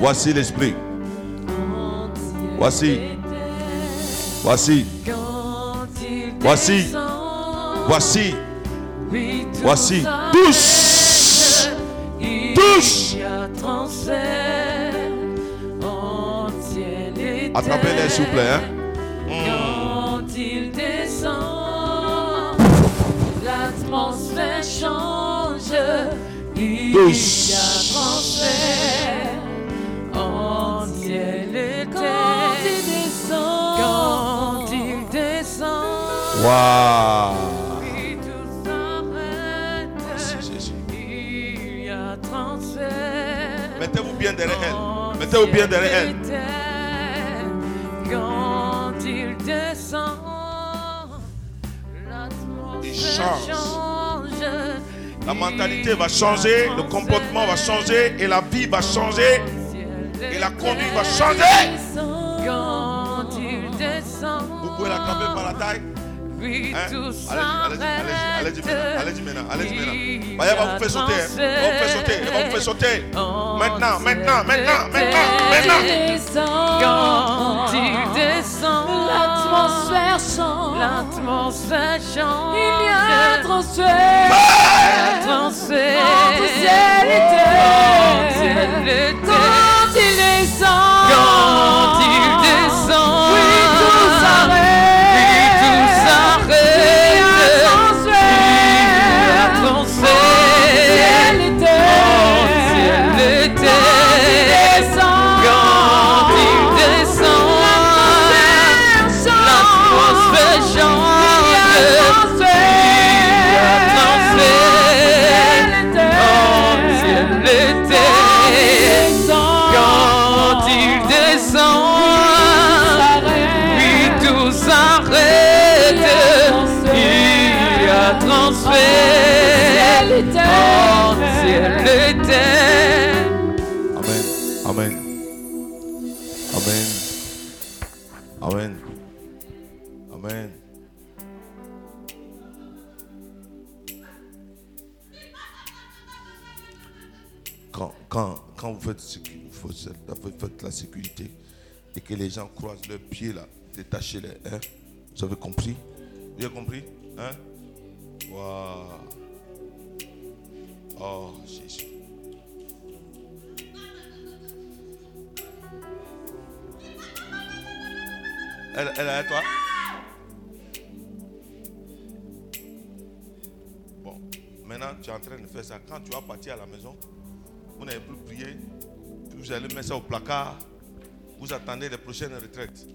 Voici l'esprit. Voici. Voici. Voici. Voici. Voici. Touche. Touche. Attrapez-les, s'il vous plaît. hein. L'atmosphère change. Il y a transfert en ciel et terre. Quand il descend, quand il descend, Waouh. transfert. Mettez-vous bien derrière elle. Mettez-vous bien derrière elle. Change. La mentalité va changer, le comportement va changer et la vie va changer et la conduite va changer. Vous pouvez l'attraper par la taille. Puis Hein? tout Allez-y, allez-y, allez-y, allez-y maintenant, allez-y maintenant, va vous faire sauter, hein. Va vous faire sauter, va vous faire sauter. En Maintenant, maintenant, maintenant, maintenant, maintenant. Quand il descend, l'atmosphère change. L'atmosphère change. Il y a un transfert. Un transfert. Entre ciel et terre. Que les gens croisent leurs pieds là, détachez-les. Hein? Vous avez compris? Vous avez compris? Hein? Waouh. Oh, Jésus. Elle, elle est à toi Bon, maintenant tu es en train de faire ça. Quand tu vas partir à la maison, vous n'avez plus prié, vous allez mettre ça au placard. Vous attendez les prochaines retraites.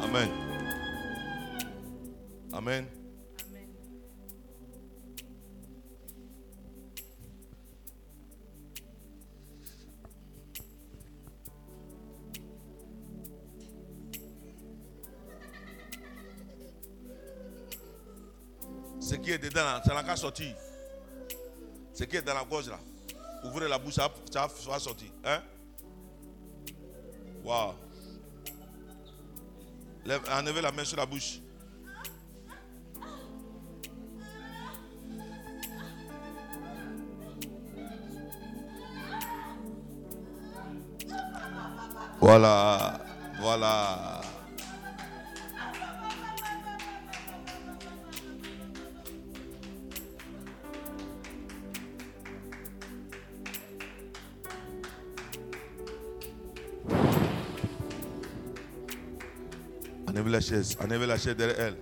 Amen. Amen. Ce qui est dedans, là, ça n'a qu'à sortir. Ce qui est dans la gorge là. Ouvrez la bouche, ça, va sortir. Hein? Waouh. Enlevez la main sur la bouche. Voilà. Voilà. Enlevez la chaise. Enlevez la chaise derrière elle.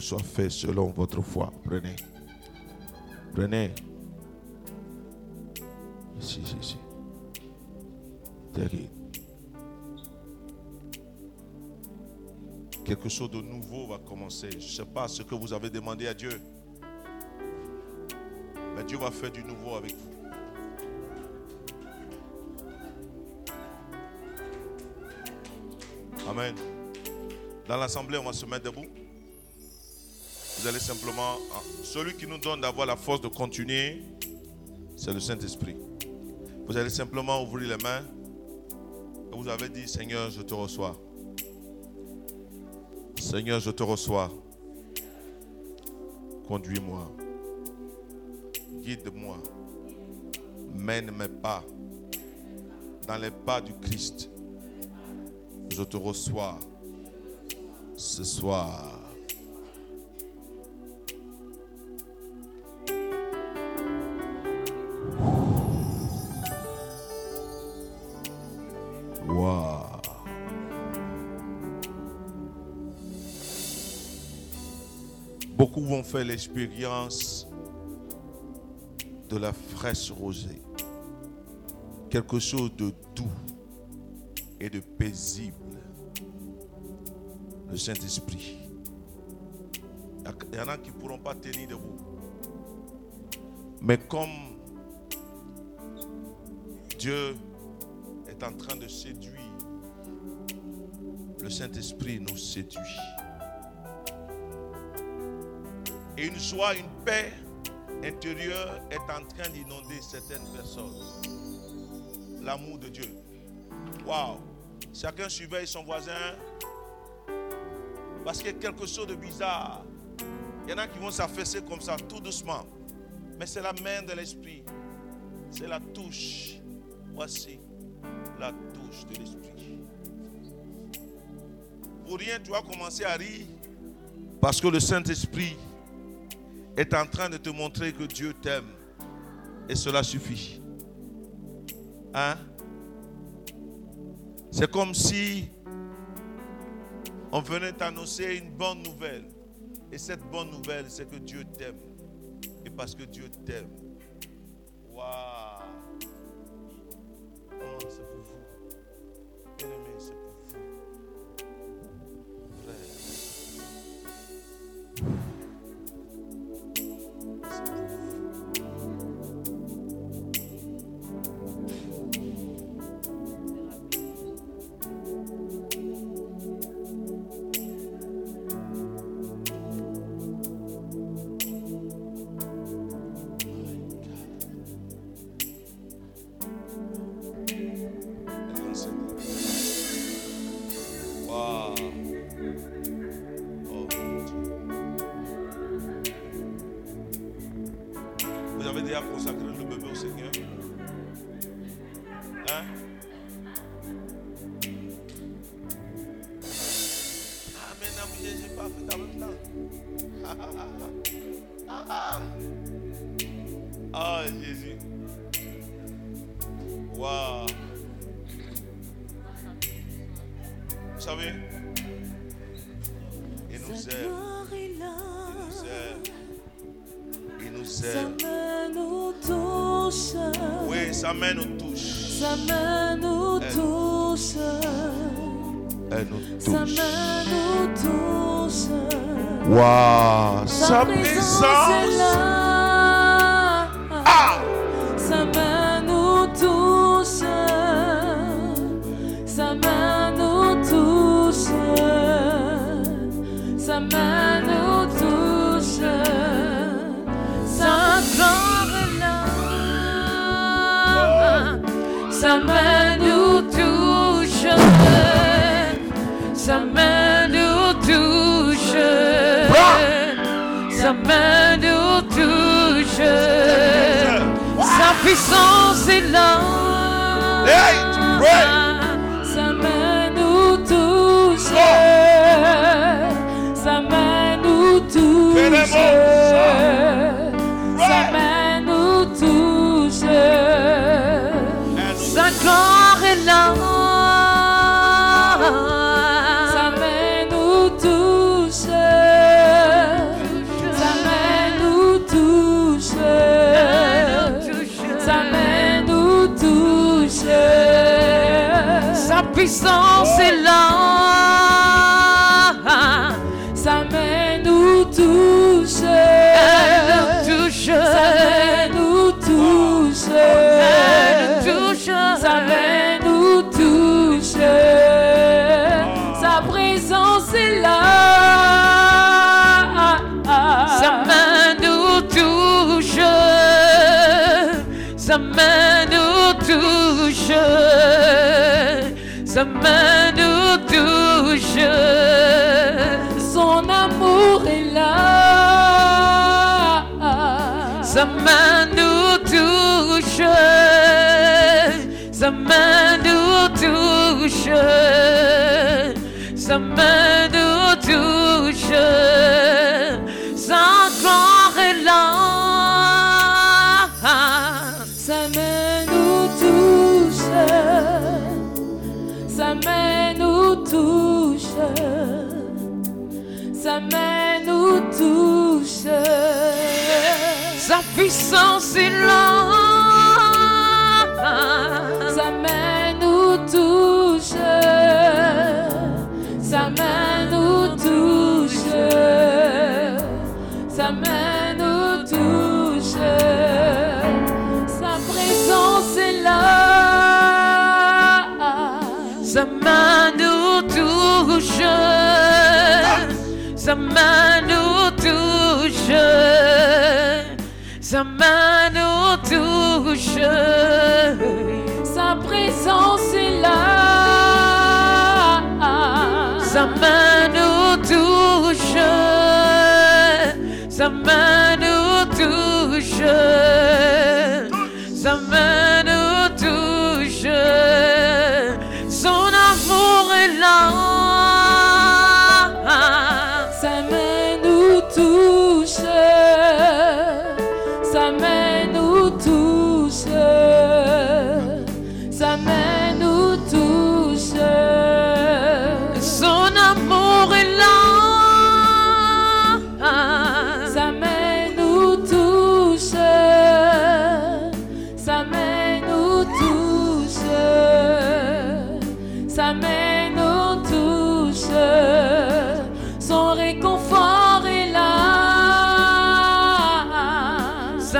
Soit fait selon votre foi. Prenez. Prenez. Ici, ici. Take it. Quelque chose de nouveau va commencer. Je ne sais pas ce que vous avez demandé à Dieu. Mais Dieu va faire du nouveau avec vous. Amen. Dans l'assemblée, on va se mettre debout. Vous allez simplement. hein, Celui qui nous donne d'avoir la force de continuer, c'est le Saint-Esprit. Vous allez simplement ouvrir les mains. Et vous avez dit Seigneur, je te reçois. Seigneur, je te reçois. Conduis-moi. Guide-moi. Mène mes pas dans les pas du Christ. Je te reçois ce soir. Vont faire l'expérience de la fraîche rosée. Quelque chose de doux et de paisible. Le Saint-Esprit. Il y en a qui ne pourront pas tenir debout. Mais comme Dieu est en train de séduire, le Saint-Esprit nous séduit. Et une joie, une paix intérieure est en train d'inonder certaines personnes. L'amour de Dieu. Waouh! Chacun surveille son voisin. Parce qu'il y a quelque chose de bizarre. Il y en a qui vont s'affaisser comme ça, tout doucement. Mais c'est la main de l'esprit. C'est la touche. Voici la touche de l'esprit. Pour rien, tu vas commencer à rire. Parce que le Saint-Esprit est en train de te montrer que Dieu t'aime. Et cela suffit. Hein? C'est comme si on venait t'annoncer une bonne nouvelle. Et cette bonne nouvelle, c'est que Dieu t'aime. Et parce que Dieu t'aime. Waouh!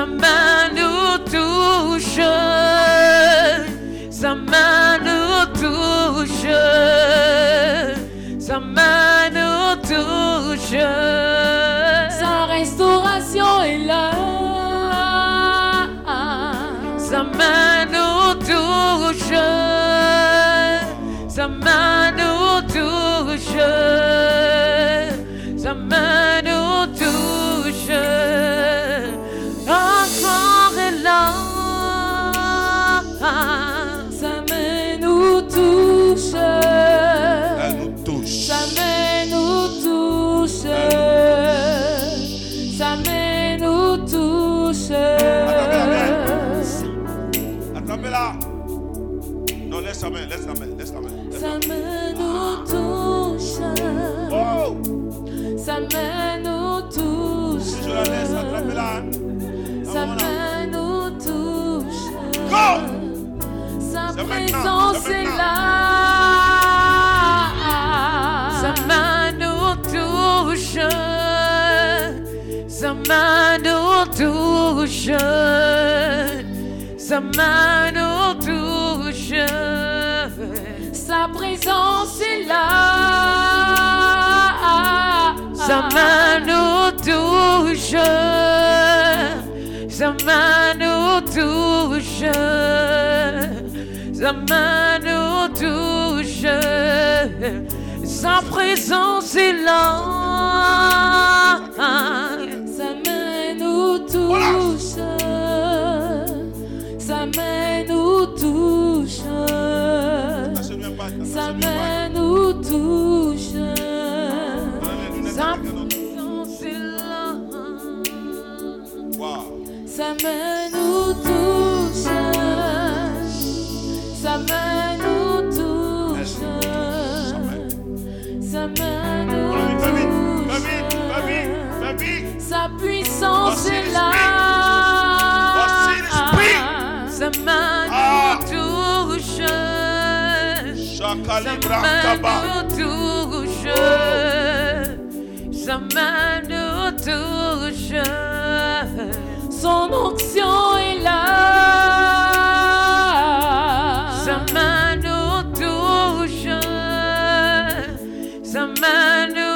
Sa main nous touche, sa main nous touche, sa main nous touche. Sa restauration est là. Sa main présence est là. Sa main nous touche. Sa main nous touche. Sa main nous touche. Sa présence est là. Sa main nous touche. Sa main nous touche. Sa main nous touche. Sa présence est là. Sa main nous touche. Sa main Zamano touche, Zamano touche, son onction est là. Sa main Zamano touche, Zamano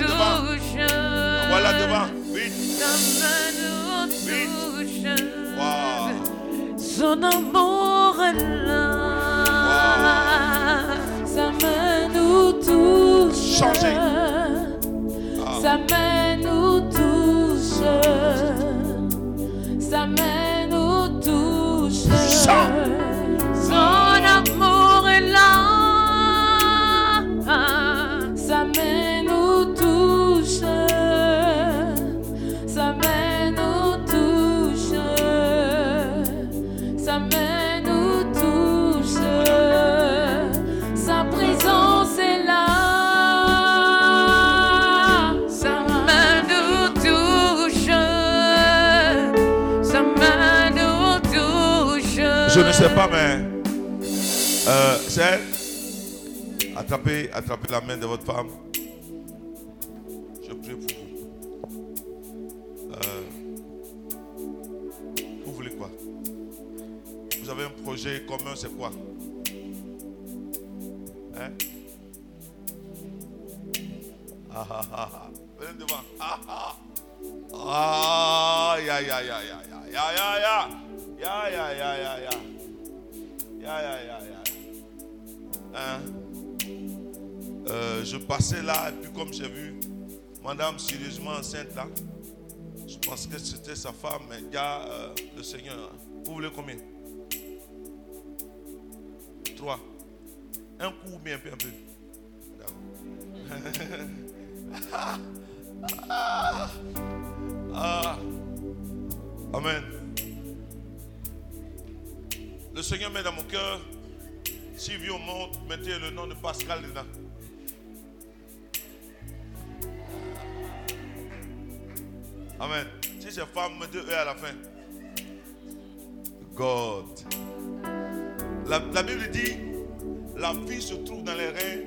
touche. Voilà devant, vite. Zamano touche, son amour est là. Changez. Sa main nous touche. Sa main nous touche. Son Euh, c'est. Attrapez, attrapez la main de votre femme. Je prie pour vous. Euh, vous voulez quoi? Vous avez un projet commun, c'est quoi? Hein? Ah, ah, ah, ah. Venez devant. Ah, ah. Ah, ya, ya, ya, ya, ya, ya, ya. Ya, ya, ya, ya, ya. Ya, ya, ya, ya. Hein? Euh, je passais là, et puis comme j'ai vu madame sérieusement enceinte là, je pensais que c'était sa femme, mais gars, euh, le Seigneur. hein. Vous voulez combien? Trois. Un coup ou bien un peu, un peu. D'accord. Ah. Amen. Le Seigneur met dans mon cœur, si au monde, mettez le nom de Pascal dedans. Amen. Si c'est femme, mettez E à la fin. God. La, Bible dit, la vie se trouve dans les reins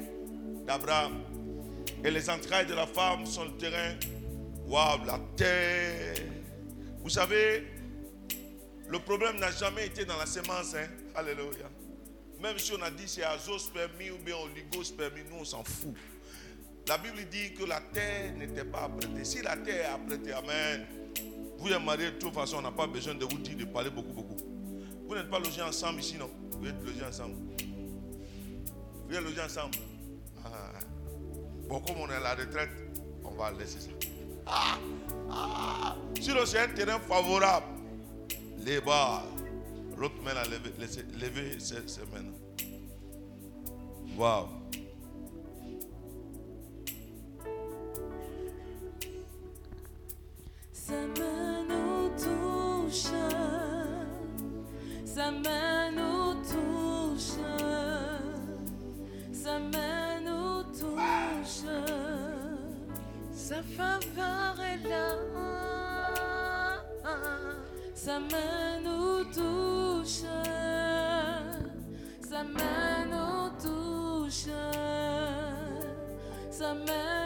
d'Abraham. Et les entrailles de la femme sont le terrain. Waouh, la terre. Vous savez, le problème n'a jamais été dans la semence. hein. Alléluia. Même si on a dit c'est azospermie ou bien oligospermie, nous on s'en fout. La Bible dit que la terre n'était pas apprêtée. Si la terre est apprêtée, Amen. Vous êtes mariés de toute façon, on n'a pas besoin de vous dire de parler beaucoup, beaucoup. Vous n'êtes pas logés ensemble ici, non? Vous êtes logés ensemble. Vous êtes logés ensemble. Ah. Bon, comme on est à la retraite, on va laisser ça. Ah, ah. Sinon, c'est un terrain favorable. Les bas. L'autre main a levé, ses mains. Waouh. Sa main nous touche. Sa main nous touche. Sa main nous touche. Sa faveur est là. Sa main Sa main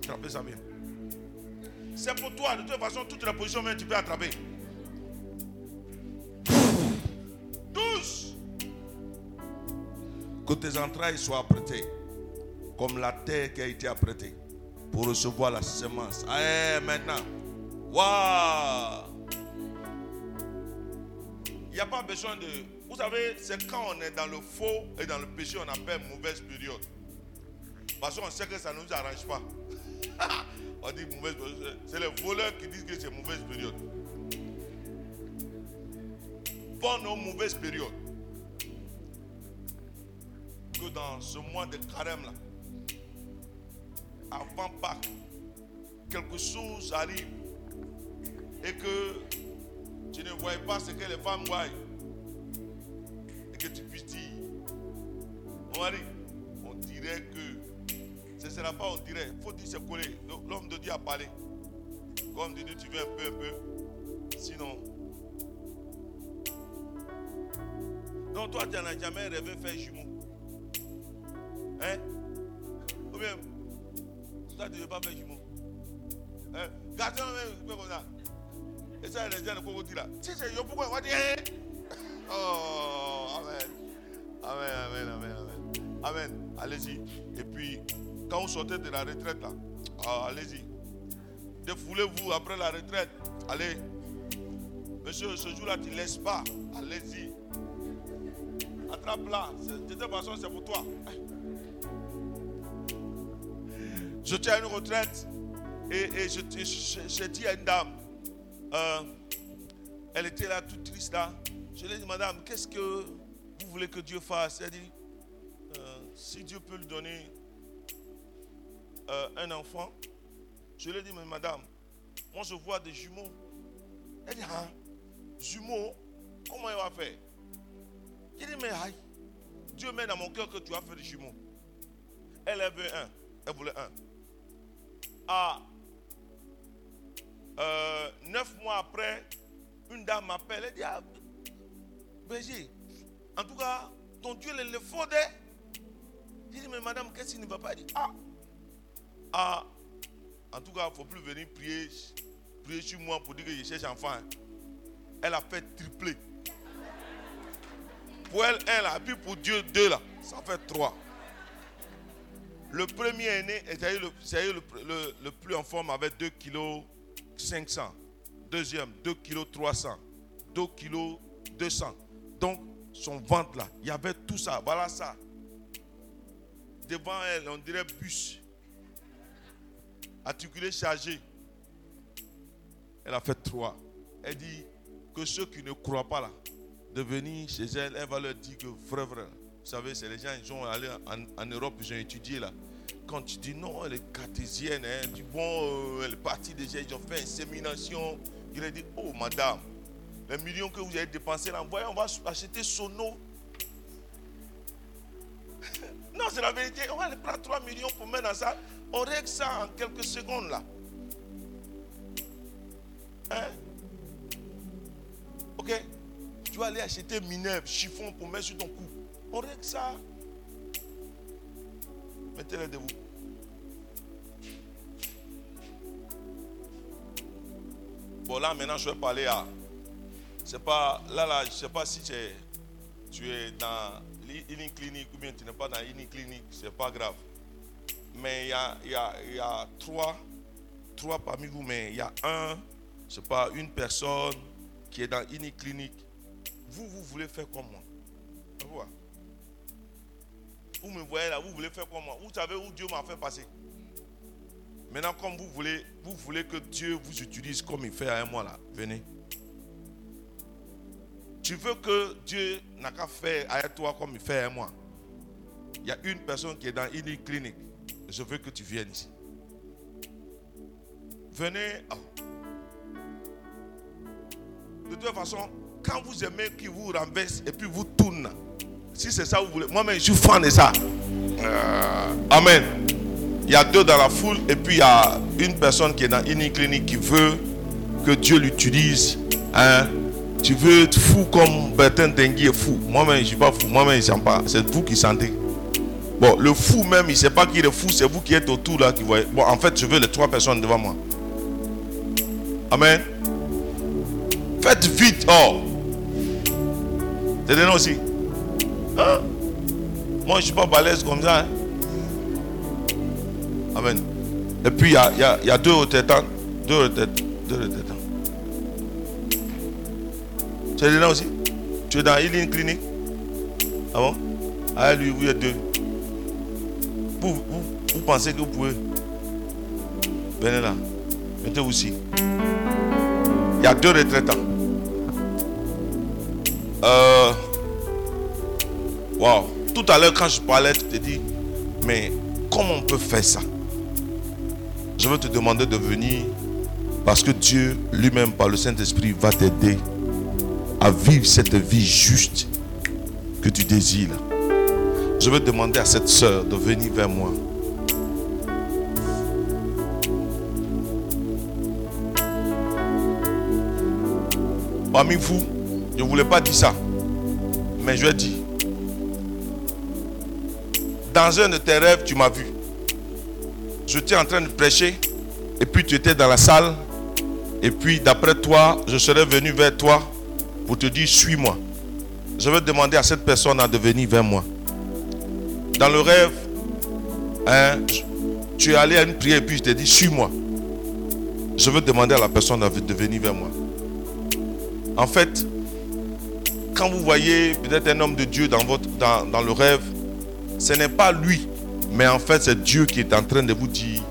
attraper ça bien. C'est pour toi, de toute façon, toutes les positions, même, tu peux attraper. Tous. Que tes entrailles soient apprêtées comme la terre qui a été apprêtée pour recevoir la semence. Eh, maintenant. Waouh! Il n'y a pas besoin de. Vous savez, c'est quand on est dans le faux et dans le péché, on appelle mauvaise période. Parce qu'on sait que ça ne nous arrange pas. on dit mauvaise période. C'est les voleurs qui disent que c'est mauvaise période. Bonne ou mauvaise période. Que dans ce mois de carême là, avant Pâques, quelque chose arrive et que tu ne vois pas ce que les femmes voient Comme de Dieu, tu veux un peu, un peu. Sinon. Donc toi, tu n'as jamais rêvé faire jumeau. Hein? Ou bien, toi, tu ne veux pas faire jumeau. Hein? Gardez même comme ça. Et ça, les gens de dire là. Si c'est yo, pourquoi? On va dire hein? Oh, Amen. Amen, Amen, Amen, Amen. Amen. Allez-y. Et puis, quand vous sortez de la retraite là, ah, allez-y. Défoulez-vous après la retraite. Allez. Monsieur, ce jour-là, tu ne laisses pas. Allez-y. Attrape-la. De toute façon, c'est pour toi. Je tiens une retraite et, et je dis à une dame, euh, elle était là toute triste là. Je lui ai dit, madame, qu'est-ce que vous voulez que Dieu fasse? Elle dit, euh, si Dieu peut lui donner euh, un enfant, je lui ai dit, mais madame, moi je vois des jumeaux. Elle dit, hein, jumeaux, comment il va faire? J'ai dit, mais aïe, Dieu met dans mon cœur que tu vas faire des jumeaux. Elle avait un, elle voulait un. Ah, neuf mois après, une dame m'appelle, elle dit, ah, Béger, en tout cas, ton Dieu le, le fondait. J'ai dit, mais madame, qu'est-ce qu'il ne va pas? Dire Ah, ah, en tout cas, il ne faut plus venir prier, prier sur moi pour dire que je cherche enfant. hein. Elle a fait tripler. Pour elle, là, et puis pour Dieu, deux là. Ça fait trois. Le premier aîné, c'est-à-dire le, le, le- le plus en forme, avait 2 kg 500. Deuxième, 2 kg 300. 2 kg 200. Donc, son ventre là, il y avait tout ça. Voilà ça. Devant elle, on dirait bus. Articulé chargé. Elle a fait trois. Elle dit que ceux qui ne croient pas là, de venir chez elle, elle va leur dire que frère, frère, vous savez, c'est les gens, ils sont allés en, Europe, ils ont étudié là. Quand tu dis non, elle est cartésienne, hein, tu bon, euh, elle est partie déjà, ils ont fait insémination. Il a dit, oh madame, les millions que vous avez dépensés là, voyons, on va acheter son eau. non, c'est la vérité. On va aller prendre 3 millions pour mettre dans ça. On règle ça en quelques secondes là. Hein? Ok? Tu vas aller acheter Minerve, chiffon pour mettre sur ton cou. On règle ça. Mettez-les de vous. Bon, là, maintenant, je vais parler à. C'est pas. Là, là, je sais pas si tu es, tu es dans l'healing clinique ou bien tu n'es pas dans l'healing clinique. C'est pas grave. Mais il y a, trois, parmi vous, mais il y a un, c'est pas une personne qui est dans l'healing clinique. Vous, vous voulez faire comme moi? Vous me voyez là, vous voulez faire comme moi? Vous savez où Dieu m'a fait passer. Maintenant, comme vous voulez, vous voulez que Dieu vous utilise comme il fait à moi là, venez. Tu veux que Dieu n'a qu'à faire à toi comme il fait à moi. Il y a une personne qui est dans une clinique. Je veux que tu viennes ici. Venez. De toute façon, quand vous aimez qui vous renverse et puis vous tourne, si c'est ça que vous voulez, moi-même je suis fan de ça. Euh, amen. Il y a deux dans la foule et puis il y a une personne qui est dans une clinique qui veut que Dieu l'utilise. Hein. Tu veux être fou comme Bertin Dengui est fou. Moi-même, je ne suis pas fou. Moi-même, je ne sens pas. C'est vous qui sentez. Bon, le fou même, il ne sait pas qui est fou. C'est vous qui êtes autour là qui voyez. Bon, en fait, je veux les trois personnes devant moi. Amen. Faites vite. Oh. C'est des aussi. Hein? Moi, je ne suis pas balèze comme ça. Hein? Amen. Et puis, il y a, y, a, y a, deux retraitants. Deux retraitants. Deux retraitants. Tu es là aussi Tu es dans Healing Clinic Ah bon? Ah, lui, vous êtes deux. Vous, pensez que vous pouvez? Venez là. Mettez-vous aussi. Il y a deux retraitants. Euh. Wow. Tout à l'heure, quand je parlais, tu te dis, mais comment on peut faire ça? Je veux te demander de venir parce que Dieu lui-même, par le Saint-Esprit, va t'aider à vivre cette vie juste que tu désires. Je veux demander à cette soeur de venir vers moi. Parmi vous, je ne voulais pas dire ça, mais je dire. Dans un de tes rêves, tu m'as vu. Je étais en train de prêcher, et puis tu étais dans la salle, et puis d'après toi, je serais venu vers toi pour te dire, suis-moi. Je vais demander à cette personne de venir vers moi. Dans le rêve, hein, tu es allé à une prière et puis je t'ai dit, suis-moi. Je veux demander à la personne de venir vers moi. En fait, quand vous voyez peut-être un homme de Dieu dans, votre, dans, dans le rêve, ce n'est pas lui, mais en fait c'est Dieu qui est en train de vous dire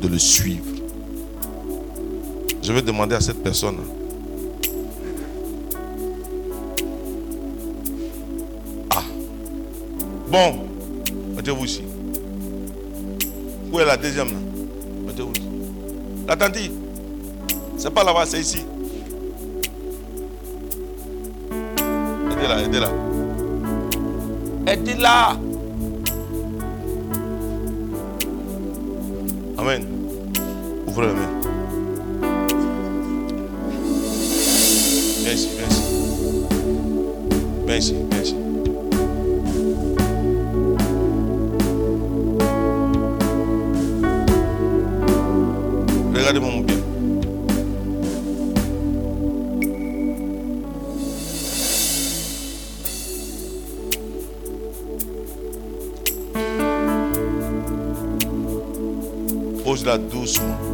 de le suivre. Je vais demander à cette personne. Ah. Bon, mettez-vous ici. Où est la deuxième là? Mettez-vous ici. La tante, c'est pas là-bas, c'est ici. Aidez-la, aidez-la. Aidez-la. Amen. Ouvrez la main. Viens ici, viens ici. Viens ici, viens ici. Regardez-moi bien. Pose-la doucement. Posez-la doucement.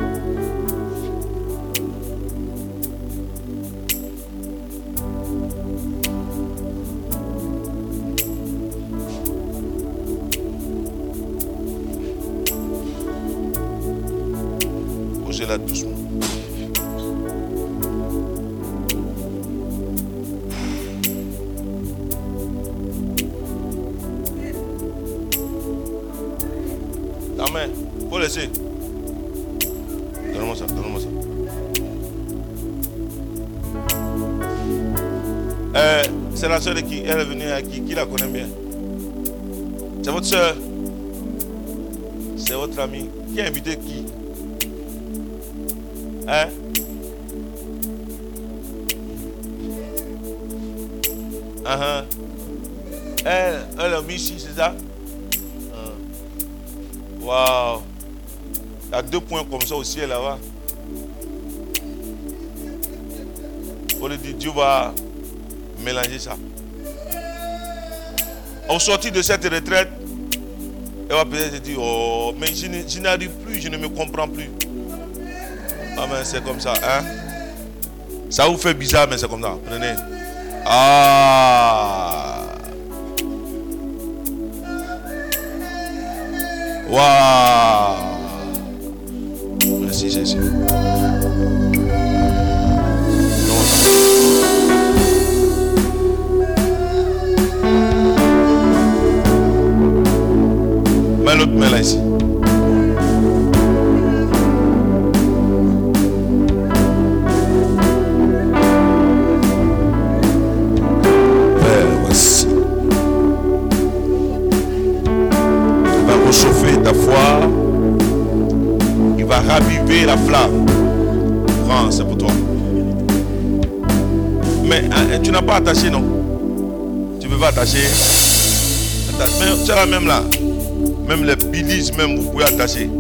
C'est votre amie Qui a invité qui? Hein? Uh-huh. Elle, elle a mis ici, c'est ça? Uh. Waouh Il y a deux points comme ça au ciel là-bas. On dit, Dieu va mélanger ça. Au sortir de cette retraite, elle va peut-être se dire, oh, mais je n'arrive plus, je ne me comprends plus. Ah mais c'est comme ça, hein? Ça vous fait bizarre, mais c'est comme ça. Prenez. Ah. Waouh. Merci Jésus. L'autre main là ici. Raviver la flamme. Prends, c'est pour toi. Mais hein, tu n'as pas attaché, non? Tu ne peux pas attacher. Attache. Mais tu as la même là. Même les bilises, même vous pouvez attacher.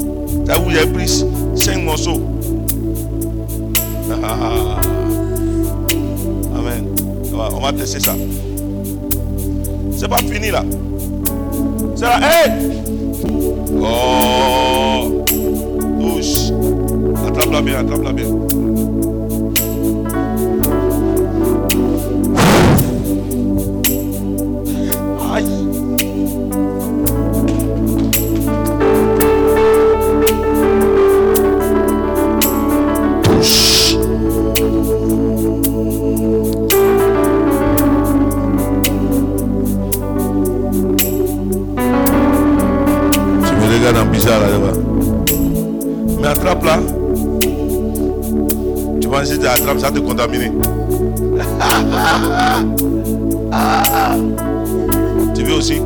Ça vous avez pris 5 morceaux. Ah. Amen. On va, on va tester ça. C'est pas fini là. C'est là. Hey! Oh! Touche. Attrape-la bien, attrape-la bien. Mais attrape là. Tu vas si tu attrapes, ça te contaminer. tu veux aussi?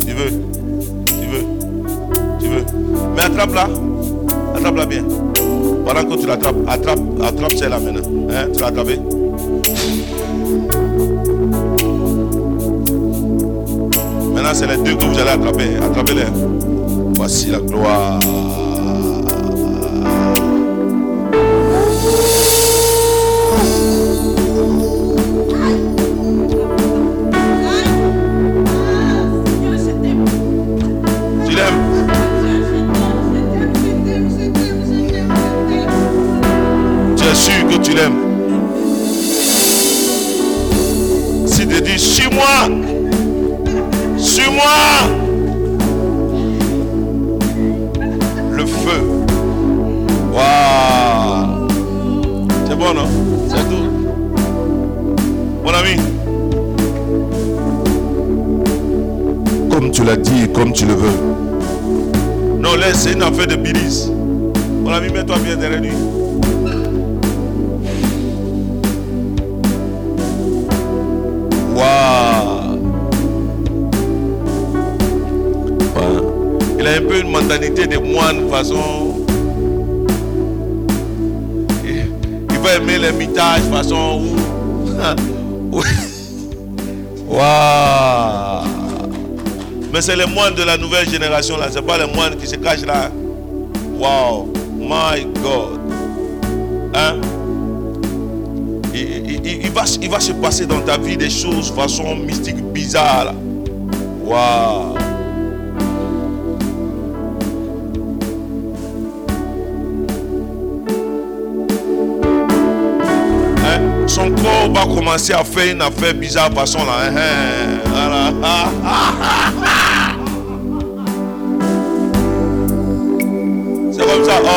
Tu veux? Tu veux? Tu veux? Mais attrape là. Attrape là bien. Pendant que tu l'attrapes, attrape, attrape celle-là maintenant. Hein, tu l'as attrapé. Maintenant, c'est les deux que vous allez attraper. Attrapez-les. Voici la gloire. Affaire de bilis. Mon ami, mets-toi bien derrière lui. Waouh. Il a un peu une mentalité de moine façon. Il va aimer les mitages façon. Waouh Mais c'est les moines de la nouvelle génération là, c'est pas les moines qui se cachent là. Wow, my God. Hein? Il, va, il va se passer dans ta vie des choses façon mystique bizarre. Waouh. Hein? Son corps va commencer à faire une affaire bizarre façon là. comme ça. Oh.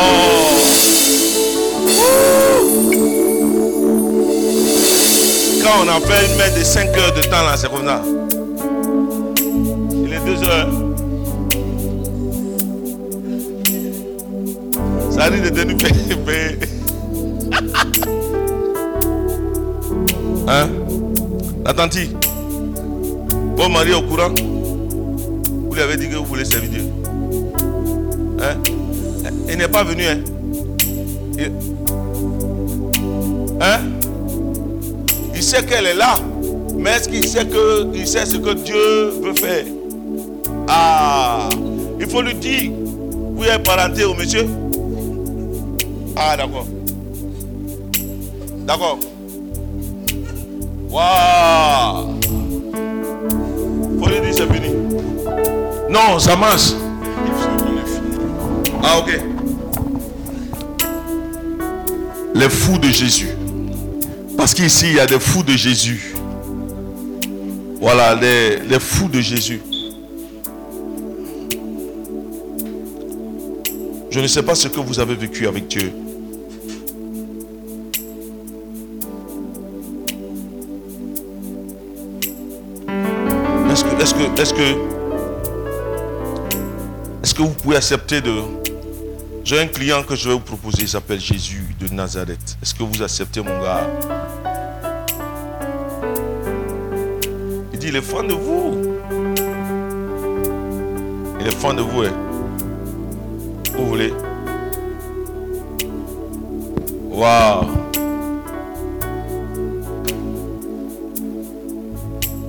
Quand on a fait une messe de 5 heures de temps là, c'est comme ça. Il est 2 heures. Ça arrive de devenir payé. Hein? La tante, votre mari au courant Vous lui avez dit que vous voulez servir Dieu. Hein? Il n'est pas venu. Hein? Il... Hein? Il sait qu'elle est là. Mais est-ce qu'il sait, que, il sait ce que Dieu veut faire? Ah, il faut lui dire, vous êtes parenté au monsieur Ah, d'accord. D'accord. Waouh Faut lui dire c'est fini. Non, ça marche. Ah, ok. Les fous de Jésus. Parce qu'ici, il y a des fous de Jésus. Voilà, les, fous de Jésus. Je ne sais pas ce que vous avez vécu avec Dieu. Est-ce que, est-ce que, est-ce que, est-ce que vous pouvez accepter de... J'ai un client que je vais vous proposer, il s'appelle Jésus de Nazareth. Est-ce que vous acceptez mon gars? Il dit, il est fan de vous. Il est fan de vous. Hein. Vous voulez? Waouh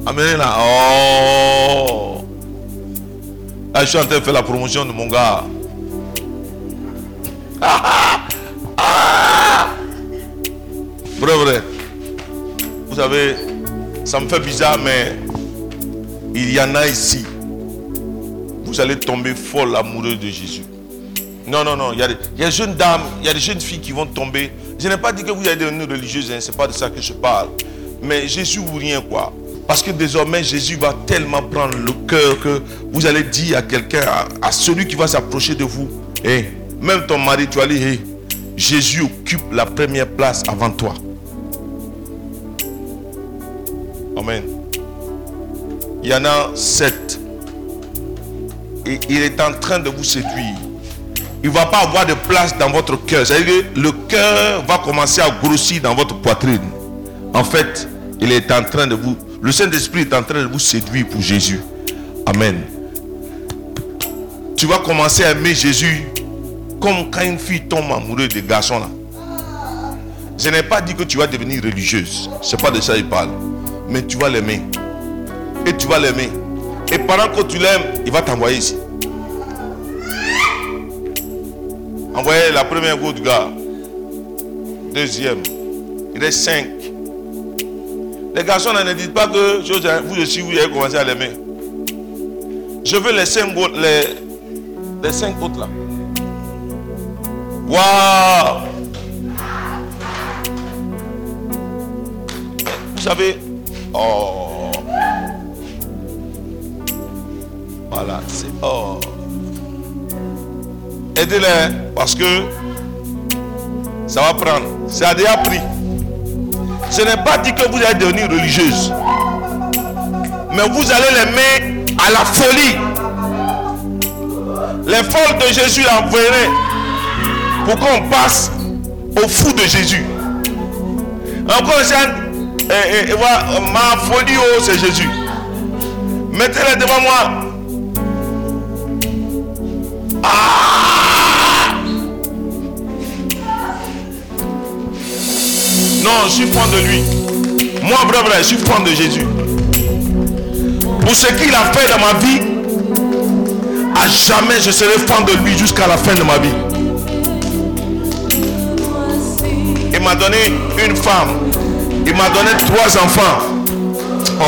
Amenez là. Oh Je suis en train de faire la promotion de mon gars. Vrai. Vous savez, ça me fait bizarre, mais il y en a ici. Vous allez tomber folle amoureux de Jésus. Non, non, non. Il y, a des, jeunes dames, il y a des jeunes filles qui vont tomber. Je n'ai pas dit que vous allez devenir religieuse, hein, ce n'est pas de ça que je parle. Mais Jésus ou rien, quoi. Parce que désormais, Jésus va tellement prendre le cœur que vous allez dire à quelqu'un, à, à celui qui va s'approcher de vous, hé, même ton mari, tu vas dire, hé, Jésus occupe la première place avant toi. Amen. Il y en a sept. Et il est en train de vous séduire. Il ne va pas avoir de place dans votre cœur. C'est-à-dire que le cœur va commencer à grossir dans votre poitrine. En fait, il est en train de vous... Le Saint-Esprit est en train de vous séduire pour Jésus. Amen. Tu vas commencer à aimer Jésus comme quand une fille tombe amoureuse des garçons là. Je n'ai pas dit que tu vas devenir religieuse. C'est pas de ça qu'il parle. Mais tu vas l'aimer. Et tu vas l'aimer. Et pendant que tu l'aimes, il va t'envoyer ici. Envoyez la première go du gars. Deuxième. Il est cinq. Les garçons ne disent pas que vous aussi vous avez commencé à l'aimer. Je veux les cinq les, les cinq autres là. Waouh! Vous savez, oh, voilà, c'est oh. Aidez-les parce que ça va prendre. C'est à déjà pris. Ce n'est pas dit que vous allez devenir religieuse. Mais vous allez l'aimer à la folie. Les folles de Jésus l'enverraient pour qu'on passe au fou de Jésus? Encore et, et, ma folie, oh, c'est Jésus. Mettez-les devant moi. Ah! Non, je suis fan de lui. Moi, vrai, je suis fan de Jésus. Pour ce qu'il a fait dans ma vie, à jamais je serai fan de lui jusqu'à la fin de ma vie. Il m'a donné une femme. Il m'a donné trois enfants. Oh.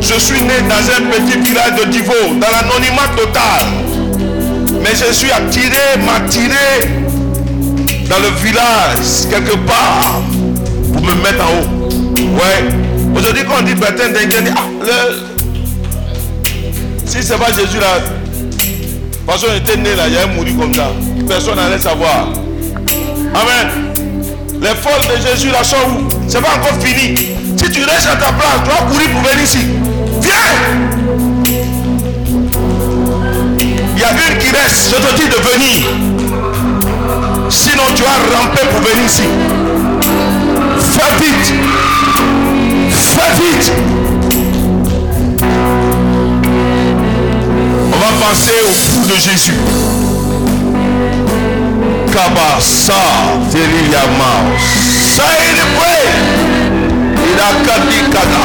Je suis né dans un petit village de Divo, dans l'anonymat total. Mais je suis attiré, m'attiré dans le village, quelque part, pour me mettre en haut. Ouais. Aujourd'hui, quand on dit Bertin Dengue, ah, si c'est pas Jésus là, parce qu'on était né là, il y a mouru comme ça. Personne n'allait savoir. Amen. Les folles de Jésus là sont où? C'est pas encore fini. Si tu restes à ta place, tu vas courir pour venir ici. Viens Il y a une qui reste. Je te dis de venir. Sinon, tu as rampé pour venir ici. Fais vite. Fais vite. Penser au fou de Jésus. Kabasa, Teriyama, Say the way. Irakadikada,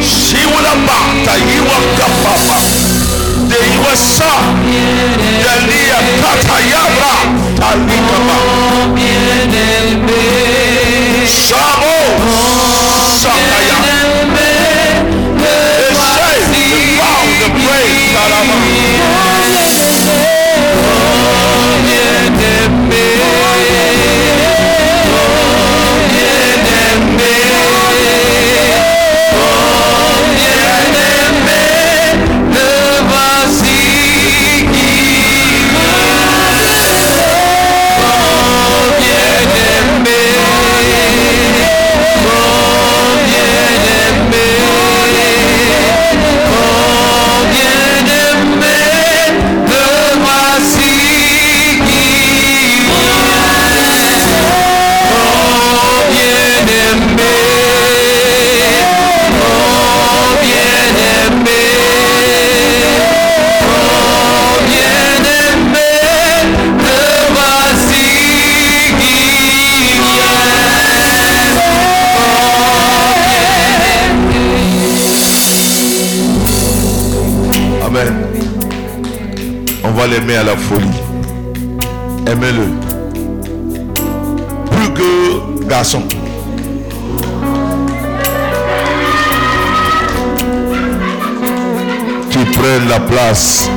Shiwulaba, Tayiwa Kapapa, Deyiwa Sa, Delia Katayabra, Talikaba, Shabo. L'aimer à la folie. Aimez-le. Plus que garçon. Qui prennent la place.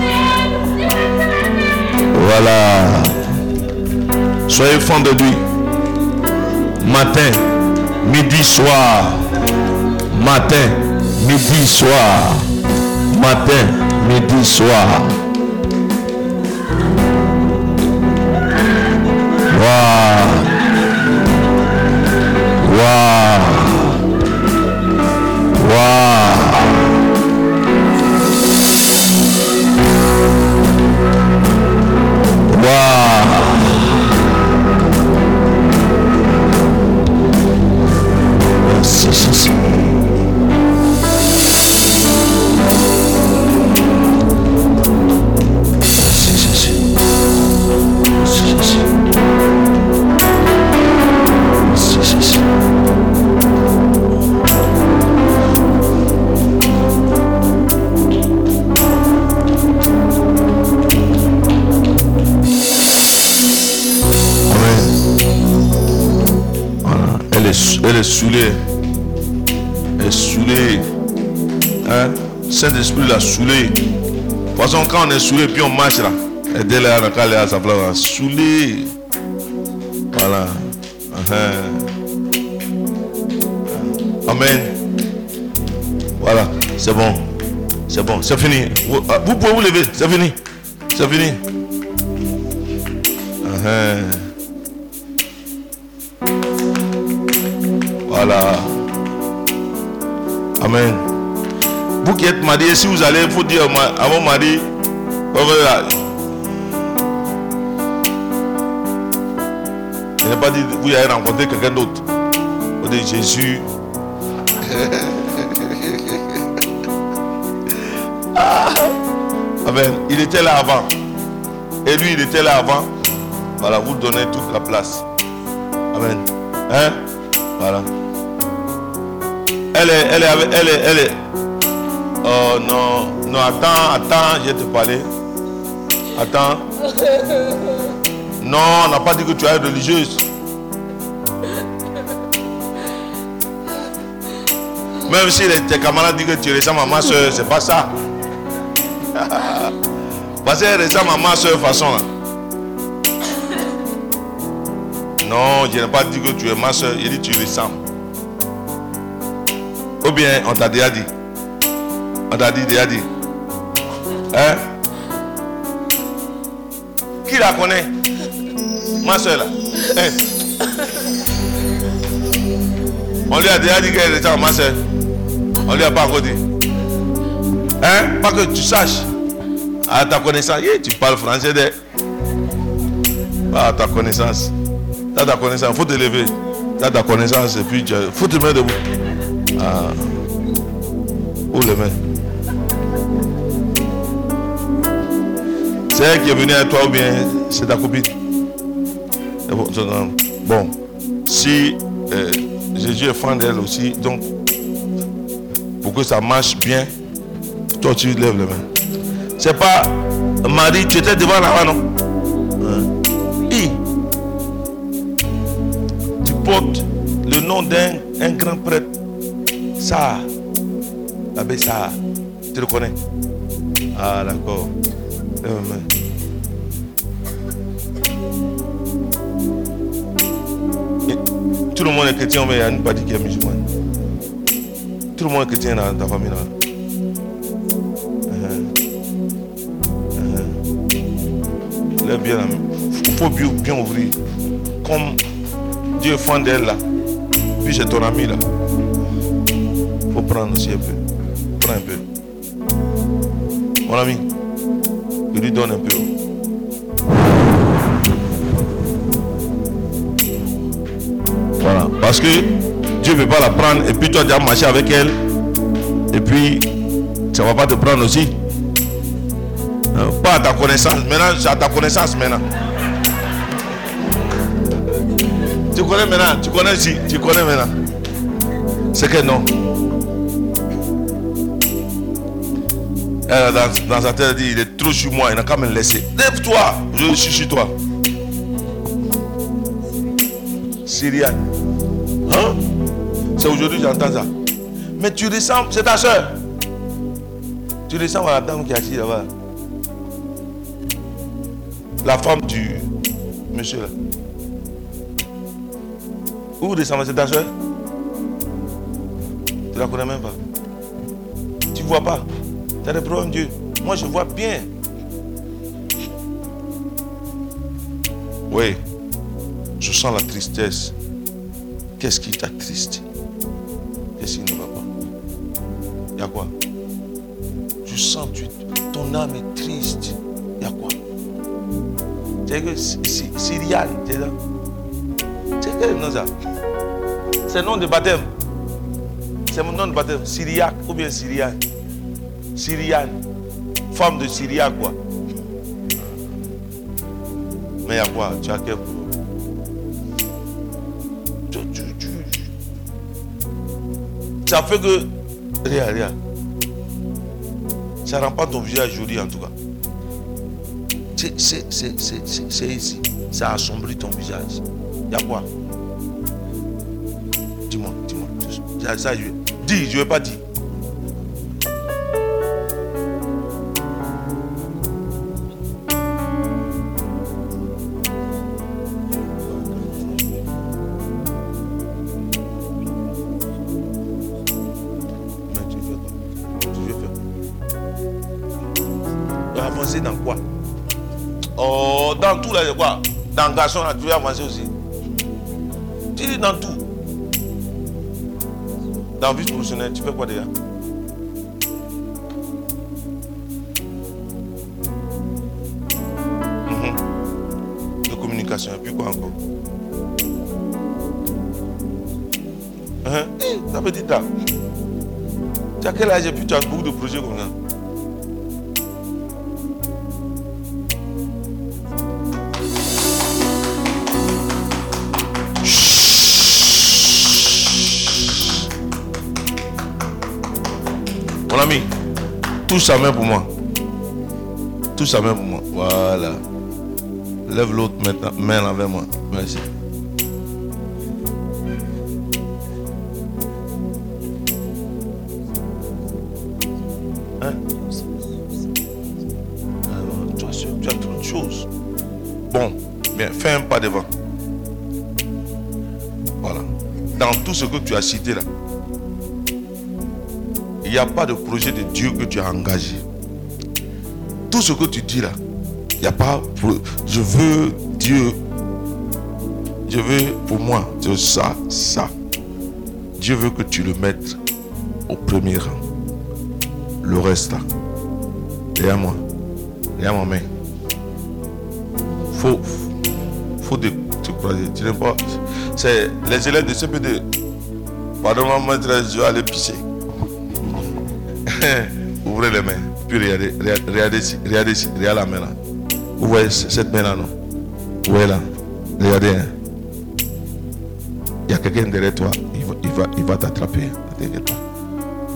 Voilà. Soyez fond de lui. Matin, midi, soir. Matin, midi, soir. Matin, midi, soir. On est saoulé, puis on marche là. Et dès là, on a à sa place, saoulé. Voilà. Uh-huh. Amen. Voilà, c'est bon. C'est bon, c'est fini. Vous, ah, vous pouvez vous lever, c'est fini. C'est fini. Uh-huh. Voilà. Amen. Vous qui êtes mariés, si vous allez, faut dire à mon mari, Je n'ai pas dit vous allez rencontrer quelqu'un d'autre. Vous dites Jésus. Ah. Amen. Il était là avant. Et lui, il était là avant. Voilà, vous donnez toute la place. Amen. Hein? Voilà. Elle est, elle est, elle est, elle est. Oh non, non, attends, attends, je te parler. Attends. Non, on n'a pas dit que tu es religieuse. Même si tes camarades disent que tu ressembles à ma soeur, c'est pas ça. Parce qu'elle ressemble à ma soeur façon. Non, je n'ai pas dit que tu es ma soeur, j'ai dit que tu ressembles. Ou bien on t'a déjà dit. On t'a dit déjà dit. La connaît? Ma soeur. Hein? On lui a déjà dit qu'elle était ma soeur. On lui a pas encore dit. Hein? Pas que tu saches. À ta connaissance, eh, tu parles français de. Pas à ta connaissance. T'as ta connaissance, faut te lever. T'as ta connaissance et puis faut te mettre debout. Ah. Où le mettre C'est elle qui est venue à toi ou bien c'est ta copine? Bon, si euh, Jésus est fan d'elle aussi, donc pour que ça marche bien, toi tu lèves les mains. C'est pas Marie, tu étais devant là-bas, non? Hein? Tu portes le nom d'un grand prêtre. Ça, l'abbé ça, tu le connais? Ah d'accord. Tout le monde est chrétien, mais il n'y a pas dit qu'il est musulman. Tout le monde est chrétien dans ta famille. Là. Uh-huh. bien, il faut bien, ouvrir. Comme Dieu est d'elle là. Puis c'est ton ami là. Il faut prendre aussi un peu. Prends un peu. Mon ami, il lui donne un peu. Parce que Dieu ne veut pas la prendre et puis toi tu as marché avec elle. Et puis ça ne va pas te prendre aussi. Euh, pas à ta connaissance. Maintenant, c'est à ta connaissance maintenant. Tu connais maintenant. Tu connais si. Tu connais maintenant. C'est que non. Elle, dans, dans sa tête, dit, il est trop sur moi, il n'a qu'à me laisser. Lève-toi, je suis sur toi. Syriane. Hein? C'est aujourd'hui que j'entends ça. Mais tu ressembles, c'est ta soeur. Tu ressembles à la dame qui est assise là-bas. La femme du monsieur là. Où ressemble, c'est ta soeur? Tu la connais même pas. Tu vois pas. Tu as des problèmes, Dieu. Moi, je vois bien. Oui. Je sens la tristesse. Qu'est-ce qui triste Qu'est-ce qui ne va pas? Il y a quoi? Je sens tu, ton âme est triste. Il y a quoi? C'est que Syriane, c'est là. C'est quel nom ça? C'est le nom de baptême. C'est mon nom de baptême. Syriaque ou bien Syriane? Syriane. Femme de Syria, quoi. Mais il y a quoi? Tu as quel Ça fait que. Regarde, regarde. Ça rend pas ton visage joli en tout cas. C'est ici. Ça assombrit ton visage. Il y a quoi? Dis-moi, dis-moi. Ça, je... Dis, je ne vais pas dire. Là, quoi Dans garçon, là, tu veux avancer aussi. Tu dis dans tout. Dans vie professionnelle, tu fais quoi déjà? Mhm. De communication, et puis quoi encore? Hein? Eh, ça veut dire Tu as quel âge et puis tu as beaucoup de projets comme ça? Sa main pour moi. Touche sa main pour moi. Voilà. Lève l'autre main vers moi. Merci. Hein? tu, as, tu as trop de choses. Bon, bien, fais un pas devant. Voilà. Dans tout ce que tu as cité là, il n'y a pas de projet de Dieu que tu as engagé. Tout ce que tu dis là, il n'y a pas. je veux Dieu. Je veux pour moi, ça, ça. Dieu veut que tu le mettes au premier rang. Le reste là, derrière moi, Regarde ma main. Faut, faut te, croiser. Tu n'aimes pas. C'est les élèves de CP2. Pardon, ma maîtresse, je vais aller pisser. Ouvrez les mains. Puis regardez, regardez, regardez regardez la main là. Vous voyez cette main là, non? Vous voyez là? Regardez. hein. Il y a quelqu'un derrière toi. Il va, il va, il va t'attraper. Pas.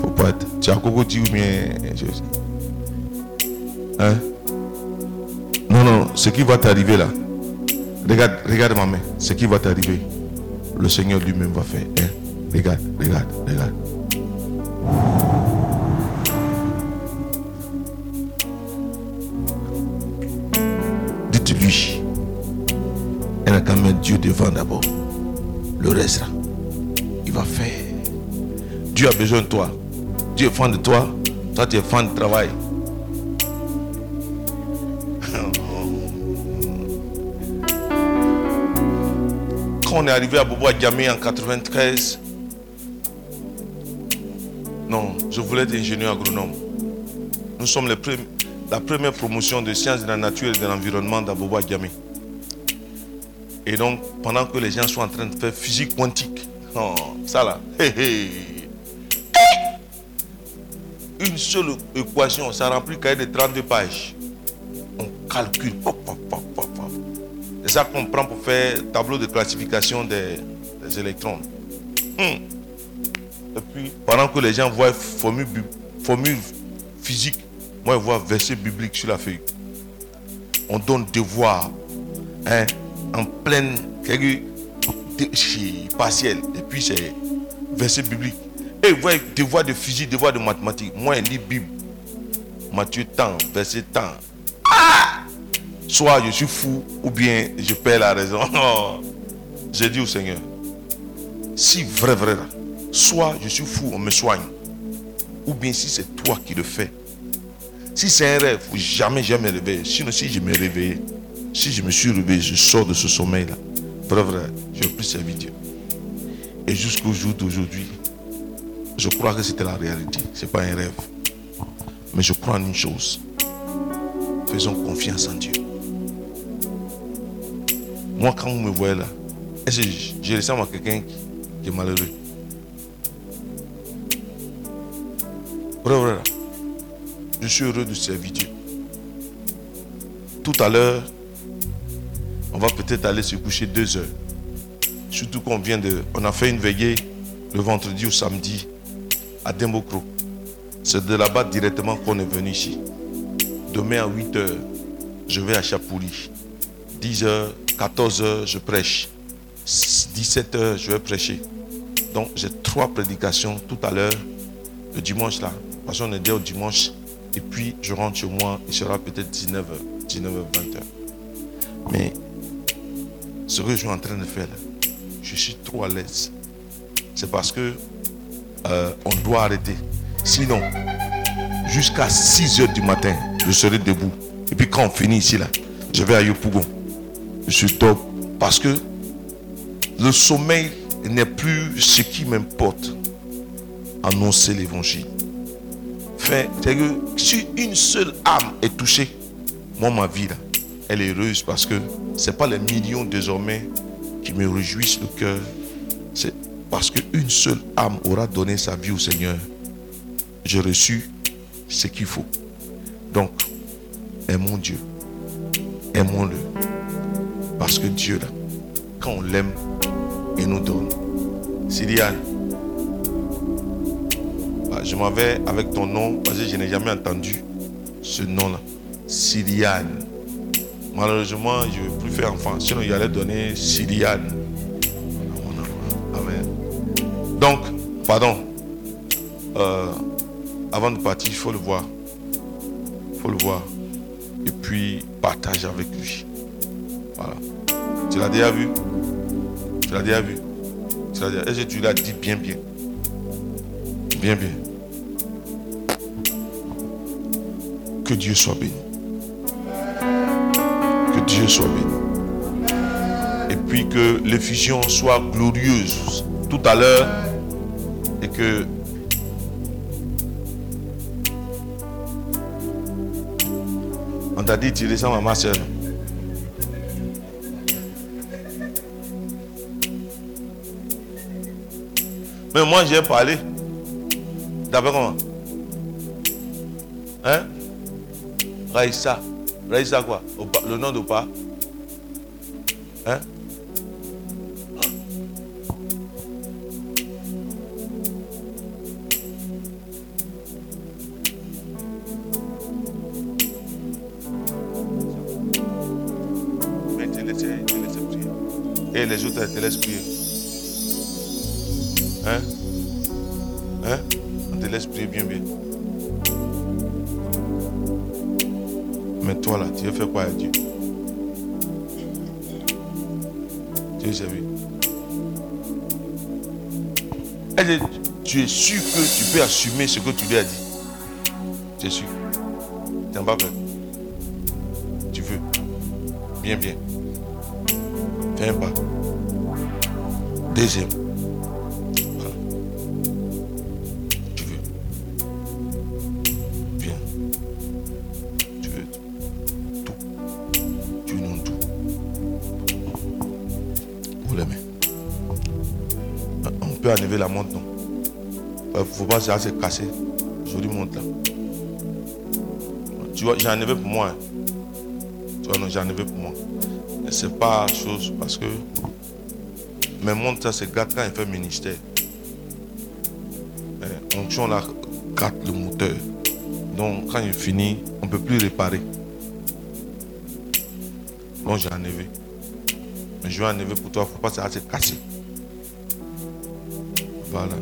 Faut pas être. Tu as coco ou bien. Hein? Non, non, ce qui va t'arriver là. Regarde, regarde ma main. Ce qui va t'arriver. Le Seigneur lui-même va faire. Hein? Regarde, regarde, regarde. Dieu devant d'abord. Le reste il va faire. Dieu a besoin de toi. Dieu est fan de toi. Toi, tu es fan de travail. Quand on est arrivé à Bobo Diamé en 93, non, je voulais être ingénieur agronome. Nous sommes la première promotion de sciences de la nature et de l'environnement d'Abobo Diamé. Et donc, pendant que les gens sont en train de faire physique quantique, oh, ça là, hé, hé. une seule équation, ça remplit cahier de 32 pages. On calcule. C'est ça qu'on prend pour faire tableau de classification des, électrons. Hum. Et puis, pendant que les gens voient formule, formule physique, moi je vois verset biblique sur la feuille. On donne devoir hein, en pleine quelque- de- chi- partiel. Et puis c'est verset biblique. Et vous voyez, devoir de physique, devoir de mathématiques. Moi, je lis Bible. Matthieu tant, verset tant. Ah! Soit je suis fou, ou bien je perds la raison. J'ai dit au Seigneur, si vrai, vrai, soit je suis fou, on me soigne. Ou bien si c'est toi qui le fais. Si c'est un rêve, jamais, jamais me. Sinon, si je me réveille, si je me suis réveillé, je sors de ce sommeil-là. Je vais plus servir Dieu. Et jusqu'au jour d'aujourd'hui, je crois que c'était la réalité. Ce n'est pas un rêve. Mais je crois en une chose. Faisons confiance en Dieu. Moi, quand vous me voyez là, est-ce que je, ressemble à quelqu'un qui, est malheureux? Là. Je suis heureux de servir Dieu. Tout à l'heure, on va peut-être aller se coucher deux heures. Surtout qu'on vient de. On a fait une veillée le vendredi ou samedi à Dembokro. C'est de là-bas directement qu'on est venu ici. Demain à 8 heures, je vais à Chapouli. 10 heures, 14 heures, je prêche. 17 heures, je vais prêcher. Donc j'ai trois prédications tout à l'heure, le dimanche là. Parce qu'on est déjà au dimanche. Et puis je rentre chez moi, il sera peut-être 19h, 19h, 20h. Mais ce que je suis en train de faire je suis trop à l'aise. C'est parce que euh, on doit arrêter. Sinon, jusqu'à 6 heures du matin, je serai debout. Et puis quand on finit ici là, je vais à Yopougon. Je suis top. Parce que le sommeil n'est plus ce qui m'importe. Annoncer l'évangile. C'est que si une seule âme est touchée, moi ma vie là, elle est heureuse parce que c'est pas les millions désormais qui me réjouissent le cœur. C'est parce qu'une seule âme aura donné sa vie au Seigneur. J'ai reçu ce qu'il faut. Donc, aimons Dieu. Aimons-le. Parce que Dieu, là, quand on l'aime, il nous donne. Sylviane, bah, je m'en vais avec ton nom parce que je n'ai jamais entendu ce nom-là. Sylviane. Malheureusement, je ne veux plus faire enfant. Sinon, il allait donner Sylviane. Amen. Donc, pardon. Euh, avant de partir, il faut le voir. Il faut le voir. Et puis, partager avec lui. Voilà. Tu l'as déjà vu? Tu l'as déjà vu? Tu l'as déjà... Est-ce que tu l'as dit bien, bien? Bien, bien. Que Dieu soit béni. Dieu soit béni. Et puis que l'effusion soit glorieuse tout à l'heure. Et que en t'a dit, tu à ma soeur. Mais moi, j'ai parlé. D'après comment? Hein? Raïssa. Raïssa quoi? Le nom de tu es sûr que tu peux assumer ce que tu lui as dit Tu es sûr Tu n'as pas peur Tu veux Bien, bien. Fais un pas. Deuxième. Tu veux. Bien. Tu veux tout. Tu veux non tout. Les mains. Ah, On peut enlever la montre, non? Pas ça s'est cassé. Jolie montre là. Tu vois, j'ai enlevé pour moi. hein. Tu vois, non, j'ai enlevé pour moi. C'est pas chose parce que mes montres, ça, c'est gâte quand il fait ministère. Eh, Onction là, gâte le moteur. Donc, quand il finit, on ne peut plus réparer. Donc, j'ai enlevé. Mais je vais enlever pour toi, faut pas ça se casser. Voilà.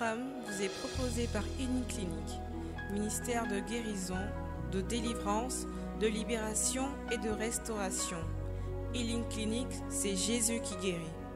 Vous est proposé par Clinique, ministère de guérison, de délivrance, de libération et de restauration. Healing Clinic, c'est Jésus qui guérit.